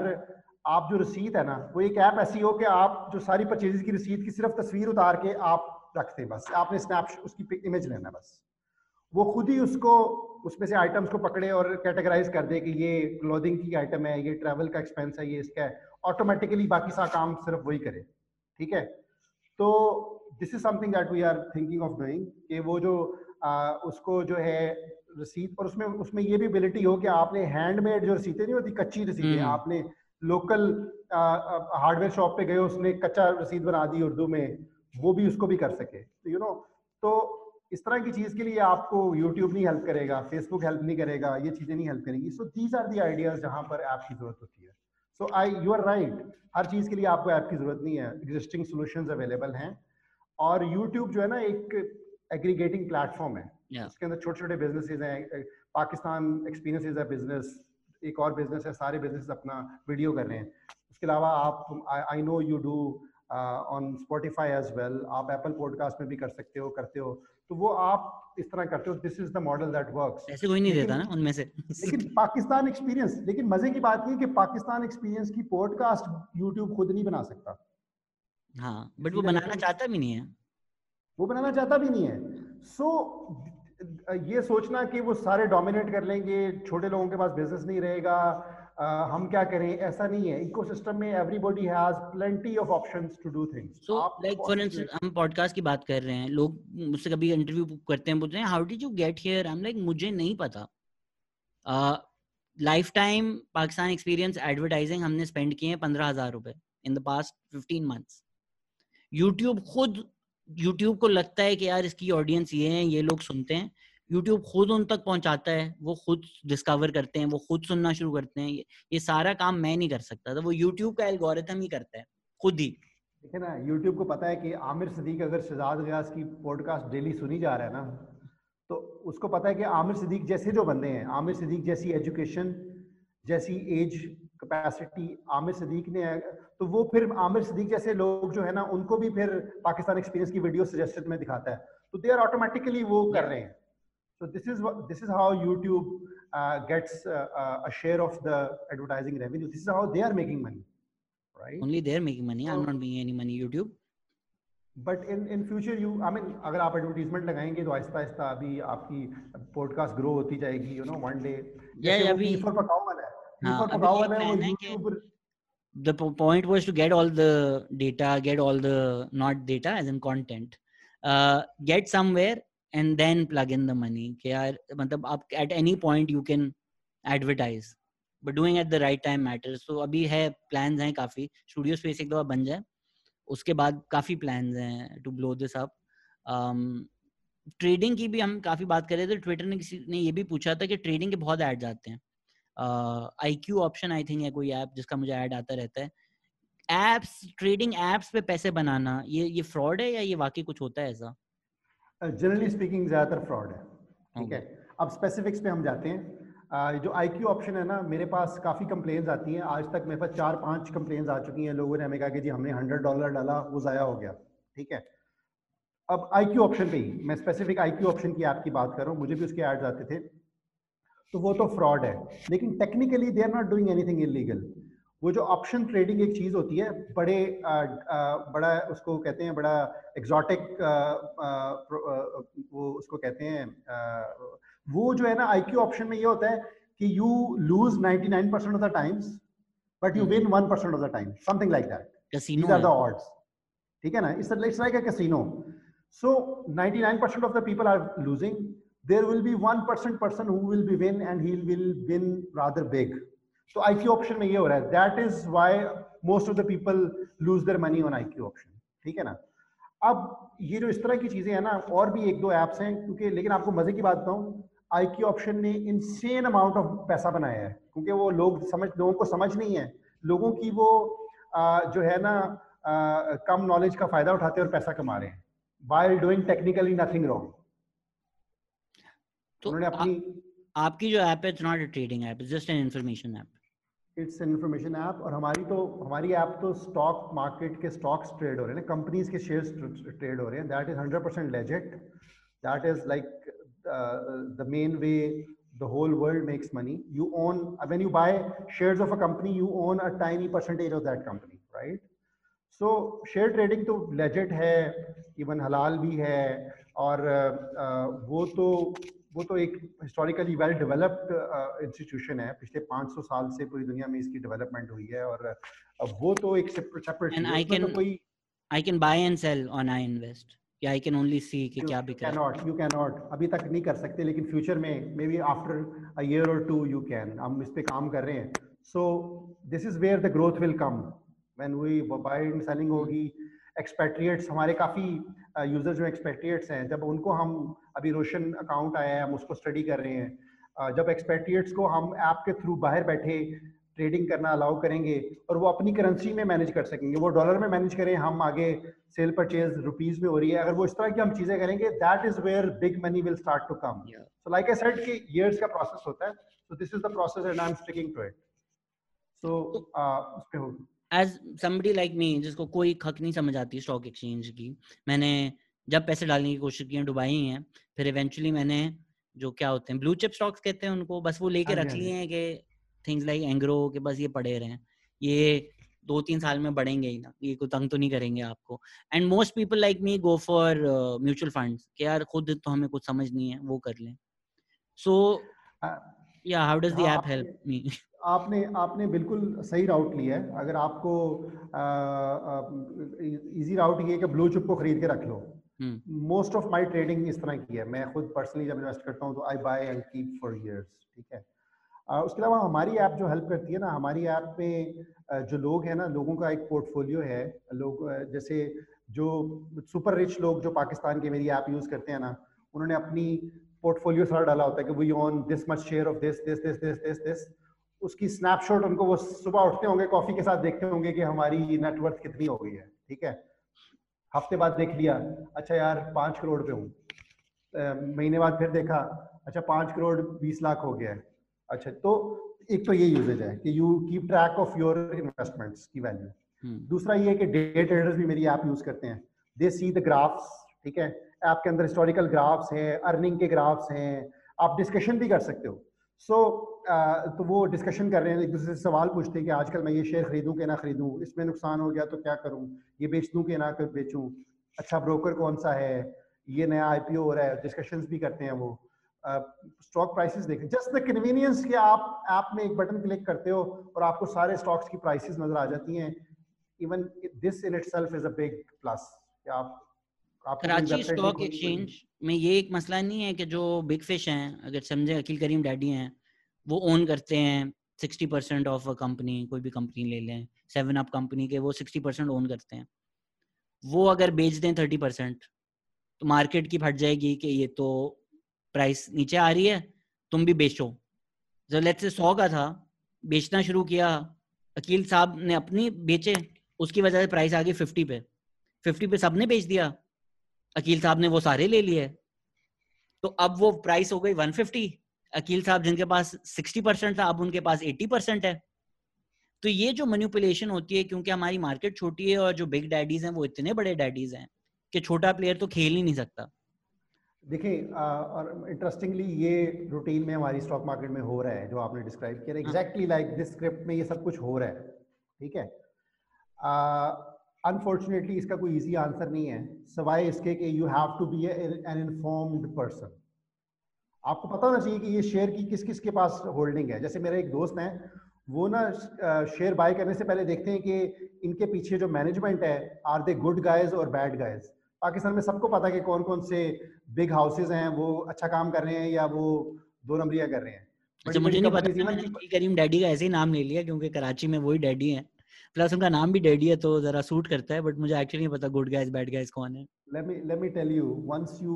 आप जो रसीद है ना वो एक ऐप ऐसी हो कि आप जो सारी परचेजेस की रसीद की सिर्फ़ तस्वीर उतार के आप रखते हैं बस। आपने स्नैप उसकी इमेज लेना बस। वो खुद ही उसको उसमें से आइटम्स को पकड़े और कैटेगराइज कर दे कि ये क्लोथिंग की आइटम है ये ट्रैवल का एक्सपेंस है ये इसका है। ऑटोमेटिकली बाकी सारा काम सिर्फ़ वही करे ठीक है? तो this is something that we are thinking of doing कि वो जो आ, उसको जो है रसीद और उसमें उसमें ये भी एबिलिटी हो कि आपने हैंडमेड जो रसीदें नहीं होती कच्ची रसीदें हम्म। आपने लोकल हार्डवेयर शॉप पे गए उसने कच्चा रसीद बना दी उर्दू में वो भी उसको भी कर सके तो यू नो तो इस तरह की चीज़ के लिए आपको यूट्यूब नहीं हेल्प करेगा फेसबुक हेल्प नहीं करेगा ये चीज़ें नहीं हेल्प करेंगी। So these are the ideas जहाँ पर ऐप की ज़रूरत होती है। So I you are right हर चीज़ के लिए आपको ऐप की ज़रूरत नहीं है। एग्जिस्टिंग सोल्यूशन अवेलेबल हैं। और यूट्यूब जो है ना एक एग्रीगेटिंग प्लेटफॉर्म है। Yeah. उसके अंदर छोटे छोटे बिजनेसेस हैं Pakistan experience is a business एक और बिज़नेस है सारे बिज़नेस अपना वीडियो कर रहे हैं। उसके अलावा आप I know you do on Spotify as well आप एप्पल पॉडकास्ट में भी कर सकते हो करते हो। तो वो आप इस तरह करते हो this is the model that works ऐसे कोई नहीं देता ना उनमें से। लेकिन पाकिस्तान एक्सपीरियंस लेकिन मज़े की बात ये कि पाकिस्तान एक्सपीरियंस की पॉडकास्ट यूट्यूब खुद नहीं बना सकता। हाँ बट वो बनाना चाहता भी नहीं है। वो बनाना चाहता भी नहीं है। सो so, ये सोचना कि वो सारे डोमिनेट कर लेंगे छोटे लोगों के पास बिज़नेस नहीं रहेगा uh, हम क्या करें? ऐसा नहीं है। इकोसिस्टम में everybody has plenty of options to do things so like for instance हम पॉडकास्ट की बात कर रहे हैं। लोग मुझसे कभी इंटरव्यू करते हैं बोलते हैं how did you get here I am like मुझे नहीं पता। Life time Pakistan experience advertising हमने स्पेंड किए हैं पंद्रह हज़ार रुपए in the past fifteen months YouTube खुद यूट्यूब को लगता है कि यार इसकी ऑडियंस ये है ये लोग सुनते हैं। यूट्यूब खुद उन तक पहुंचाता है वो खुद डिस्कवर करते हैं वो खुद सुनना शुरू करते हैं ये, ये सारा काम मैं नहीं कर सकता तो वो यूट्यूब का एल्गोरिथम ही करता है खुद ही। देखिए ना यूट्यूब को पता है कि आमिर सदीक अगर शहजाद गयास की पॉडकास्ट डेली सुनी जा रहा है ना तो उसको पता है कि आमिर सदीक जैसे जो बंदे हैं आमिर सदीक जैसी एजुकेशन जैसी एज कैपेसिटी आमिर सदीक ने तो वो फिर आमिर सदीक जैसे लोग जो है ना उनको भी फिर पाकिस्तान एक्सपीरियंस की वीडियो सजेस्टेड में दिखाता है तो दे आर ऑटोमेटिकली वो कर रहे हैं। So this is what this is how YouTube uh, gets uh, uh, a share of the advertising revenue. This is how they are making money, right? Only they're making money. So, I'm not making any money. YouTube. But in in future you I mean अगर आप advertisement लगाएंगे तो आहिस्ता आहिस्ता अभी आपकी podcast grow होती जाएगी you know one day जैसे अभी फॉर पकाओ वाला है हाँ, फॉर पकाओ वाला है वो YouTube the point was to get all the data get all the not data as in content uh, get somewhere and then plug in the money. कि यार मतलब आप at any point you can advertise. But doing at the right time matters. So अभी है plans हैं काफ़ी. Studio space एक दफ़ा बन जाए। उसके बाद काफ़ी plans हैं blow this up. Um, trading की भी हम काफ़ी बात कर रहे थे। ट्विटर ने किसी ने ये भी पूछा था कि ट्रेडिंग के बहुत ऐड आते हैं। I Q option I think है कोई ऐप जिसका मुझे ऐड आता रहता है। एप्स ट्रेडिंग एप्स पे पैसे बनाना ये ये फ्रॉड है या ये वाकई कुछ होता है ऐसा? जनरली स्पीकिंग ज़्यादातर फ्रॉड है ठीक है? अब स्पेसिफिक्स पे हम जाते हैं। Uh, जो आई क्यू ऑप्शन है ना मेरे पास काफ़ी कंप्लेन्स आती हैं। आज तक मेरे पास चार पाँच कंप्लेन्स आ चुकी हैं लोगों ने। हमें कहा कि जी हमने हंड्रेड डॉलर डाला वो ज़ाया हो गया ठीक है? अब आई क्यू ऑप्शन पे ही मैं स्पेसिफिक आई क्यू ऑप्शन की ऐप की बात कर रहा हूँ मुझे भी उसके एड्स आते थे। तो वो तो फ्रॉड है लेकिन technically they are not doing anything illegal वो जो ऑप्शन ट्रेडिंग एक चीज़ होती है बड़े आ, आ, बड़ा उसको कहते हैं बड़ा एग्जॉटिक वो उसको कहते हैं आ, वो जो है ना आईक्यू ऑप्शन में ये होता है कि you lose 99 percent of the times but you win 1 percent of the time something like that casino are the odds ठीक है ना? It's it's like a casino so 99 percent of the people are losing there will be 1% person who will be win and he will win rather big. तो I Q Option में ये हो रहा है। That is why most of the people lose their money on I Q option ठीक है ना? अब ये जो इस तरह की चीज़ें हैं ना और भी एक दो एप्स हैं क्योंकि लेकिन आपको मज़े की बात बताऊँ आई क्यू ऑप्शन ने इनसेन अमाउंट ऑफ़ पैसा बनाया है। क्योंकि वो लोग समझ लोगों को समझ नहीं है। लोगों की वो आ, जो है ना आ, कम नॉलेज का फ़ायदा उठाते हैं और पैसा कमा रहे हैं। While doing technically nothing wrong तो उन्होंने अपनी आपकी जो ऐप है it's not a trading app it's just an information app it's an information app और हमारी तो हमारी ऐप तो स्टॉक मार्केट के स्टॉक्स ट्रेड हो रहे हैं कंपनीज़ के शेयर्स ट्रेड हो रहे हैं। That is hundred percent legit that is like the main way the whole world makes money you own when you buy shares of a company you own a tiny percentage of that company right so share trading तो legit है even हलाल भी है और uh, uh, वो तो वो तो एक हिस्टोरिकली वेल डेवलप्ड इंस्टीट्यूशन है। पिछले 500 साल से पूरी दुनिया में इसकी डेवलपमेंट हुई है और अब वो तो एक सेपरेट एंड आई कैन कोई I can buy and sell on I invest या आई कैन ओनली सी कि क्या बिक। रहा है नॉट यू कैन नॉट अभी तक नहीं कर सकते लेकिन फ्यूचर में maybe after a year और टू यू कैन हम इस पे काम कर रहे हैं। So this is where the growth will come when we buying selling होगी एक्सपेट्रिएट्स हमारे काफ़ी यूज़र जो एक्सपेट्रिएट्स हैं जब उनको हम अभी रोशन अकाउंट आया है हम उसको स्टडी कर रहे हैं। जब एक्सपेट्रिएट्स को हम ऐप के थ्रू बाहर बैठे ट्रेडिंग करना अलाउ करेंगे और वो अपनी करेंसी में मैनेज कर सकेंगे वो डॉलर में मैनेज करें हम आगे सेल परचेज रुपीज़ में हो रही है। अगर वो इस तरह की हम चीज़ें करेंगे that is where big money will start to come so like I said कि इयर्स का प्रोसेस होता है। So this is the process and I am sticking to it so उस पे होगी। एज समबडी लाइक मी जिसको कोई खक नहीं समझ आती स्टॉक एक्सचेंज की मैंने जब पैसे डालने की कोशिश की डुबाई हैं फिर इवेंचुअली मैंने जो क्या होते हैं ब्लू चिप स्टॉक्स कहते हैं उनको बस वो लेके हाँ रख हाँ लिए हैं कि थिंग्स लाइक एंग्रो के बस ये पड़े रहे। ये दो तीन साल में बढ़ेंगे ही ना ये कोई तंग तो नहीं करेंगे आपको। And most people like me go for mutual funds कि यार खुद तो हमें कुछ समझ नहीं है वो कर लें। सो या how does the app help me आपने आपने बिल्कुल सही राउट लिया है। अगर आपको इजी राउट ये कि ब्लू चिप को खरीद के रख लो। मोस्ट ऑफ़ माई ट्रेडिंग इस तरह की है। मैं खुद पर्सनली जब इन्वेस्ट करता हूँ तो I buy and keep for years ठीक है? uh, उसके अलावा हमारी ऐप जो हेल्प करती है ना हमारी ऐप में जो लोग हैं ना लोगों का एक पोर्टफोलियो है। लोग जैसे जो सुपर रिच लोग जो पाकिस्तान के मेरी ऐप यूज़ करते हैं ना उन्होंने अपनी पोर्टफोलियो सारा डाला होता है कि we own this much share of this this this this this this उसकी स्नैपशॉट उनको वो सुबह उठते होंगे कॉफ़ी के साथ देखते होंगे कि हमारी नेटवर्थ कितनी हो गई है ठीक है? हफ़्ते बाद देख लिया अच्छा यार पाँच करोड़ पे हूँ। महीने बाद फिर देखा अच्छा पाँच करोड़ बीस लाख हो गया है। अच्छा तो एक तो ये यूजेज है कि you keep track of your investments की वैल्यू हम्म। दूसरा ये कि डे ट्रेडर्स भी मेरी ऐप यूज़ करते हैं। दे सी द ग्राफ्स ठीक है? ऐप के अंदर हिस्टोरिकल ग्राफ्स हैं अर्निंग के ग्राफ्स हैं। आप डिस्कशन भी कर सकते हो। सो so, तो वो डिस्कशन कर रहे हैं एक दूसरे से सवाल पूछते हैं कि आजकल मैं ये शेयर खरीदूं कि ना खरीदूं? इसमें नुकसान हो गया तो क्या करूँ? ये बेच दूँ कि ना कर बेचूं? अच्छा ब्रोकर कौन सा है? ये नया आईपीओ हो रहा है डिस्कशंस भी करते हैं वो। स्टॉक प्राइसेस देखें। जस्ट द कन्वीनियंस कि आप ऐप में एक बटन क्लिक करते हो और आपको सारे स्टॉक्स की प्राइसेस नज़र आ जाती हैं। Even this in itself is a big plus आप कराची स्टॉक एक्सचेंज में ये एक मसला नहीं है कि जो बिग फ़िश हैं अगर समझे अकील करीम डैडी हैं वो ओन करते हैं sixty percent of a company कोई भी कंपनी ले लें सेवन अप कंपनी के वो सिक्सटी परसेंट ओन करते हैं। वो अगर बेच दें थर्टी परसेंट तो मार्केट की फट जाएगी कि ये तो प्राइस नीचे आ रही है, तुम भी बेचो। जब लेट से सौ का था, बेचना शुरू किया, अकील साहब ने अपनी बेचे, उसकी वजह से प्राइस आ गई फिफ्टी पे। फिफ्टी पे सबने बेच दिया, अकील साहब ने वो सारे ले लिए। तो अब वो प्राइस हो गई 150 अकील साहब जिनके पास 60 परसेंट था अब उनके पास 80 परसेंट है। तो ये जो मैनिपुलेशन होती है क्योंकि हमारी मार्केट छोटी है और जो बिग डैडीज हैं वो इतने बड़े डैडीज हैं कि छोटा प्लेयर तो खेल ही नहीं सकता। देखिए और इंटरेस्टिंगली ये रूटीन में हमारी स्टॉक मार्केट में हो रहा है जो आपने डिस्क्राइब किया। एग्जैक्टली लाइक दिस स्क्रिप्ट में ये सब कुछ हो रहा है ठीक है? अनफॉर्चुनेटली इसका कोई इजी आंसर नहीं है सवाए इसके कि you have to be an informed person आपको पता होना चाहिए कि ये शेयर की किस किस के पास होल्डिंग है। जैसे मेरे एक दोस्त हैं वो ना शेयर बाय करने से पहले देखते हैं कि इनके पीछे जो मैनेजमेंट है आर दे गुड गाइज़ और बैड गाइज़ पाकिस्तान में सबको पता है कि कौन कौन से बिग हाउसेज हैं वो अच्छा काम कर रहे हैं या वो दो नंबरिया कर रहे हैं। अच्छा मुझे नहीं पता मैंने करीम डैडी का ऐसे ही नाम ले लिया क्योंकि कराची में वही डैडी हैं। प्लस उनका नाम भी डैडी है तो जरा सूट करता है बट मुझे एक्चुअली नहीं पता गुड गाइस बैड गाइस कौन है। Let me let me tell you once you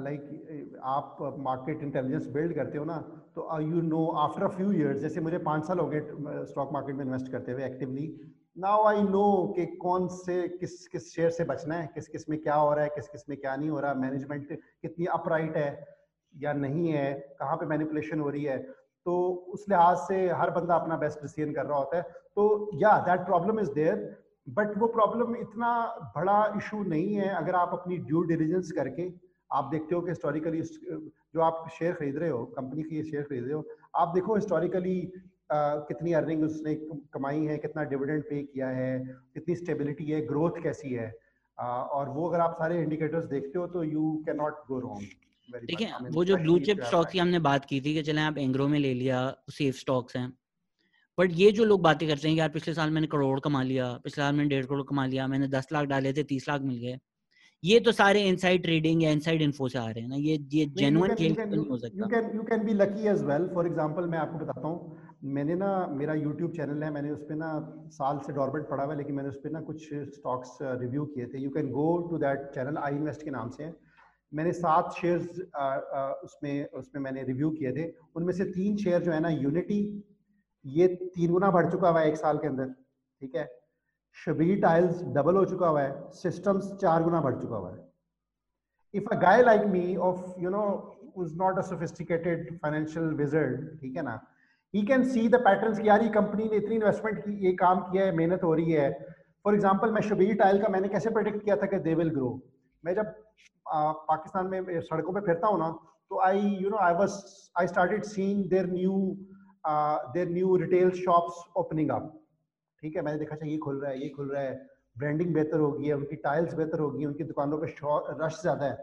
like आप मार्केट इंटेलिजेंस बिल्ड करते हो ना तो you know after a few years जैसे मुझे पाँच साल हो गए स्टॉक मार्केट में इन्वेस्ट करते हुए एक्टिवली नाउ आई नो कि कौन से, किस किस शेयर से बचना है, किस किसमें क्या हो रहा है, किस किसमें क्या नहीं हो रहा मैनेजमेंट कितनी अपराइट है या नहीं है, कहाँ पे मैनिपुलेशन हो रही है तो उस लिहाज से हर बंदा अपना बेस्ट डिसीज़न कर रहा होता है। तो या that problem is there but वो प्रॉब्लम इतना बड़ा इशू नहीं है अगर आप अपनी ड्यू डिलीजेंस करके आप देखते हो कि हिस्टोरिकली जो आप शेयर खरीद रहे हो कंपनी की शेयर खरीद रहे हो आप देखो हिस्टोरिकली कितनी अर्निंग उसने कमाई है कितना डिविडेंड पे किया है कितनी स्टेबिलिटी है ग्रोथ कैसी है। uh, और वो अगर आप सारे इंडिकेटर्स देखते हो तो you can not go wrong देखिए वो जो ब्लू चिप स्टॉक की हमने बात की थी कि चले आप एंग्रो में ले लिया सेफ़ स्टॉक्स हैं। बट ये जो लोग बातें करते हैं यार पिछले साल मैंने करोड़ कमा लिया पिछले साल मैंने डेढ़ करोड़ कमा लिया मैंने दस लाख डाले थे तीस लाख मिल गए। ये तो सारे इनसाइड ट्रेडिंग या इनसाइड इन्फो से आ रहे हैं ना ये ये जेन्युइन खेल तो नहीं हो सकता। You can you can be lucky as well for example मैं आपको बताता हूँ मैंने ना मेरा यूट्यूब चैनल है मैंने उस पर ना साल से डॉर्बेट पड़ा हुआ है लेकिन मैंने उस पर ना कुछ स्टॉक्स रिव्यू किए थे। You can go to that channel I invest के नाम से। मैंने सात शेयर्स उसमें उसमें मैंने रिव्यू किए थे। उनमें से तीन शेयर जो है ना यूनिटी ये तीन गुना बढ़ चुका हुआ है एक साल के अंदर ठीक है? शबीर टाइल्स डबल हो चुका हुआ है सिस्टम्स चार गुना बढ़ चुका हुआ है। If a guy like me of you know is not a sophisticated financial wizard ठीक है ना? He can see the patterns की यार ये कंपनी ने इतनी इन्वेस्टमेंट की ये काम किया है मेहनत हो रही है। फॉर एग्ज़ाम्पल मैं शबीर टाइल का मैंने कैसे प्रोडिक्ट किया था कि दे विल ग्रो मैं जब आ, पाकिस्तान में सड़कों पे फिरता हूँ ना तो I you know I was I started seeing their new their new retail shops opening up ठीक है मैंने देखा अच्छा ये खुल रहा है ये खुल रहा है। ब्रांडिंग बेहतर होगी है उनकी टाइल्स बेहतर होगी उनकी दुकानों पर रश ज़्यादा है।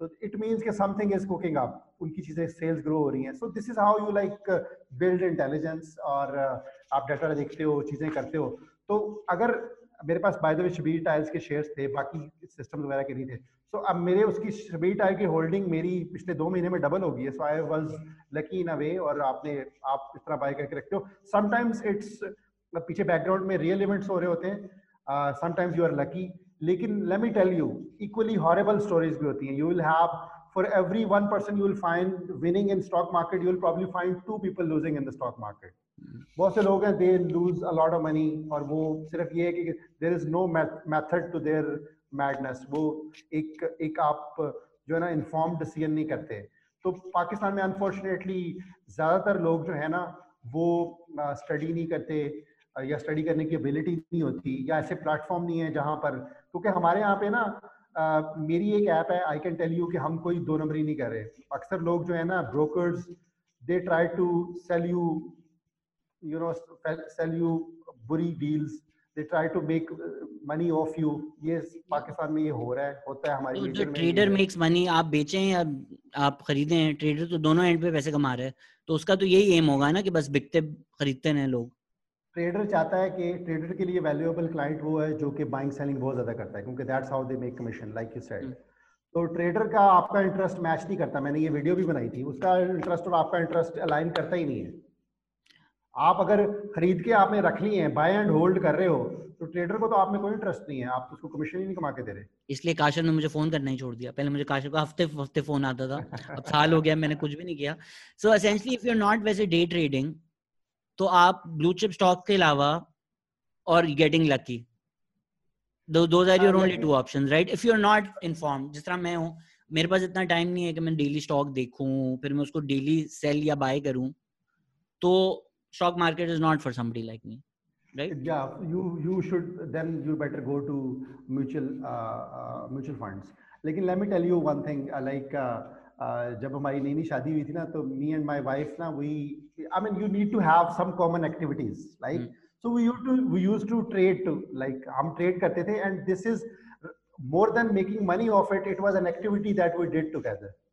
तो इट मीन्स कि समथिंग इज़ कुकिंग अप उनकी चीज़ें सेल्स ग्रो हो रही हैं। So this is how you like build intelligence और uh, आप डाटा देखते हो चीज़ें करते हो। तो अगर मेरे पास by the way Shabbir tiles के शेयर्स थे बाकी सिस्टम वगैरह के नहीं थे सो अब मेरे उसकी शबीर टायर की होल्डिंग मेरी पिछले दो महीने में डबल हो गई है। So I was lucky in a way और आपने, आप इस तरह बाय करके रखते हो। समटाइम्स इट्स पीछे बैकग्राउंड में रियल इवेंट्स हो रहे होते हैं। समटाइम्स यू आर लकी लेकिन let me tell you equally horrible stories भी होती हैं। You will have for every one person you will find winning in stock market, you will probably find two people losing in the stock market बहुत से लोग हैं they lose a lot of money और वो सिर्फ़ ये है कि there is no method to their madness वो एक एक आप जो है ना इन्फॉर्म डिसीज़न नहीं करते। तो पाकिस्तान में अनफॉर्चुनेटली ज़्यादातर लोग जो है ना वो स्टडी नहीं करते या स्टडी करने की एबिलिटी नहीं होती या ऐसे प्लेटफॉर्म नहीं है जहाँ पर क्योंकि हमारे यहाँ पे ना आ, मेरी एक ऐप है आई कैन टेल यू कि हम कोई दो नंबरी नहीं कर रहे। अक्सर लोग जो है ना brokers they try to sell you you know sell you बुरी deals they try to make money off you ये पाकिस्तान में ये हो रहा है होता है हमारी तो जो ट्रेडर मेक्स मनी आप बेचें या आप खरीदें ट्रेडर तो दोनों एंड पे पैसे कमा रहे हैं। तो उसका तो यही एम होगा ना कि बस बिकते खरीदते हैं लोग। ट्रेडर चाहता है कि ट्रेडर के लिए वैल्यूएबल क्लाइंट वो है जो कि बाइंग सेलिंग बहुत ज़्यादा करता है क्योंकि that's how they make commission like you said तो ट्रेडर का आपका इंटरेस्ट मैच नहीं करता। मैंने ये वीडियो भी बनाई थी। उसका इंटरेस्ट और आपका इंटरेस्ट अलाइन करता ही नहीं है। आप अगर खरीद के आपने रख ली है बाय एंड होल्ड कर रहे हो तो ट्रेडर को तो आप में कोई इंटरेस्ट नहीं है आप तो उसको कमीशन ही नहीं कमा के दे रहे। इसलिए काशर ने मुझे फ़ोन करना ही छोड़ दिया। पहले मुझे काशर को हफ़्ते हफ़्ते फ़ोन आता था अब साल हो गया मैंने कुछ भी नहीं किया। So essentially if you are not वैसे डे ट्रेडिंग तो आप ब्लू चिप स्टॉक के अलावा और getting lucky those are your only two options right if you are not inform जिस तरह मैं हूँ मेरे पास इतना टाइम नहीं है कि मैं डेली स्टॉक देखूँ फिर मैं उसको डेली सेल या बाय करूँ तो stock market is not for somebody like me right yeah you you should then you better go to mutual uh, uh, mutual funds लेकिन let me tell you one thing uh, like uh, uh, जब हमारी नई नई शादी हुई थी ना तो me and my wife ना we I mean you need to have some common activities like mm. so we used to we used to trade to like हम trade करते थे and this is more than making money of it it was an activity that we did together So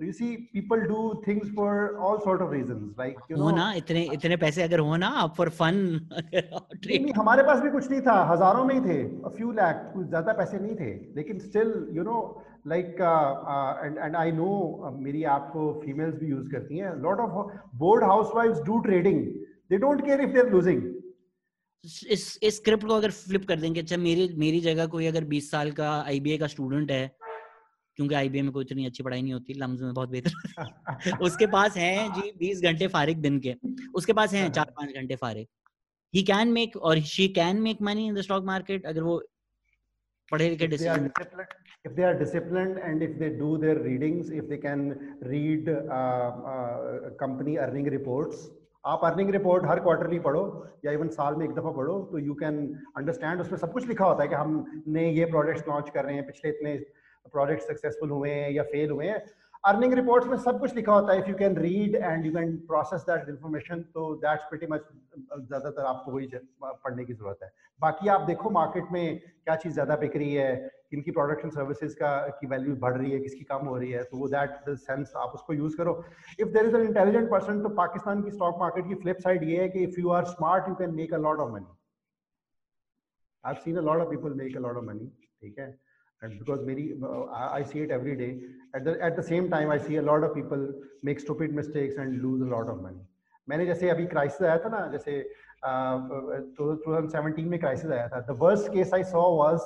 you see people do things for all sort of reasons like you know? ना इतने इतने पैसे अगर हो ना for fun हमारे पास भी कुछ नहीं था हज़ारों में ही थे अ फ्यू लाख कुछ ज़्यादा पैसे नहीं थे लेकिन still you know like and and I know मेरी आपको फीमेल्स भी यूज़ करती हैं lot of bored housewives do trading they don't care if they are losing इस इस स्क्रिप्ट को अगर फ्लिप कर देंगे अच्छा मेरी मेरी जगह कोई अगर 20 साल का आईबीए का स्टूडेंट है क्योंकि आईबीए में कोई इतनी अच्छी पढ़ाई नहीं होती लम्स में बहुत बेहतर उसके पास है जी बीस घंटे फारिग दिन के उसके पास है चार पाँच घंटे फारिग। ही कैन मेक और she can make money in the stock market अगर वो पढ़े लिखे if they are disciplined and if they do their readings if they can read uh, uh, company earning reports आप अर्निंग रिपोर्ट हर quarterly पढ़ो या even साल में एक दफ़ा पढ़ो तो यू कैन अंडरस्टैंड उसमें सब कुछ लिखा होता है कि हमने ये प्रोडक्ट्स लॉन्च कर रहे हैं पिछले इतने प्रोजेक्ट सक्सेसफुल हुए हैं या फेल हुए हैं अर्निंग रिपोर्ट्स में सब कुछ लिखा होता है। If you can read and you can process that information तो दैट्स प्रीटी मच ज़्यादातर आपको वही पढ़ने की ज़रूरत है। बाकी आप देखो मार्केट में क्या चीज़ ज़्यादा बिक रही है, किनकी प्रोडक्ट एंड सर्विसेज़ का, की वैल्यू बढ़ रही है, किसकी कम हो रही है तो वो दैट सेंस आप उसको यूज़ करो। If there is an intelligent person तो पाकिस्तान की स्टॉक मार्केट की फ्लिप साइड ये है कि if you are smart you can make a lot of money I seen a lot of people make a lot of money ठीक है? And because many uh, I see it every day. At the at the same time, I see a lot of people make stupid mistakes and lose a lot of money. मैंने जैसे अभी crisis आया था ना जैसे तो 2017 में crisis आया था the worst case I saw was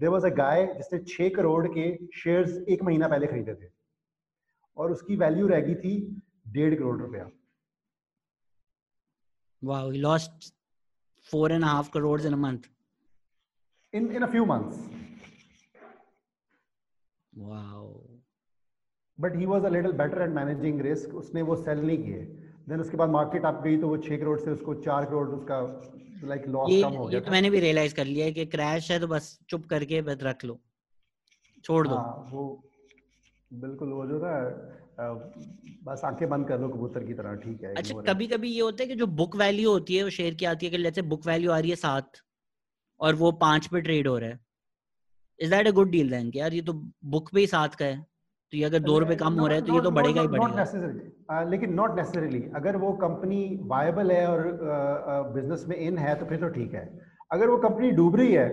there was a guy जिसने 6 करोड़ के शेयर्स एक महीना पहले खरीदे थे और उसकी वैल्यू रह गई थी डेढ़ करोड़ रुपया Wow, he lost four and a half crores in a month. In in a few months. But he was a little better at managing risk उसने वो सेल नहीं किए. देन उसके बाद मार्केट अप गई तो वो 6 करोड़ से उसको 4 करोड़ उसका लाइक लॉस कम हो गया ये तो मैंने भी रियलाइज़ कर लिया है कि क्रैश है तो बस चुप करके बस रख लो। छोड़ दो। हाँ वो बिल्कुल वो जो ना बस आँखें बंद कर लो कबूतर की तरह ठीक है अच्छा कभी कभी ये होता है कि जो बुक वैल्यू होती है वो शेयर की आती है कि जैसे बुक वैल्यू आ रही है सात और वो पाँच पे ट्रेड हो रहा है। Is that a good deal then कि यार ये तो बुक पे ही सात का है। तो ये अगर दो रुपए कम हो रहा है तो ये तो बढ़ेगा ही बढ़ेगा। लेकिन नॉट नेसेसरीली अगर वो कंपनी वायबल है और बिज़नेस में इन है तो फिर तो ठीक है। अगर वो कंपनी डूब रही है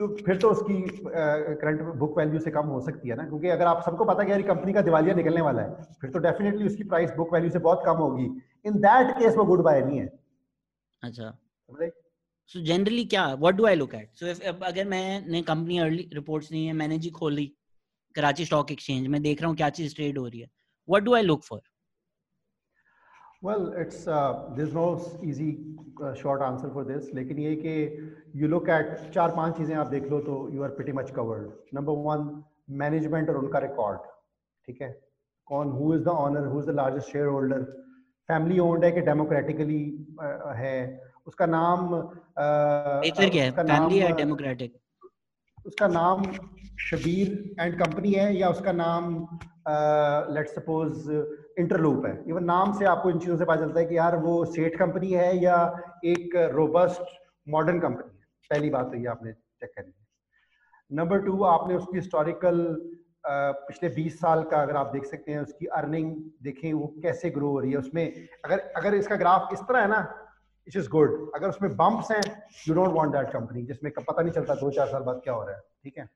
तो फिर तो उसकी करंट बुक वैल्यू से कम हो सकती है ना। क्योंकि अगर आप सबको पता है कि यार कंपनी का दिवालिया निकलने वाला है फिर तो डेफिनेटली उसकी प्राइस बुक वैल्यू से बहुत कम होगी। इन दैट केस वो गुड बाय नहीं है। अच्छा। सो जनरली क्या what do I look at so अगर मैंने कंपनी अर्ली रिपोर्ट्स नहीं है मैंने जी खोली कराची स्टॉक एक्सचेंज में देख रहा हूँ क्या चीज़ ट्रेड हो रही है what do I look for well it's uh, there's no easy uh, short answer for this लेकिन ये कि you look at चार पाँच चीज़ें आप देख लो तो you are pretty much covered number one management और उनका रिकॉर्ड ठीक है कौन who is the owner who is the largest shareholder family owned है कि democratically uh, है उसका नाम uh, क्या है? फैमिली है डेमोक्रेटिक उसका नाम शबीर एंड कंपनी है या उसका नाम लेट सपोज़ इंटरलूप है? इवन नाम से आपको इन चीज़ों से पता चलता है कि यार वो स्टेट कंपनी है या एक रोबस्ट मॉडर्न कंपनी है। पहली बात तो ये आपने चेक करनी है। नंबर टू आपने उसकी हिस्टोरिकल पिछले 20 साल का अगर आप देख सकते हैं उसकी अर्निंग देखें वो कैसे ग्रो हो रही है उसमें? अगर अगर इसका ग्राफ इस तरह है ना इट इज़ गुड अगर उसमें बम्प्स हैं you don't want that company जिसमें पता नहीं चलता दो चार साल बाद क्या हो रहा है ठीक है?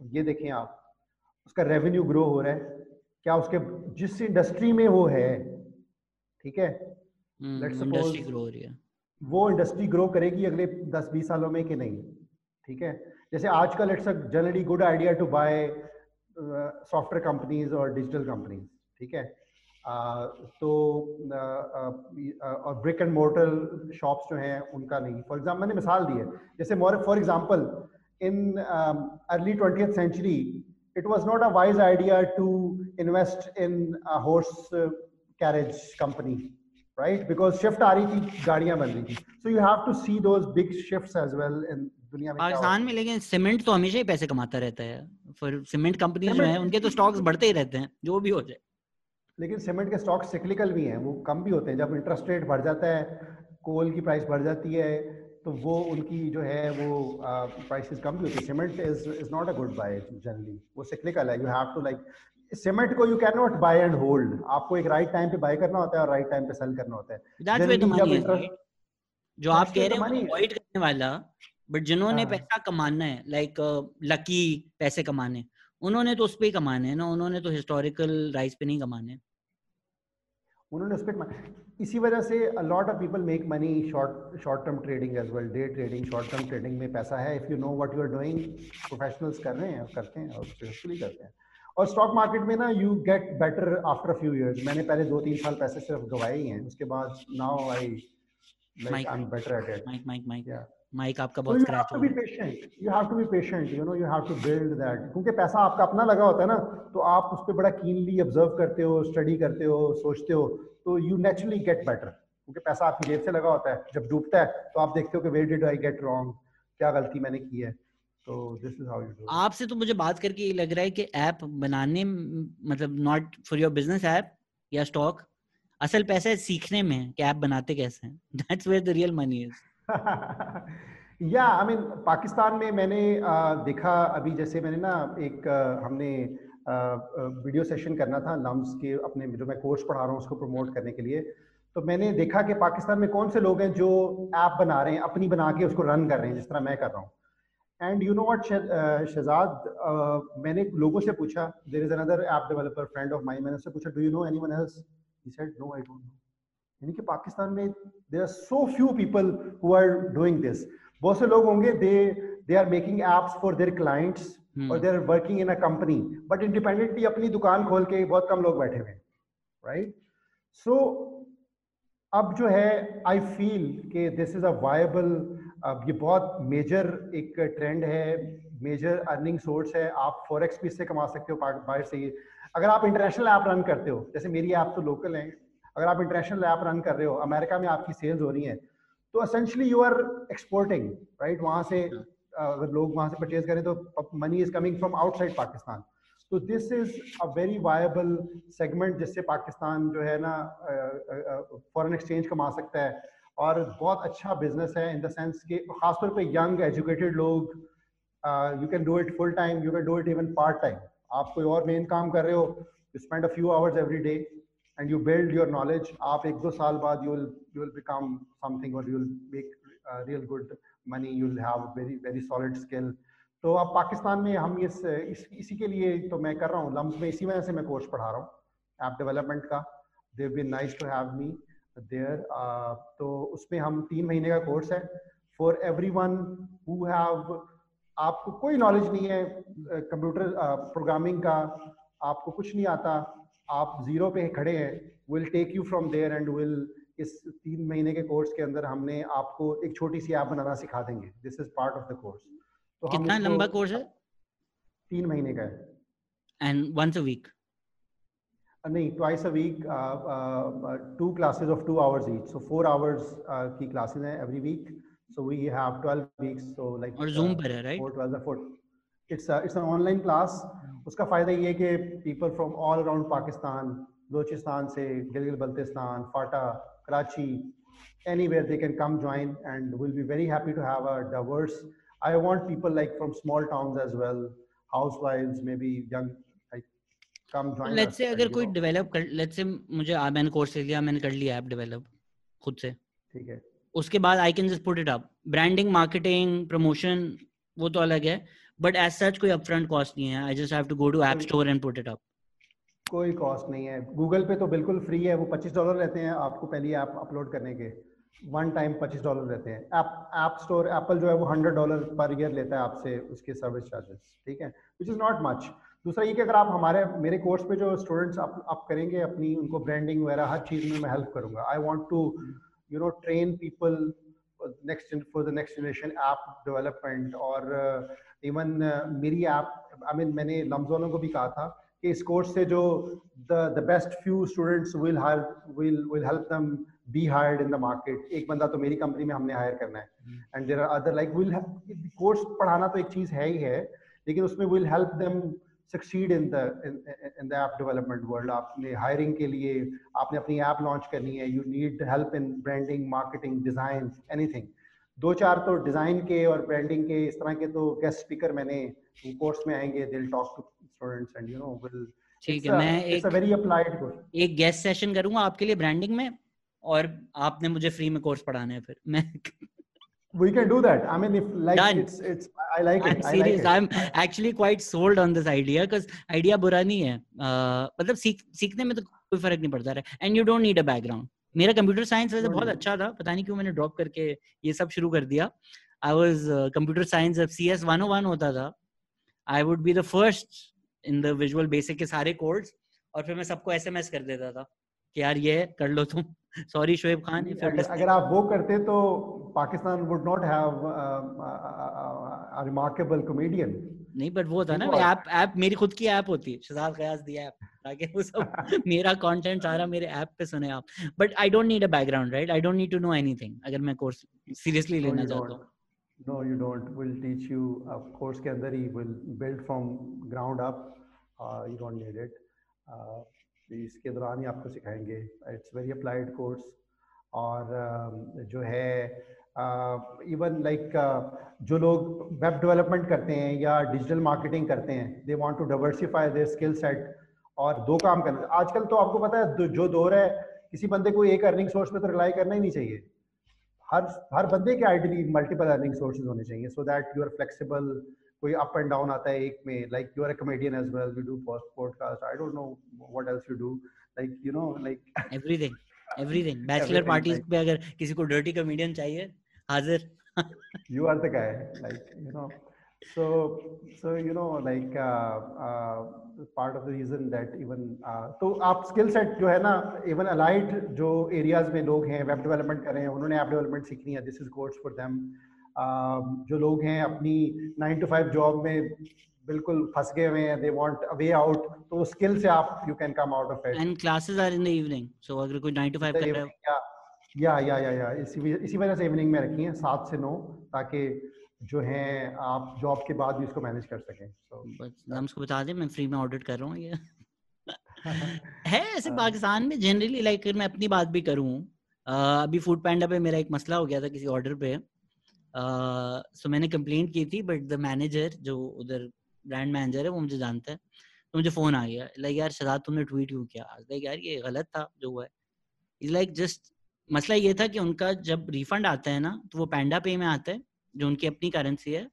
ये देखें आप उसका रेवेन्यू ग्रो हो रहा है क्या उसके जिस इंडस्ट्री में वो है ठीक है? लेट्स हम्म, ग्रो हो रही है। वो इंडस्ट्री ग्रो करेगी अगले 10-20 सालों में कि नहीं ठीक है? जैसे आजकल it's a generally good idea to buy software companies और डिजिटल कंपनीज़ ठीक है? तो और ब्रिक एंड मोर्टल शॉप्स जो हैं उनका नहीं। फॉर एग्ज़ाम्पल मैंने मिसाल दी है। जैसे for example in early twenty century it was not a wise idea to invest in horse carriage company right because shift आ रही थी गाड़ियाँ बन रही थी। So you have to see those big shifts as well in दुनिया में पाकिस्तान में लेकिन सीमेंट तो हमेशा ही पैसे कमाता रहता है। फिर सीमेंट कंपनी जो है उनके तो स्टॉक्स बढ़ते ही रहते हैं जो भी हो जाए। लेकिन सीमेंट के स्टॉक सिक्लिकल भी हैं वो कम भी होते हैं। जब इंटरेस्ट रेट बढ़ जाता है कोल की प्राइस बढ़ जाती है तो वो उनकी जो है वो प्राइसेस कम भी होती है। Cement is is not a good buy generally वो सिक्लिकल है। You have to like cement को you can not buy and hold आपको एक राइट टाइम पे बाय करना होता है और राइट टाइम पे सेल करना होता है। जो आप कह रहे हैं अवॉइड करने वाला बट जिन्होंने हाँ। पैसा कमाना है लाइक लकी पैसे कमाने उन्होंने तो उस पर ही कमाने हैं ना? उन्होंने तो हिस्टोरिकल राइस पे नहीं कमाने। उन्होंने उस पर इसी वजह से lot of people make money short short term trading as well day trading short term trading में पैसा है। If you know what you are doing professionals कर रहे हैं और करते हैं और सक्सेसफुली करते हैं। और स्टॉक मार्केट में ना you get better after few years मैंने पहले दो तीन साल पैसे सिर्फ़ गवाए ही हैं। उसके बाद now I like I am better at it mike mike mike mike आपका बहुत स्क्रैच हो you have to be patient you know you have to build that क्योंकि पैसा आपका अपना लगा होता है ना तो आप उस पर बड़ा कीनली ऑब्ज़र्व करते हो स्टडी करते हो सोचते हो तो यू नेचुरली गेट बेटर क्योंकि पैसा आपकी जेब से लगा होता है जब डूबता है तो आप देखते हो कि where did I get wrong क्या गलती मैंने की है तो this is how you do आपसे तो मुझे बात करके ये लग रहा है कि ऐप बनाने मतलब not for your business app या स्टॉक असल पैसा सीखने में कि ऐप बनाते कैसे हैं? That's where the real money is या आई मीन पाकिस्तान में मैंने देखा अभी जैसे मैंने ना एक हमने वीडियो सेशन करना था लम्स के अपने जो मैं कोर्स पढ़ा रहा हूँ उसको प्रमोट करने के लिए। तो मैंने देखा कि पाकिस्तान में कौन से लोग हैं जो ऐप बना रहे हैं, अपनी बना के उसको रन कर रहे हैं, जिस तरह मैं कर रहा हूँ। And you know what Shahzad मैंने लोगों से पूछा there is another app developer friend of my मैंने उससे पूछा do you know anyone else he no I don't know यानी कि पाकिस्तान में there are so few people who are doing this बहुत से लोग होंगे they they are making apps for their clients और they are working in a company but independently अपनी दुकान खोल के बहुत कम लोग बैठे हुए राइट सो अब जो है आई फील कि दिस इज़ अ वायबल अब ये बहुत मेजर एक ट्रेंड है मेजर अर्निंग सोर्स है आप फॉरेक्स भी इससे कमा सकते हो बाहर से ही। अगर आप इंटरनेशनल ऐप रन करते हो जैसे मेरी ऐप तो लोकल है अगर आप इंटरनेशनल ऐप रन कर रहे हो अमेरिका में आपकी सेल्स हो रही हैं तो essentially you are exporting right वहाँ से। अगर लोग वहाँ से परचेज करें तो money is coming from outside Pakistan तो this is a very viable segment जिससे पाकिस्तान जो है ना फॉरेन एक्सचेंज कमा सकता है। और बहुत अच्छा बिज़नेस है इन द सेंस कि खासतौर पे यंग एजुकेटेड लोग you can do it full time you can do it even part time आप कोई और मेन काम कर रहे हो you spend a few hours every day and you build your knowledge आप एक दो साल बाद you will you will become something और you will make real good money you will have very very solid skill तो अब पाकिस्तान में हम इस, इस इसी के लिए तो मैं कर रहा हूँ लम्स में इसी वजह से मैं कोर्स पढ़ा रहा हूँ ऐप डेवलपमेंट का। They be nice to have me there तो उसमें हम तीन महीने का कोर्स है। For every one who have आपको कोई नॉलेज नहीं है कंप्यूटर uh, प्रोग्रामिंग uh, का आपको कुछ नहीं आता। आप ज़ीरो पे खड़े हैं will take you from there and will इस तीन महीने के कोर्स के अंदर हमने आपको एक छोटी सी ऐप बनाना सिखा देंगे। This is part of the course तो कितना लंबा कोर्स है? तीन महीने का है। एंड वंस अ वीक नहीं twice a week two classes of two hours each so four hours की क्लासेस हैं every week so we have 12 weeks so like और जूम पर है right 4 12 4 it's it's an online class उसका फ़ायदा ये है कि people from all around Pakistan Balochistan से Gilgit Baltistan FATA Karachi anywhere they can come join and we'll be very happy to have a diverse i want people like from small towns as well housewives maybe young like come join let's say अगर कोई develop कर let's say मुझे मैंने course ले लिया मैंने कर लिया ऐप डेवलप खुद से। ठीक है। उसके बाद I can just put it up branding marketing promotion वो तो अलग है। बट एज सच कोई अपफ्रंट कॉस्ट नहीं है. I just have to go to app store and put it up कोई कॉस्ट नहीं है. गूगल पे तो बिल्कुल फ्री है. वो 25 डॉलर रहते हैं आपको पहले ऐप अपलोड करने के. वन टाइम 25 डॉलर रहते हैं. ऐप ऐप स्टोर एप्पल जो है वो 100 डॉलर पर ईयर लेता है आपसे उसके सर्विस चार्जेस ठीक है? विच इज़ नॉट मच दूसरा ये कि अगर आप हमारे मेरे कोर्स पे जो स्टूडेंट्स आप, आप करेंगे अपनी उनको ब्रांडिंग वगैरह हर चीज़ में मैं हेल्प करूँगा. I want to you know train people next for the next generation app development और uh, uh, मेरी ऐप आई मीन मैंने वालों को भी कहा था कि इस कोर्स से जो the the best few students will will will help them be hired in the market एक बंदा तो मेरी कंपनी में हमने हायर करना है। And there are other like will course पढ़ाना तो एक चीज़ है ही है लेकिन उसमें will help them succeed in the in the app development world आपने हायरिंग के लिए आपने अपनी ऐप लॉन्च करनी है। You need help in branding marketing design anything दो चार तो डिज़ाइन के और ब्रांडिंग के इस तरह के तो गेस्ट स्पीकर मैंने कोर्स में आएँगे will talk to students and you know will ठीक है मैं एक वेरी अप्लाइड कोर्स एक गेस्ट सेशन करूँगा आपके लिए ब्रांडिंग में और आपने मुझे फ्री में कोर्स पढ़ाना है फिर मैं we can do that i mean if like Done. it's it's i like I'm it serious. I like it. i'm actually quite sold on this idea because idea बुरा नहीं है uh, मतलब सीख सीखने में तो कोई फ़र्क नहीं पड़ता है and you don't need a background मेरा कंप्यूटर साइंस वैसे बहुत अच्छा था पता नहीं क्यों मैंने ड्रॉप करके ये सब शुरू कर दिया। आई वॉज़ कंप्यूटर साइंस जब सीएस 101 होता था I would be the first in the visual basic के सारे कोर्स और फिर मैं सबको एस एम एस कर देता था कि यार ये कर लो तुम। सॉरी शोएब खान अगर, अगर आप वो करते तो Pakistan would not have a remarkable comedian नहीं बट वो था ना ऐप ऐप मेरी खुद की ऐप होती है शहजाद गयास दी ऐप ताकि वो सब मेरा कंटेंट सारा मेरे ऐप पे सुने आप। But I don't need a background right I don't need to know anything अगर मैं कोर्स सीरियसली लेना चाहता हूँ। No you don't. We'll teach you of course के अंदर ही will build from ground up. Uh, you don't need it. Uh, इसके दौरान ही आपको सिखाएँगे। इट्स वेरी अप्लाइड कोर्स और uh, जो है इवन uh, लाइक uh, जो लोग वेब डेवलपमेंट करते हैं या डिजिटल मार्केटिंग करते हैं they want to diversify their skill set और दो काम करना। आजकल तो आपको पता है जो दौर है किसी बंदे को एक अर्निंग सोर्स पे तो रिलाई करना ही नहीं चाहिए। हर हर बंदे के आइडियली मल्टीपल अर्निंग सोर्सेज होने चाहिए so that you are flexible कोई अप एंड डाउन आता है एक में like you are a comedian as well you do podcast I don't know what else you do like you know like everything everything bachelor parties पे अगर किसी को dirty comedian चाहिए हाजिर। You are the guy like you know. So so you know like uh, uh, part of the reason that even uh, तो आप skill set जो है ना इवन अलाइड जो एरियाज़ में लोग हैं वेब डेवलपमेंट कर रहे हैं उन्होंने ऐप डेवलपमेंट सीखनी है this is course for them जो लोग हैं अपनी नाइन टू फाइव जॉब में बिल्कुल फंस गए हुए हैं they want a way out तो स्किल से आप you can come out of it and classes are in the evening so अगर कोई 9 टू 5 कर रहा है। या या या या इसी इसी वजह से इवनिंग में रखी है सात से नौ ताकि जो हैं आप जॉब के बाद भी इसको मैनेज कर सकें so, बस नम्स को बता दें मैं फ्री में ऑडिट कर रहा हूँ ये। है ऐसे हाँ। पाकिस्तान में जनरली लाइक मैं अपनी बात भी करूँ अभी फ़ूड पैंडा पे मेरा एक मसला हो गया था किसी ऑर्डर पे। सो मैंने कंप्लेंट की थी बट द मैनेजर जो उधर ब्रांड मैनेजर है, वो मुझे जानता है तो मुझे फ़ोन आ गया लाइक यार शदाद तुमने ट्वीट क्यों किया? लाइक यार, ये गलत था, जो हुआ है. इज़ लाइक जस्ट मसला ये था कि उनका जब रिफंड आता है ना तो वो पैंडा पे में आता है, जो उनकी अपनी करेंसी है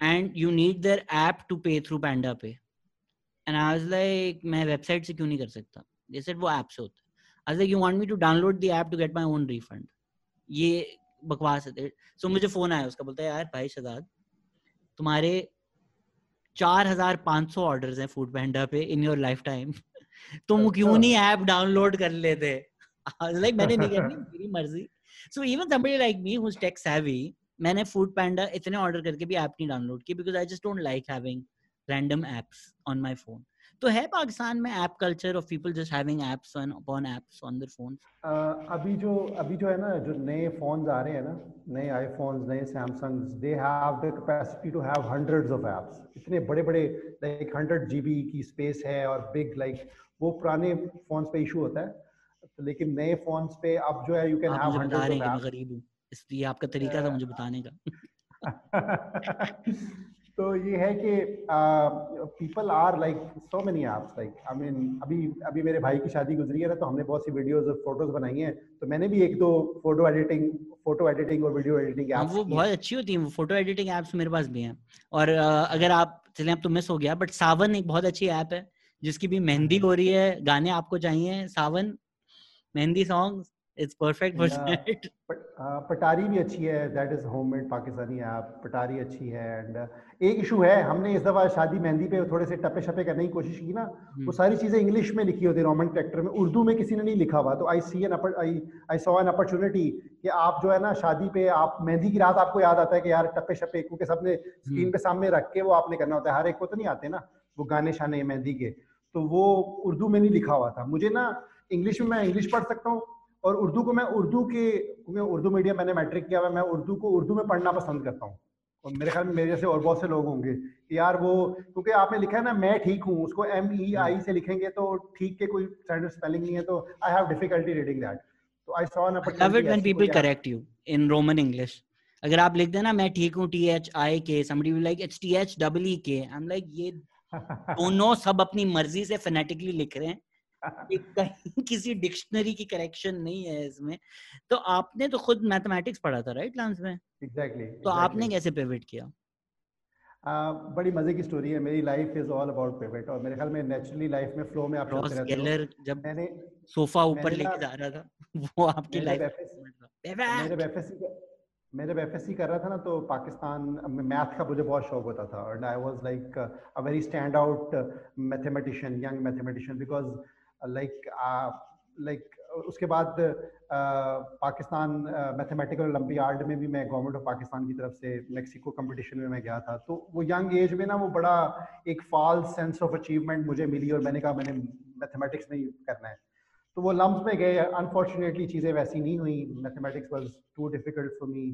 and you need their app to pay through Panda pay and I was like मैं वेबसाइट से क्यों नहीं कर सकता? सेड वो ऐप से होता है. I like you want me to download the app to get my own refund ये बकवास है सो मुझे फ़ोन आया उसका बोलता है यार भाई शदाद तुम्हारे चार हज़ार पाँच सौ ऑर्डर हैं फ़ूड पैंडा पे इन योर लाइफ टाइम तुम क्यों नहीं ऐप डाउनलोड कर लेते? लाइक मैंने नहीं करनी मेरी मर्ज़ी. So even somebody like me who is tech savvy मैंने फ़ूड पैंडा इतने ऑर्डर करके भी ऐप नहीं डाउनलोड की because I just don't like having random apps on my phone तो है पाकिस्तान में app culture of people just having apps on upon apps on their phones अभी जो अभी जो है ना जो नए फोन्स आ रहे हैं ना नए आईफोन्स नए Samsungs they have the capacity to have hundreds of apps इतने बड़े बड़े लाइक हंड्रेड जीबी की स्पेस है और बिग लाइक like, वो पुराने फोन्स पे इशू होता है। तो लेकिन नए फोन्स पे अब जो है you can have hundreds of apps गरीब हूँ इसलिए आपका तरीका था मुझे बताने का। तो ये है कि people are like so many apps like I mean अभी अभी मेरे भाई की शादी गुजरी है ना तो हमने बहुत सी वीडियोस और फ़ोटोज़ बनाई हैं। तो मैंने भी एक दो फ़ोटो एडिटिंग फ़ोटो एडिटिंग और वीडियो एडिटिंग एप्स वो बहुत अच्छी होती हैं फ़ोटो एडिटिंग एप्स मेरे पास भी हैं। और अगर आप चले अब तो मिस हो गया बट सावन एक बहुत अच्छी ऐप है जिसकी भी मेहंदी हो रही है गाने आपको चाहिए Saavn mehndi song it's perfect for that Patari भी अच्छी है that is homemade Pakistani app Patari अच्छी है एंड एक इशू है हमने इस दफ़ा शादी मेहंदी पे थोड़े से टपे शपे करने की कोशिश की ना वो हम्म। सारी चीज़ें इंग्लिश में लिखी होती है रोमन कैरेक्टर में उर्दू में किसी ने नहीं लिखा हुआ तो I see an I I saw an opportunity कि आप जो है ना शादी पे आप मेहंदी की रात आपको याद आता है कि यार टप्पे शपे क्योंकि सबने स्क्रीन हम्म। पे सामने रख के वो आपने करना होता है हर एक को तो नहीं आते ना वो गाने शाने मेहंदी के तो वो उर्दू में नहीं लिखा हुआ था मुझे ना इंग्लिश में मैं इंग्लिश पढ़ सकता हूँ और उर्दू को मैं उर्दू के क्योंकि उर्दू मीडियम मैंने मैट्रिक किया हुआ मैं उर्दू को उर्दू में पढ़ना पसंद करता हूँ। और मेरे ख्याल में मेरे जैसे और बहुत से लोग होंगे कि यार वो क्योंकि आपने लिखा है ना मैं ठीक हूँ उसको एम ई आई से लिखेंगे तो ठीक के कोई स्टैंडर्ड स्पेलिंग नहीं है तो I have difficulty reading that तो I saw an love it when people correct you in Roman English अगर आप लिख देना मैं ठीक हूँ T H I K somebody will like it's T H double E K I M like ये दोनों सब अपनी मर्ज़ी से फोनेटिकली लिख रहे हैं कहीं किसी डिक्शनरी की करेक्शन नहीं है इसमें। तो आपने तो खुद मैथमेटिक्स पढ़ा था राइट लांस में? एग्जैक्टली exactly, तो आपने कैसे पिवट किया? Uh, बड़ी मज़े की स्टोरी है। मेरी life is all about pivot और मेरे ख्याल में नेचुरली लाइफ में फ्लो में आप चलते रहते हो। जब मैंने सोफा ऊपर लेके जा रहा था वो आपकी लाइफ मेरे एफएससी मेरे एफएससी कर रहा था ना तो पाकिस्तान मैथ का मुझे बहुत शौक होता था। और I was like a very stand out mathematician young mathematician because like like उसके बाद पाकिस्तान मैथमेटिकल ओलंपियाड में भी मैं गवर्नमेंट ऑफ़ पाकिस्तान की तरफ़ से मेक्सिको कंपटीशन में मैं गया था। तो वो यंग एज में ना वो बड़ा एक फॉल्स सेंस ऑफ़ अचीवमेंट मुझे मिली और मैंने कहा, मैंने मैथमेटिक्स में ही करना है। तो वो लम्ब में गए। अनफॉर्चुनेटली चीज़ें वैसी नहीं हुई। Mathematics was too difficult for me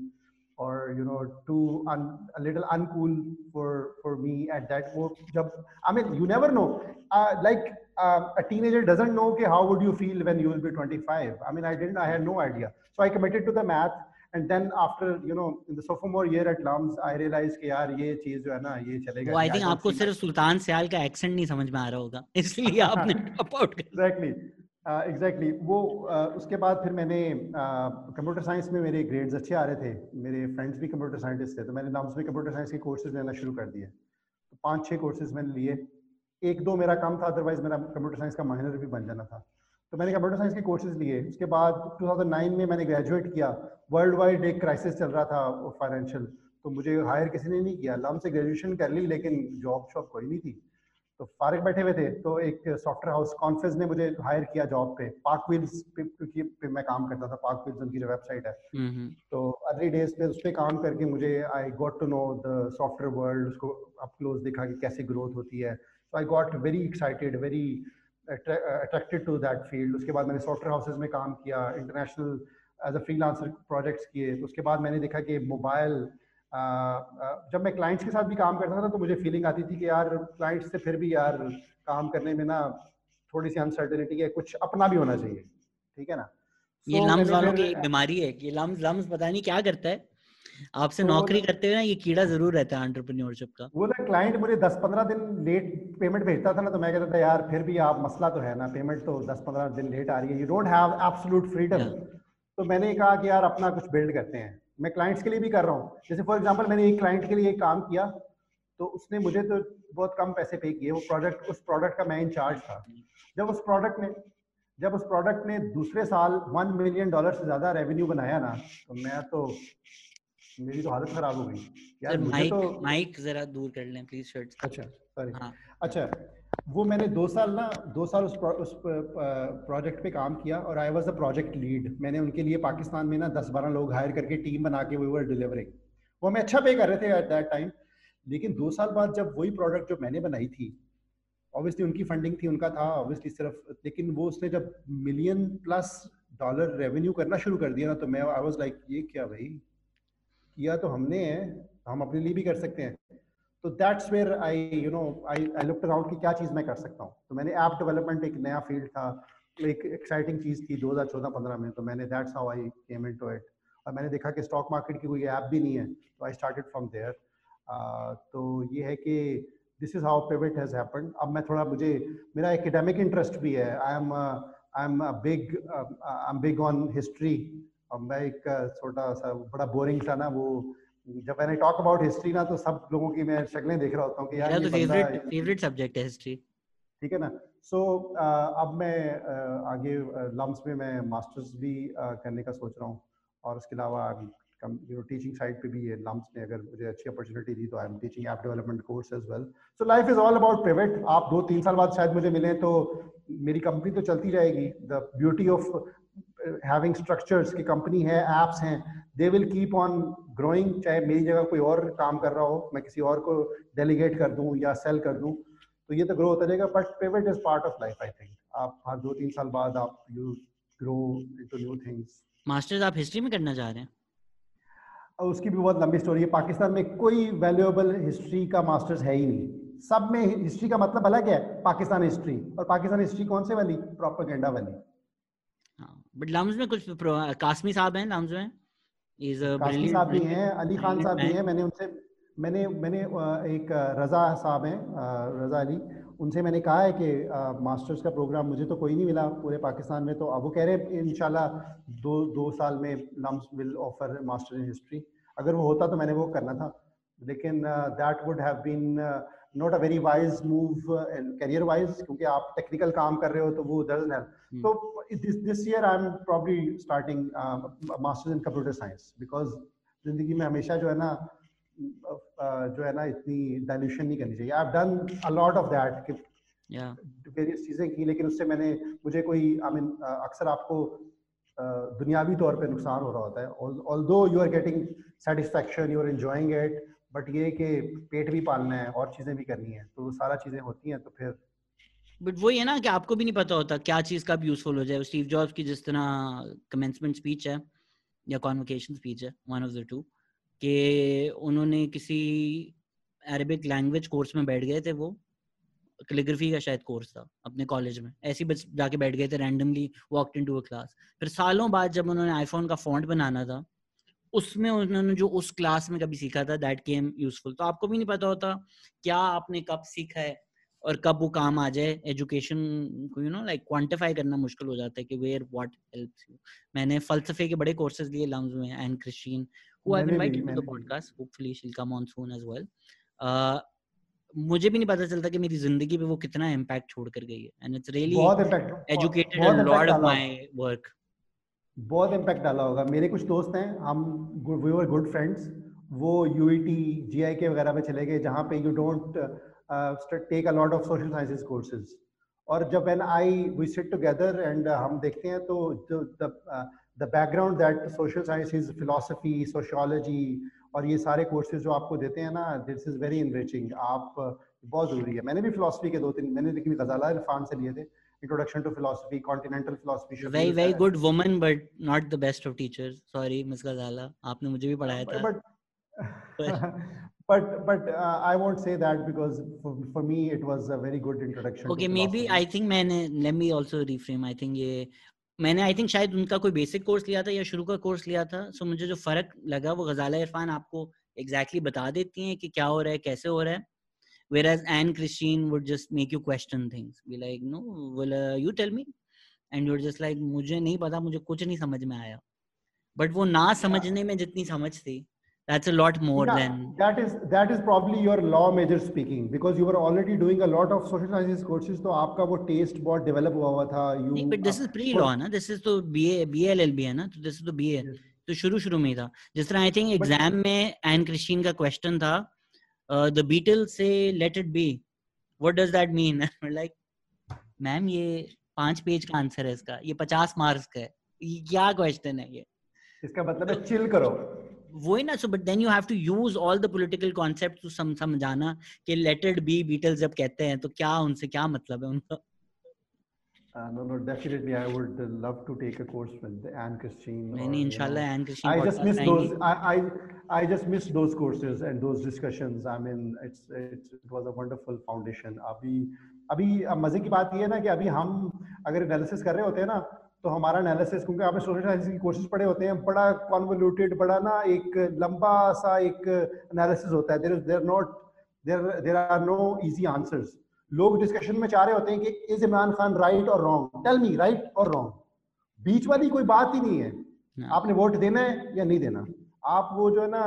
or you know too un, a little uncool for for me at that वो जब I mean you never know uh, like uh, a teenager doesn't know okay, how would you feel when you will be 25 I mean I didn't I had no idea so I committed to the math and then after you know in the sophomore year at LUMS I realized कि यार ये चीज जो है ना ये चलेगा वो I think आपको सिर्फ सुल्तान सयाल का एक्सेंट नहीं समझ में आ रहा होगा इसलिए आपने ड्रॉप आउट कर एग्जैक्टली. वो उसके बाद फिर मैंने कंप्यूटर साइंस में मेरे ग्रेड्स अच्छे आ रहे थे। मेरे फ्रेंड्स भी कंप्यूटर साइंटिस्ट थे तो मैंने नाम्स में कंप्यूटर साइंस के कोर्सेज लेना शुरू कर दिए। तो पाँच छः कोर्सेज मैंने लिए। एक दो मेरा कम था अदरवाइज़ मेरा कंप्यूटर साइंस का माइनर भी बन जाना था। तो मैंने कंप्यूटर साइंस के कोर्सेज लिए। उसके बाद 2009 में मैंने ग्रेजुएट किया। वर्ल्ड वाइड एक क्राइसिस चल रहा था फाइनेंशियल तो मुझे हायर किसी ने नहीं किया। लम से ग्रेजुएशन कर ली, लेकिन जॉब शॉप कोई नहीं थी। तो फारिग बैठे हुए थे तो एक सॉफ्टवेयर हाउस कॉन्फ्रेंस ने मुझे हायर किया जॉब पे पार्क व्हील्स पे क्योंकि पे मैं काम करता था पार्क व्हील्स उनकी जो वेबसाइट है। तो अर्ली डेज़ पे उस पर काम करके मुझे I got to know the software world उसको अप क्लोज देखा कि कैसे ग्रोथ होती है। तो I got very excited very attracted to that field उसके बाद मैंने सॉफ्टवेयर हाउसेज में काम किया international as a freelancer projects किए। तो उसके बाद मैंने देखा कि मोबाइल जब मैं क्लाइंट्स के साथ भी काम करता था तो मुझे फीलिंग आती थी कि यार क्लाइंट्स से फिर भी यार काम करने में ना थोड़ी सी अनसर्टेनिटी है कुछ अपना भी होना चाहिए ठीक है ना? ये लम्स वालों की बीमारी है कि लम्स लम्स पता नहीं क्या करता है। आपसे तो नौकरी करते हुए ना ये कीड़ा ज़रूर रहता है एंटरप्रेन्योरशिप का। वो ना क्लाइंट मुझे 10-15 दिन लेट पेमेंट भेजता था ना तो मैं कहता था यार फिर भी आप मसला तो है ना पेमेंट तो 10-15 दिन लेट आ रही है you don't have absolute freedom तो मैंने कहा कि यार अपना कुछ बिल्ड करते हैं। मैं क्लाइंट्स के लिए भी कर रहा हूँ। जैसे फॉर एग्ज़ाम्पल मैंने एक क्लाइंट के लिए एक काम किया तो उसने मुझे तो बहुत कम पैसे पे किए। वो प्रोडक्ट उस प्रोडक्ट का मैं इंचार्ज था। जब उस प्रोडक्ट ने जब उस प्रोडक्ट ने दूसरे साल वन मिलियन डॉलर से ज़्यादा रेवेन्यू बनाया ना तो मैं तो मेरी तो हालत खराब हो गई। यार माइक तो माइक जरा दूर कर लें प्लीज़ शर्ट अच्छा सॉरी हाँ. अच्छा वो मैंने दो साल ना दो साल उस प्रो, उस प्रोजेक्ट पे काम किया और I was a project lead मैंने उनके लिए पाकिस्तान में ना दस बारह लोग हायर करके टीम बना के वी वर डिलीवरिंग वो हमें अच्छा पे कर रहे थे एट दैट टाइम लेकिन दो साल बाद जब वही प्रोडक्ट जो मैंने बनाई थी ऑब्वियसली उनकी फंडिंग थी उनका था ऑब्वियसली सिर्फ़ लेकिन वो उसने जब मिलियन प्लस डॉलर रेवेन्यू करना शुरू कर दिया ना तो मैं आई वाज लाइक ये क्या भाई? किया तो हमने है हम अपने लिए भी कर सकते हैं. तो that's where I you know I I looked around कि क्या चीज़ मैं कर सकता हूँ। तो मैंने ऐप डेवलपमेंट एक नया फ़ील्ड था, एक एक्साइटिंग चीज़ थी 2014-15 में तो मैंने that's how I came into it और मैंने देखा कि स्टॉक मार्केट की कोई ऐप भी नहीं है तो आई स्टार्टेड फ्रॉम देयर तो ये है कि this is how pivot has happened अब मैं थोड़ा मुझे, मेरा एकेडमिक इंटरेस्ट भी है। I am I am big I am big on history और मैं एक छोटा सा, बड़ा बोरिंग सा ना वो जब मैंने टॉक अबाउट हिस्ट्री ना तो सब लोगों की मैं शक्लें देख रहा होता हूँ कि यार तो फेवरेट फेवरेट सब्जेक्ट है हिस्ट्री ठीक है ना? सो so, uh, अब मैं uh, आगे लम्स में मैं मास्टर्स भी uh, करने का सोच रहा हूँ। और उसके अलावा यू नो टीचिंग साइड पे भी है लम्स ने अगर मुझे अच्छी अपॉर्चुनिटी दी तो I am teaching app development course as well so life is all about pivot आप दो तीन साल बाद शायद मुझे मिले तो मेरी कंपनी तो चलती रहेगी the beauty of having structures की कंपनी है एप्स हैं they will keep on growing चाहे मेरी जगह कोई और काम कर रहा हो मैं किसी और को डेलीगेट कर दूँ या सेल कर दूँ तो ये तो ग्रो होता रहेगा but pivot is part of life I think आप हर दो तीन साल बाद आप you grow into new things masters आप हिस्ट्री में करना चाह रहे हैं? उसकी भी बहुत लंबी स्टोरी है। पाकिस्तान में कोई वैल्यूएबल हिस्ट्री का मास्टर्स है ही नहीं। सब में हिस्ट्री का मतलब अलग है पाकिस्तान हिस्ट्री और पाकिस्तान हिस्ट्री कौन से वाली? प्रोपेगेंडा वाली। बट लम्स में कुछ कासमी साहब हैं लम्स में? इज़ कासमी साहब भी हैं अली खान साहब भी हैं मैंने उनसे मैंने मैंने एक रजा साहब हैं रजा अली उनसे मैंने कहा है कि मास्टर्स का प्रोग्राम मुझे तो कोई नहीं मिला पूरे पाकिस्तान में तो अब वो कह रहे हैं इंशाल्लाह दो दो साल में LUMS will offer master in history अगर वो होता तो मैंने वो करना था लेकिन that would have been not a very wise move career wise क्योंकि आप टेक्निकल काम कर रहे हो तो वो डजंट हेल्प hmm. तो this this year I am probably starting masters in computer science because ज़िंदगी में हमेशा जो है ना जो है ना इतनी डायल्यूशन नहीं करनी चाहिए। I have done a lot of that कि वेरियस चीज़ें की लेकिन उससे मैंने मुझे कोई आई मीन अक्सर आपको दुनियावी तौर पे नुकसान हो रहा होता है। Although you are getting satisfaction you are enjoying it but ये कि पेट भी पालना है और चीज़ें भी करनी है तो सारा चीज़ें होती हैं तो फिर बट वही है ना कि आपको भी नहीं पता होता क्या चीज़ कब यूजफुल हो जाए। स्टीव जॉब्स की जिस तरह कमेंसमेंट स्पीच है या कॉन्वोकेशन स्पीच है वन ऑफ़ द टू कि उन्होंने किसी अरबिक लैंग्वेज कोर्स में बैठ गए थे वो कैलीग्राफी का शायद कोर्स था अपने कॉलेज में, ऐसे बस जाके बैठ गए थे randomly walked into a class फिर सालों बाद जब उन्होंने आईफोन का फॉन्ट बनाना था उसमें उन्होंने जो उस क्लास में कभी सीखा था दैट केम यूजफुल तो आपको भी नहीं पता होता क्या आपने कब सीखा है और कब वो काम आ जाए. एजुकेशन को यू नो लाइक क्वांटिफाई करना मुश्किल हो जाता है कि वेयर व्हाट हेल्प्स यू मैंने फलसफे के बड़े कोर्सेज लिए लम्स में and Christian who I invited to the podcast hopefully she will come on soon as well मुझे भी नहीं पता चलता कि मेरी ज़िंदगी पे वो कितना इम्पैक्ट छोड़ कर गई है. And it's really educated a lot of my work बहुत इम्पैक्ट डाला होगा। मेरे कुछ दोस्त हैं, हम वी वर गुड फ्रेंड्स वो U E T G I K वगैरह में चले गए, जहाँ पे you don't take a lot of social sciences courses और जब when I we sit together and हम देखते हैं तो the background that social science is philosophy sociology और ये सारे कोर्सेज जो आपको देते हैं ना दिस इज़ वेरी इनरिचिंग आप, बहुत ज़रूरी है। मैंने भी फिलोसफी के दो तीन, मैंने लेकिन गजाला इरफान से लिए थे। Introduction to philosophy, continental philosophy. Very very good woman, but not the best of teachers. Sorry, Miss Ghazala, आपने मुझे भी पढ़ाया था. But but but but uh, I won't say that because for, for me it was a very good introduction. Okay, maybe I think मैंने let me also reframe. I think ये मैंने I think शायद उनका कोई basic course लिया था या शुरू का कोर्स लिया था सो so मुझे जो फ़र्क लगा वो गजाला इरफान आपको एग्जैक्टली exactly बता देती हैं कि क्या हो रहा है कैसे हो रहा है whereas Anne Christine would just make you question things be like no will uh, you tell me and you're just like मुझे नहीं पता मुझे कुछ नहीं समझ में आया बट वो ना समझने में जितनी समझ थी that's a lot more yeah, than that is that is probably your law major speaking because you were already doing a lot of social sciences courses तो आपका वो taste बहुत develop हुआ हुआ था you नहीं but this is pre law ना this is तो BA BLLB है ना तो this is तो BA yes. तो शुरू शुरू में ही था जिस तरह आई थिंक एग्ज़ाम में एन क्रिस्टीन का क्वेश्चन था द बीटल से let it be what does that mean like ma'am ये पाँच पेज का आंसर है इसका। ये पचास मार्क्स का है। ये क्या क्वेश्चन है ये? इसका मतलब है चिल करो। वो ही ना so but then you have to use all the political concept to समझाना कि लेट इट बी बीटल्स जब कहते हैं तो क्या उनसे क्या मतलब है उनका? Uh, no, no, definitely. I would love to take a course with Anne Christine. Any, inshallah, Anne Christine. I just miss those. I, I, I just miss those courses and those discussions. I mean, it's, it's it was a wonderful foundation. अभी अभी मज़े की बात ये है ना कि अभी हम अगर एनालिसिस कर रहे होते हैं ना तो हमारा एनालिसिस क्योंकि आपने सोशल साइंस की कोर्सेज पढ़े होते हैं बड़ा कॉन्वोल्यूटेड बड़ा ना एक लंबा सा एक एनालिसिस होता है there there not there there are no easy answers लोग डिस्कशन में चाह रहे होते हैं कि इज़ इमरान खान राइट और रॉन्ग टेल मी राइट और रॉन्ग बीच वाली कोई बात ही नहीं है। हाँ। आपने वोट देना है या नहीं देना? आप वो जो है ना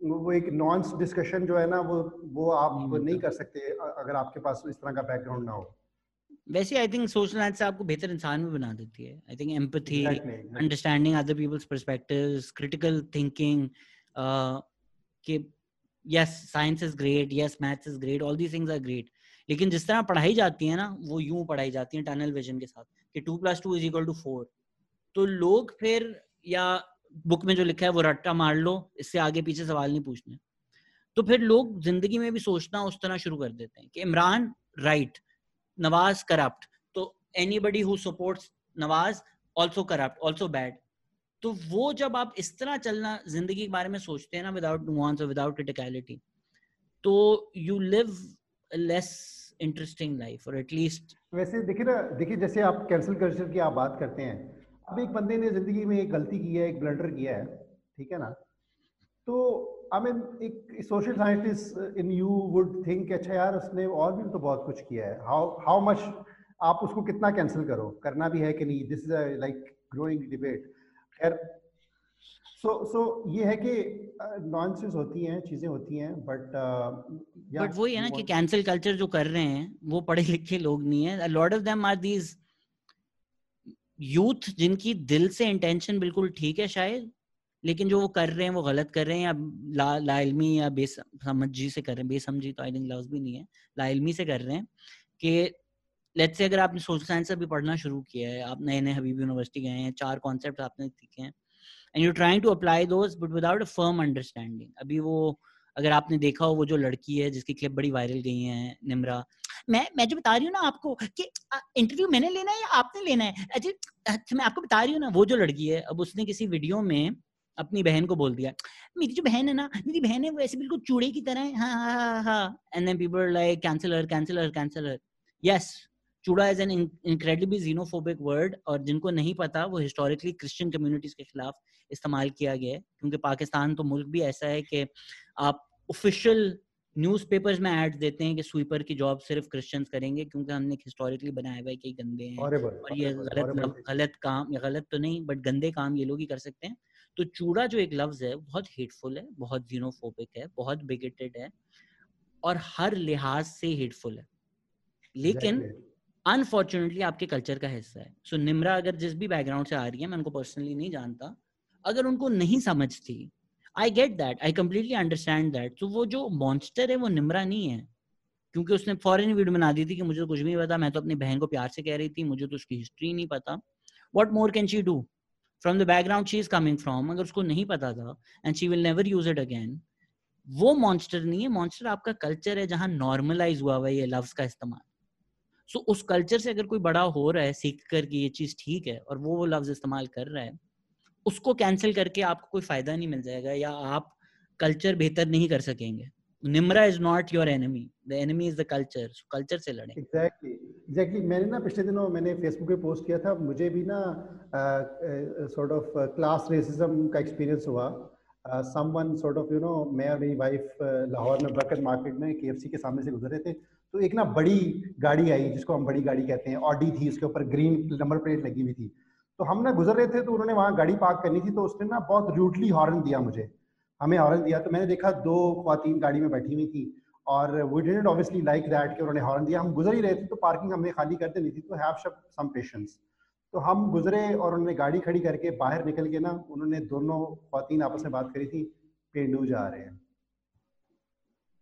वो एक नॉन्स डिस्कशन जो है ना वो वो आप नहीं कर सकते अगर आपके पास इस तरह का बैकग्राउंड ना हो। वैसे आई थिंक सोशल साइंस आपको बेहतर इंसान भी बना देती है। I think empathy understanding other people's perspectives critical thinking कि yes science is great yes maths is great all these things are great लेकिन जिस तरह पढ़ाई जाती है ना, वो यूँ पढ़ाई जाती है टनल विजन के साथ, कि two plus two is equal to four तो लोग फिर, या बुक में जो लिखा है, वो रट्टा मार लो, इससे आगे पीछे सवाल नहीं पूछने। तो फिर लोग ज़िंदगी में भी सोचना उस तरह शुरू कर देते हैं कि इमरान राइट नवाज़ करप्ट तो anybody who supports Nawaz also corrupt also bad तो वो जब आप इस तरह चलना, ज़िंदगी के बारे में सोचते हैं ना विदाउट नुआंस और विदाउट क्रिटिकलिटी तो you live less interesting life और एटलीस्ट वैसे देखिए ना, देखिए जैसे आप कैंसिल कल्चर की आप बात करते हैं, अब एक बंदे ने ज़िंदगी में एक गलती की है, एक ब्लंडर किया है, ठीक है ना? तो आई मीन एक social scientist in you would think अच्छा यार, उसने और भी तो बहुत कुछ किया है। हाउ हाउ मच आप उसको कितना कैंसिल करो? करना भी है कि नहीं? This is like growing debate खैर सो सो ये है कि नॉनसेंस uh, होती हैं चीज़ें होती हैं बट बट वही है ना कि कैंसिल कल्चर जो कर रहे हैं वो पढ़े लिखे लोग नहीं है। Lot of them are these youth जिनकी दिल से इंटेंशन बिल्कुल ठीक है शायद लेकिन जो वो कर रहे हैं वो गलत कर रहे हैं या ला लाइलमी या बेसमझी से कर रहे हैं बेसमझी तो आई थिंक लफ्ज भी नहीं है लाइलमी से कर रहे हैं कि लेट्स से अगर आपने सोशल साइंस अभी पढ़ना शुरू किया है, आप नए नए हबीब यूनिवर्सिटी गए हैं, चार कॉन्सेप्ट आपने सीखे हैं and you trying to apply those but without a firm understanding अभी वो, अगर आपने देखा हो, वो जो लड़की है, जिसकी क्लिप बड़ी वायरल गई है निमरा मैं मैं जो बता रही हूँ ना आपको, कि इंटरव्यू मैंने लेना है या आपने लेना है? अच्छा मैं आपको बता रही हूँ ना, वो जो लड़की है, अब उसने किसी वीडियो में अपनी बहन को बोल दिया, मेरी जो बहन है ना, मेरी बहन है, वो ऐसे बिल्कुल चूड़े की तरह है हाँ हाँ हाँ and then people like cancel her cancel yes chura is an incredibly xenophobic word और जिनको नहीं पता वो हिस्टोरिकली क्रिश्चियन कम्युनिटीज के खिलाफ इस्तेमाल किया गया है। क्योंकि पाकिस्तान तो मुल्क भी ऐसा है कि आप ऑफिशियल न्यूज़पेपर्स में एड्स देते हैं कि स्वीपर की जॉब सिर्फ़ क्रिश्चियंस करेंगे क्योंकि हमने हिस्टोरिकली बनाया हुआ है कि गंदे हैं। और ये गलत गलत काम या गलत तो नहीं बट गंदे काम ये लोग ही कर सकते हैं। तो चूड़ा जो एक लफ्ज है बहुत हेटफुल है बहुत जीनोफोबिक है बहुत बिगेटेड है और हर लिहाज से हेटफुल है। लेकिन अनफॉर्चुनेटली आपके कल्चर का हिस्सा है। सो so, निमरा अगर जिस भी बैकग्राउंड से आ रही है मैं उनको पर्सनली नहीं जानता। अगर उनको नहीं समझती I get that I completely understand that तो वो जो मॉन्स्टर है वो निमरा नहीं है। क्योंकि उसने फॉरन वीडियो बना दी थी कि मुझे तो कुछ भी नहीं पता मैं तो अपनी बहन को प्यार से कह रही थी मुझे तो उसकी हिस्ट्री नहीं पता। What more can she do from the background she is coming from अगर उसको नहीं पता था and she will never use it again वो मॉन्स्टर नहीं है। मॉन्स्टर आपका कल्चर है जहाँ नॉर्मलाइज हुआ हुआ है ये लफ्ज का इस्तेमाल। सो उस कल्चर से अगर कोई बड़ा हो रहा है, सीख कर कि ये चीज़ ठीक है और वो वो लफ्ज इस्तेमाल कर रहा है, उसको कैंसिल करके आपको कोई फ़ायदा नहीं मिल जाएगा या आप कल्चर बेहतर नहीं कर सकेंगे। Nimra is not your enemy the enemy is the culture culture से लड़े एग्जैक्टली एग्जैक्टली मैंने ना पिछले दिनों मैंने फेसबुक पे पोस्ट किया था। मुझे भी ना सॉर्ट ऑफ़ क्लास रेसिज्म का एक्सपीरियंस हुआ। Someone sort of you know मैं और मेरी वाइफ लाहौर में बरकत मार्केट में केएफसी के सामने से गुजर थे। तो एक ना बड़ी गाड़ी आई, जिसको हम बड़ी गाड़ी कहते हैं ऑडी थी, उसके ऊपर ग्रीन नंबर प्लेट लगी हुई थी। तो हम ना गुजर रहे थे तो उन्होंने वहाँ गाड़ी पार्क करनी थी तो उसने ना बहुत रूटली हॉर्न दिया मुझे। हमें हॉर्न दिया तो मैंने देखा दो खातन गाड़ी में बैठी हुई थी, और we didn't obviously like that कि उन्होंने हॉर्न दिया। हम गुजर ही रहे थे तो पार्किंग हमने खाली कर देनी थी तो हैव शब सम पेशेंस तो हम गुजरे और उन्होंने गाड़ी खड़ी करके बाहर निकल के ना उन्होंने दोनों खातन आपस में बात करी थी, पेंडू जा रहे हैं।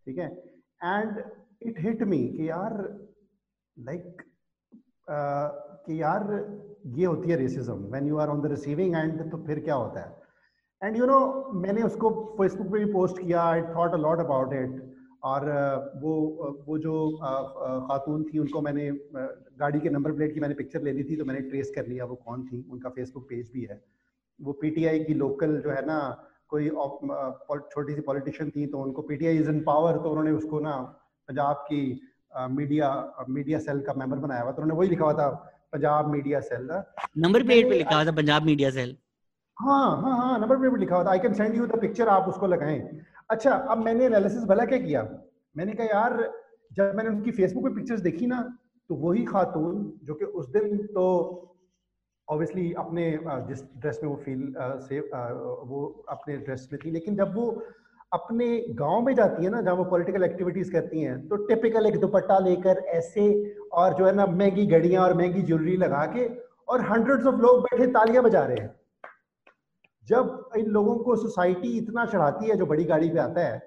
ठीक है? एंड इट हिट मी कि यार लाइक like, uh, कि यार ये होती है racism when you are on the receiving end तो फिर क्या होता है? एंड यू नो मैंने उसको फेसबुक पे भी पोस्ट किया I thought a lot about it और वो वो जो खातून थी उनको मैंने गाड़ी के नंबर प्लेट की मैंने पिक्चर ले ली थी तो मैंने ट्रेस कर लिया वो कौन थी? उनका फेसबुक पेज भी है। वो पीटीआई की लोकल जो है ना कोई छोटी सी पॉलिटिशियन थी तो उनको पीटीआई इज़ इन पावर तो उन्होंने उसको ना पंजाब की मीडिया मीडिया सेल का मेंबर बनाया हुआ तो उन्होंने वही लिखा हुआ था Punjab media cell. Number plate पे लिखा हुआ था पंजाब मीडिया सेल। हाँ हाँ हाँ नंबर प्लेट पे लिखा हुआ था। I can send you the picture आप उसको लगाएँ। अच्छा अब मैंने एनालिसिस भला क्या किया? मैंने कहा यार जब मैंने उनकी फेसबुक पे पिक्चर्स देखी ना तो वही खातून जो कि उस दिन तो ऑब्वियसली अपने जिस ड्रेस में वो फील से वो अपने ड्रेस में थी लेकिन जब वो अपने गाँव में जाती है ना, जहाँ वो पॉलिटिकल एक्टिविटीज़ करती हैं तो टिपिकल एक दुपट्टा लेकर ऐसे और जो है ना महँगी घड़ियाँ और महँगी ज्वेलरी लगा के और हंड्रेड्स ऑफ़ लोग बैठे तालियाँ बजा रहे हैं। जब इन लोगों को सोसाइटी इतना चढ़ाती है, जो बड़ी गाड़ी पे आता है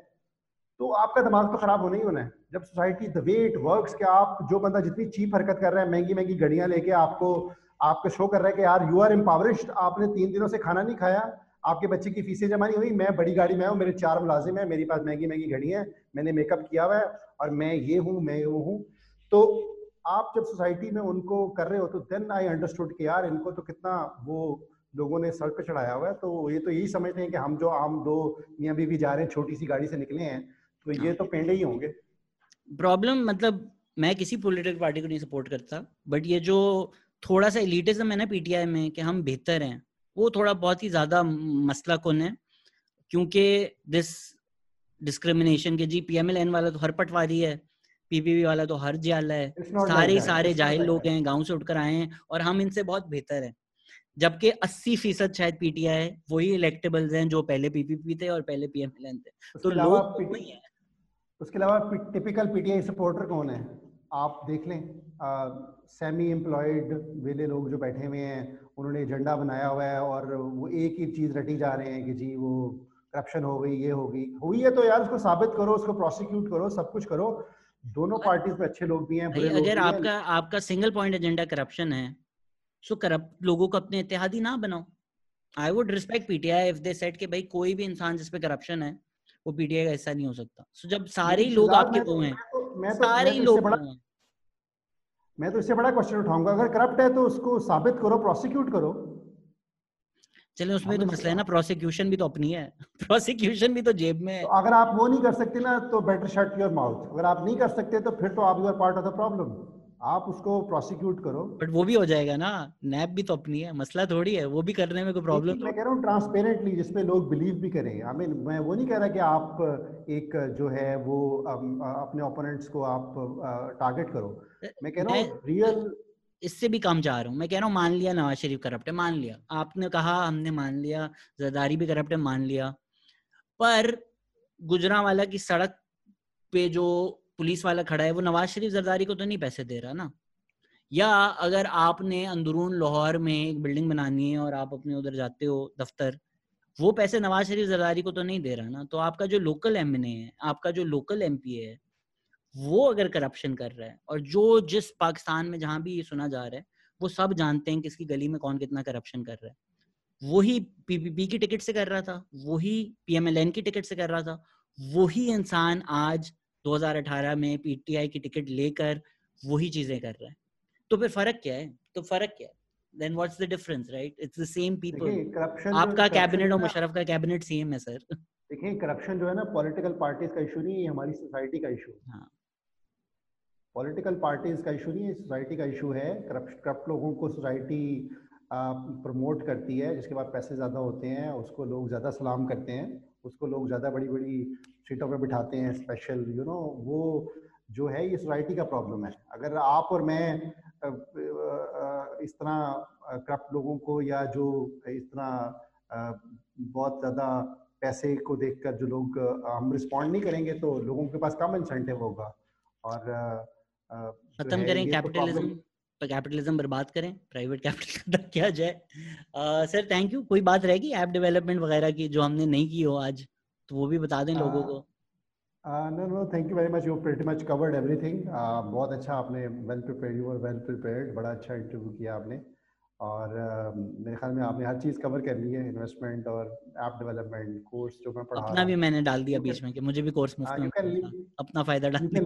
तो आपका दिमाग तो खराब होना ही होना है। जब society the way it works कि आप जो बंदा जितनी चीप हरकत कर रहा है महँगी महँगी घड़ियाँ लेके आपको आपको शो कर रहा है कि यार यू आर एम्पावरिश्ड आपने तीन दिनों से खाना नहीं खाया आपके बच्चे की फीसें जमा नहीं हुई, मैं बड़ी गाड़ी में हूँ, मेरे चार मुलाजिम है, मेरे पास महँगी महँगी घड़ी है, मैंने मेकअप किया हुआ है और मैं ये हूँ, मैं वो हूँ। तो आप जब सोसाइटी में उनको कर रहे हो तो देन आई अंडरस्टूड कि यार इनको तो कितना वो लोगों ने सड़क पे चढ़ाया हुआ है तो ये तो यही समझते हैं कि हम जो आम दो मियाँ बीवी जा रहे हैं, छोटी सी गाड़ी से निकले हैं तो ये तो पेंडे ही होंगे। प्रॉब्लम मतलब मैं किसी पॉलिटिकल पार्टी को नहीं सपोर्ट करता बट ये जो थोड़ा सा एलिटिज्म है ना पीटीआई में, कि हम बेहतर हैं वो थोड़ा बहुत ही ज़्यादा मसला कौन है क्योंकि दिस डिस्क्रिमिनेशन के जी पीएमएलएन वाला तो हर पटवारी है पीपीवी वाला तो हर जियाला है। सारे like सारे जाहिल लोग हैं गाँव से उठकर आए हैं और हम इनसे बहुत बेहतर हैं। जबकि 80 फ़ीसद शायद पीटीआई वही इलेक्टेबल्स हैं जो पहले पीपीपी थे और पहले पीएमएलएन थे। तो लोग उसके अलावा टिपिकल पीटीआई सपोर्टर कौन है? आप देख लें सेमी एम्प्लॉयड वेले लोग जो बैठे हुए हैं उन्होंने एजेंडा बनाया हुआ है और वो एक ही चीज़ रटी जा रहे हैं कि जी वो करप्शन हो गई ये हो गई। हुई है तो यार उसको साबित करो उसको प्रोसिक्यूट करो सब कुछ करो। दोनों पार्टीज़ में अच्छे लोग भी हैं बुरे लोग अगर आपका आपका सिंगल पॉइंट एजेंडा करप्शन है सो करप्ट लोगों को अपने इत्तेहादी ना बनाओ। I would respect PTI if they set कि भाई कोई भी इंसान जिस पे करप्शन है वो पीटीआई का ऐसा नहीं हो सकता। सो so, जब सारे लोग आपके वो हैं तो, तो, सारे लोग मैं तो इससे बड़ा क्वेश्चन उठाऊँगा। अगर करप्ट है तो उसको साबित करो प्रोसिक्यूट करो। चले उसमें तो मसला है ना प्रोसिक्यूशन भी तो अपनी है। प्रोसिक्यूशन भी तो जेब में है। तो अगर आप वो नहीं कर सकते ना तो बेटर शट योर माउथ अगर आप नहीं कर सकते तो फिर तो आप you are part of the problem आप उसको प्रोसिक्यूट करो। बट वो भी हो जाएगा ना। नैप भी तो अपनी है। मसला थोड़ी है। वो भी करने में कोई प्रॉब्लम मैं कह रहा हूँ ट्रांसपेरेंटली जिसमें लोग बिलीव भी करें। आई I मीन mean, मैं वो नहीं कह रहा कि आप एक जो है वो अपने ओपोनेंट्स को आप टारगेट करो। मैं कह रहा हूँ रियल इससे भी कम जा रहा हूँ। मैं कह रहा हूँ मान लिया नवाज़ शरीफ करप्ट है मान लिया। आपने कहा हमने मान लिया। जरदारी भी करप्ट है मान लिया। पर गुजरा वाला की सड़क पे जो पुलिस वाला खड़ा है, वो नवाज़ शरीफ जरदारी को तो नहीं पैसे दे रहा ना? या अगर आपने अंदरून लाहौर में एक बिल्डिंग बनानी है और आप अपने उधर जाते हो, दफ्तर, वो पैसे नवाज़ शरीफ जरदारी को तो नहीं दे रहा ना? तो आपका जो लोकल एम है, आपका जो लोकल एम है, वो अगर करप्शन कर रहा है, और जो जिस पाकिस्तान में जहाँ भी ये सुना जा रहा है, वो सब जानते हैं कि इसकी गली में कौन कितना करप्शन कर रहा है। वही पीपीपी की टिकट से कर रहा था, वही पीएमएलएन की टिकट से कर रहा था, वही इंसान आज 2018 में पीटीआई की टिकट लेकर वही चीज़ें कर रहा है। तो फिर फ़र्क क्या है? तो फ़र्क क्या है? Then what's the difference right it's the same people आपका कैबिनेट और मुशर्रफ का कैबिनेट सेम है सर देखिए करप्शन जो है ना पॉलिटिकल पार्टीज़ का इशू नहीं है हमारी सोसाइटी का इशू हाँ। पॉलिटिकल पार्टीज़ का इशू नहीं है सोसाइटी का इशू है। करप्ट करप्ट लोगों को सोसाइटी प्रमोट करती है जिसके बाद पैसे ज़्यादा होते हैं उसको लोग ज़्यादा सलाम करते हैं उसको लोग ज़्यादा बड़ी बड़ी सीटों पर बिठाते हैं स्पेशल यू नो वो जो है ये सोसाइटी का प्रॉब्लम है। अगर आप और मैं इस तरह करप्ट लोगों को या जो इस तरह बहुत ज़्यादा पैसे को देखकर जो लोग हम रिस्पॉन्ड नहीं करेंगे तो लोगों के पास कम इंसेंटिव होगा। और खत्म करें कैपिटलिज्म तो कैपिटलिज्म बर्बाद करें प्राइवेट कैपिटल किया जाए। सर थैंक यू कोई बात रहेगी ऐप डेवलपमेंट वगैरह की जो हमने नहीं की हो आज? तो वो भी बता दें लोगों को। No no thank you very much you pretty much covered everything बहुत अच्छा आपने well prepared you are well prepared बड़ा अच्छा इंटरव्यू किया आपने। और uh, मेरे ख्याल में आपने हर चीज़ कवर कर ली है इन्वेस्टमेंट और ऐप डेवलपमेंट कोर्स जो मैं पढ़ा अपना भी मैंने डाल दिया बीच में कि मुझे भी कोर्स मुफ़्त में अपना फ़ायदा डाल दिया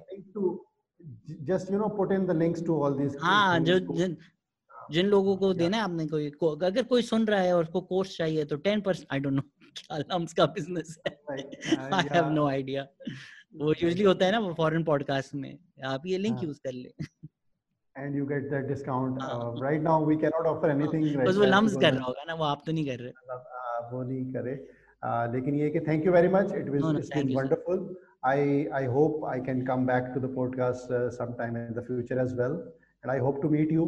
just you know put in the links to all this हाँ जो जिन, जिन लोगों को देना है आपने कोई को, अगर कोई सुन रहा है और उसको कोर्स चाहिए तो ten percent I don't know क्या लम्स का बिज़नेस है। आई हैव नो आइडिया वो यूजली होता है ना वो फॉरेन पॉडकास्ट में। आप ये लिंक यूज़ कर ले। And you get that discount right now we can not offer anything बस वो लम्स कर रहा होगा ना वो आप तो नहीं कर रहे। वो नहीं करे। लेकिन ये कि thank you very much it was it's wonderful I I hope I can come back to the podcast sometime in the future as well And I hope to meet you.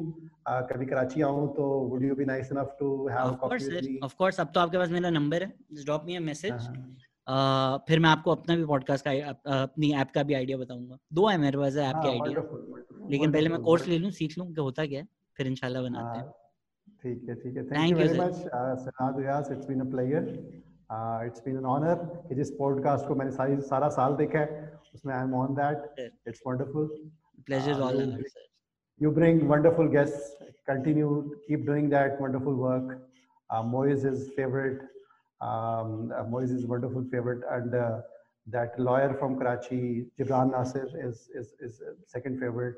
Uh, कभी कराची आऊँ तो would you be nice enough to have of with me? Of course. अब तो आपके पास मेरा number है. Just drop me a message. Uh, फिर मैं आपको अपना भी पॉडकास्ट का अपनी ऐप का भी आइडिया बताऊँगा. दो है मेरे पास ऐप के आइडिया लेकिन पहले मैं कोर्स ले लूँ सीख लूँ कि होता क्या है. फिर इंशाल्लाह बनाते हैं. ठीक है ठीक है. Thank you very much Sanad Riaz it's been a pleasure it's been an honour कि जिस पॉडकास्ट को मैंने सारी सारा साल देखा है उसमें I am on that it's wonderful pleasure all you bring wonderful guests continue keep doing that wonderful work uh, Moise is favorite um, uh, Moise is wonderful favorite and uh, that lawyer from Karachi Jibran Nasir is is, is second favorite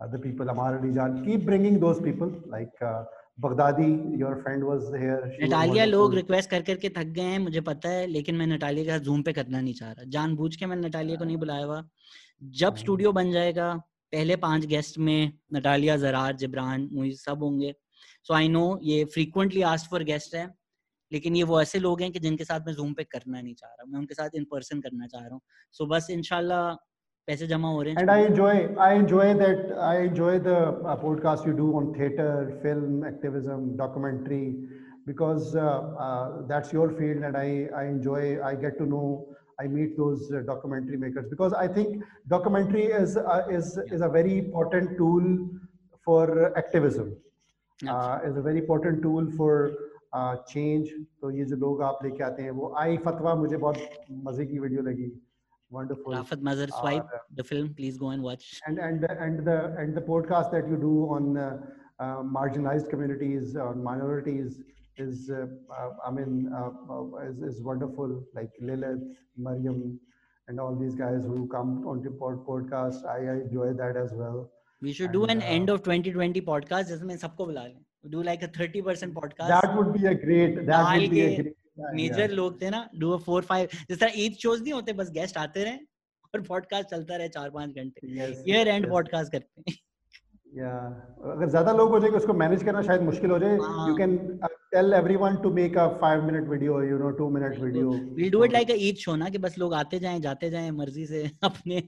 uh, the people Amar Ali Jan keep bringing those people like uh, Baghdadi your friend was here Natalia लोग request कर करके थक गए हैं मुझे पता है लेकिन मैं नटालिया के साथ जूम पे करना नहीं चाह रहा जानबूझ के मैंने नटालिया को नहीं बुलाया हुआ जब स्टूडियो हाँ। बन जाएगा पहले पाँच गेस्ट में नटालिया जरार जिब्रान मुझे सब होंगे सो आई नो ये फ्रीक्वेंटली आस्ट फॉर गेस्ट है लेकिन ये वो ऐसे लोग हैं कि जिनके साथ मैं जूम पे करना नहीं चाह रहा मैं उनके साथ इन पर्सन करना चाह रहा हूँ सो so, बस इनशाला पैसे जमा हो रहे हैं i enjoy i enjoy that i enjoy the uh, podcast you do on theater film activism documentary because uh, uh, that's your field and i i enjoy i get i meet those uh, documentary makers because i think documentary is uh, is is a very important tool for activism uh, is a very important tool for change तो ये जो लोग आप लेके आते हैं वो आई फतवा मुझे बहुत मजे की वीडियो लगी wonderful Rafat Mazhar swipe uh, the film please go and watch and and and the and the podcast that you do on uh, uh, marginalized communities on minorities is uh, uh, I mean uh, is, is wonderful like Lilith Mariam and all these guys who come on the pod podcast I, I enjoy that as well we should and, do an end of 2020 podcast जिसमें सबको बुला लें do like a 30% podcast that would be a great that would be a great major लोग थे ना do four five जिस तरह Eid shows नहीं होते बस गेस्ट आते रहे और पॉडकास्ट चलता रहे चार पाँच घंटे ये एंड पॉडकास्ट करते हैं या अगर ज़्यादा लोग हो जाएँगे उसको मैनेज करना शायद मुश्किल हो जाए you can tell everyone to make a 5 minute video you know 2 minute video we do it like a Eid show ना कि बस लोग आते जाएँ जाते जाएँ मर्ज़ी से अपने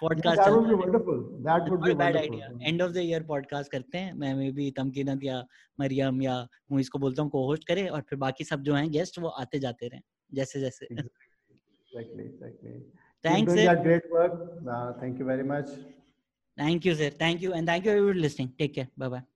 podcast that would be wonderful that would be bad idea end of the year podcast करते हैं मैं मे बी तमकीनत या मरियम या मुइस को बोलता हूँ को होस्ट करे और फिर बाकी सब जो हैं गेस्ट वो आते जाते रहें जैसे जैसे exactly exactly thanks sir that great work uh, thank you very much thank you sir thank you and thank you everyone listening take care bye bye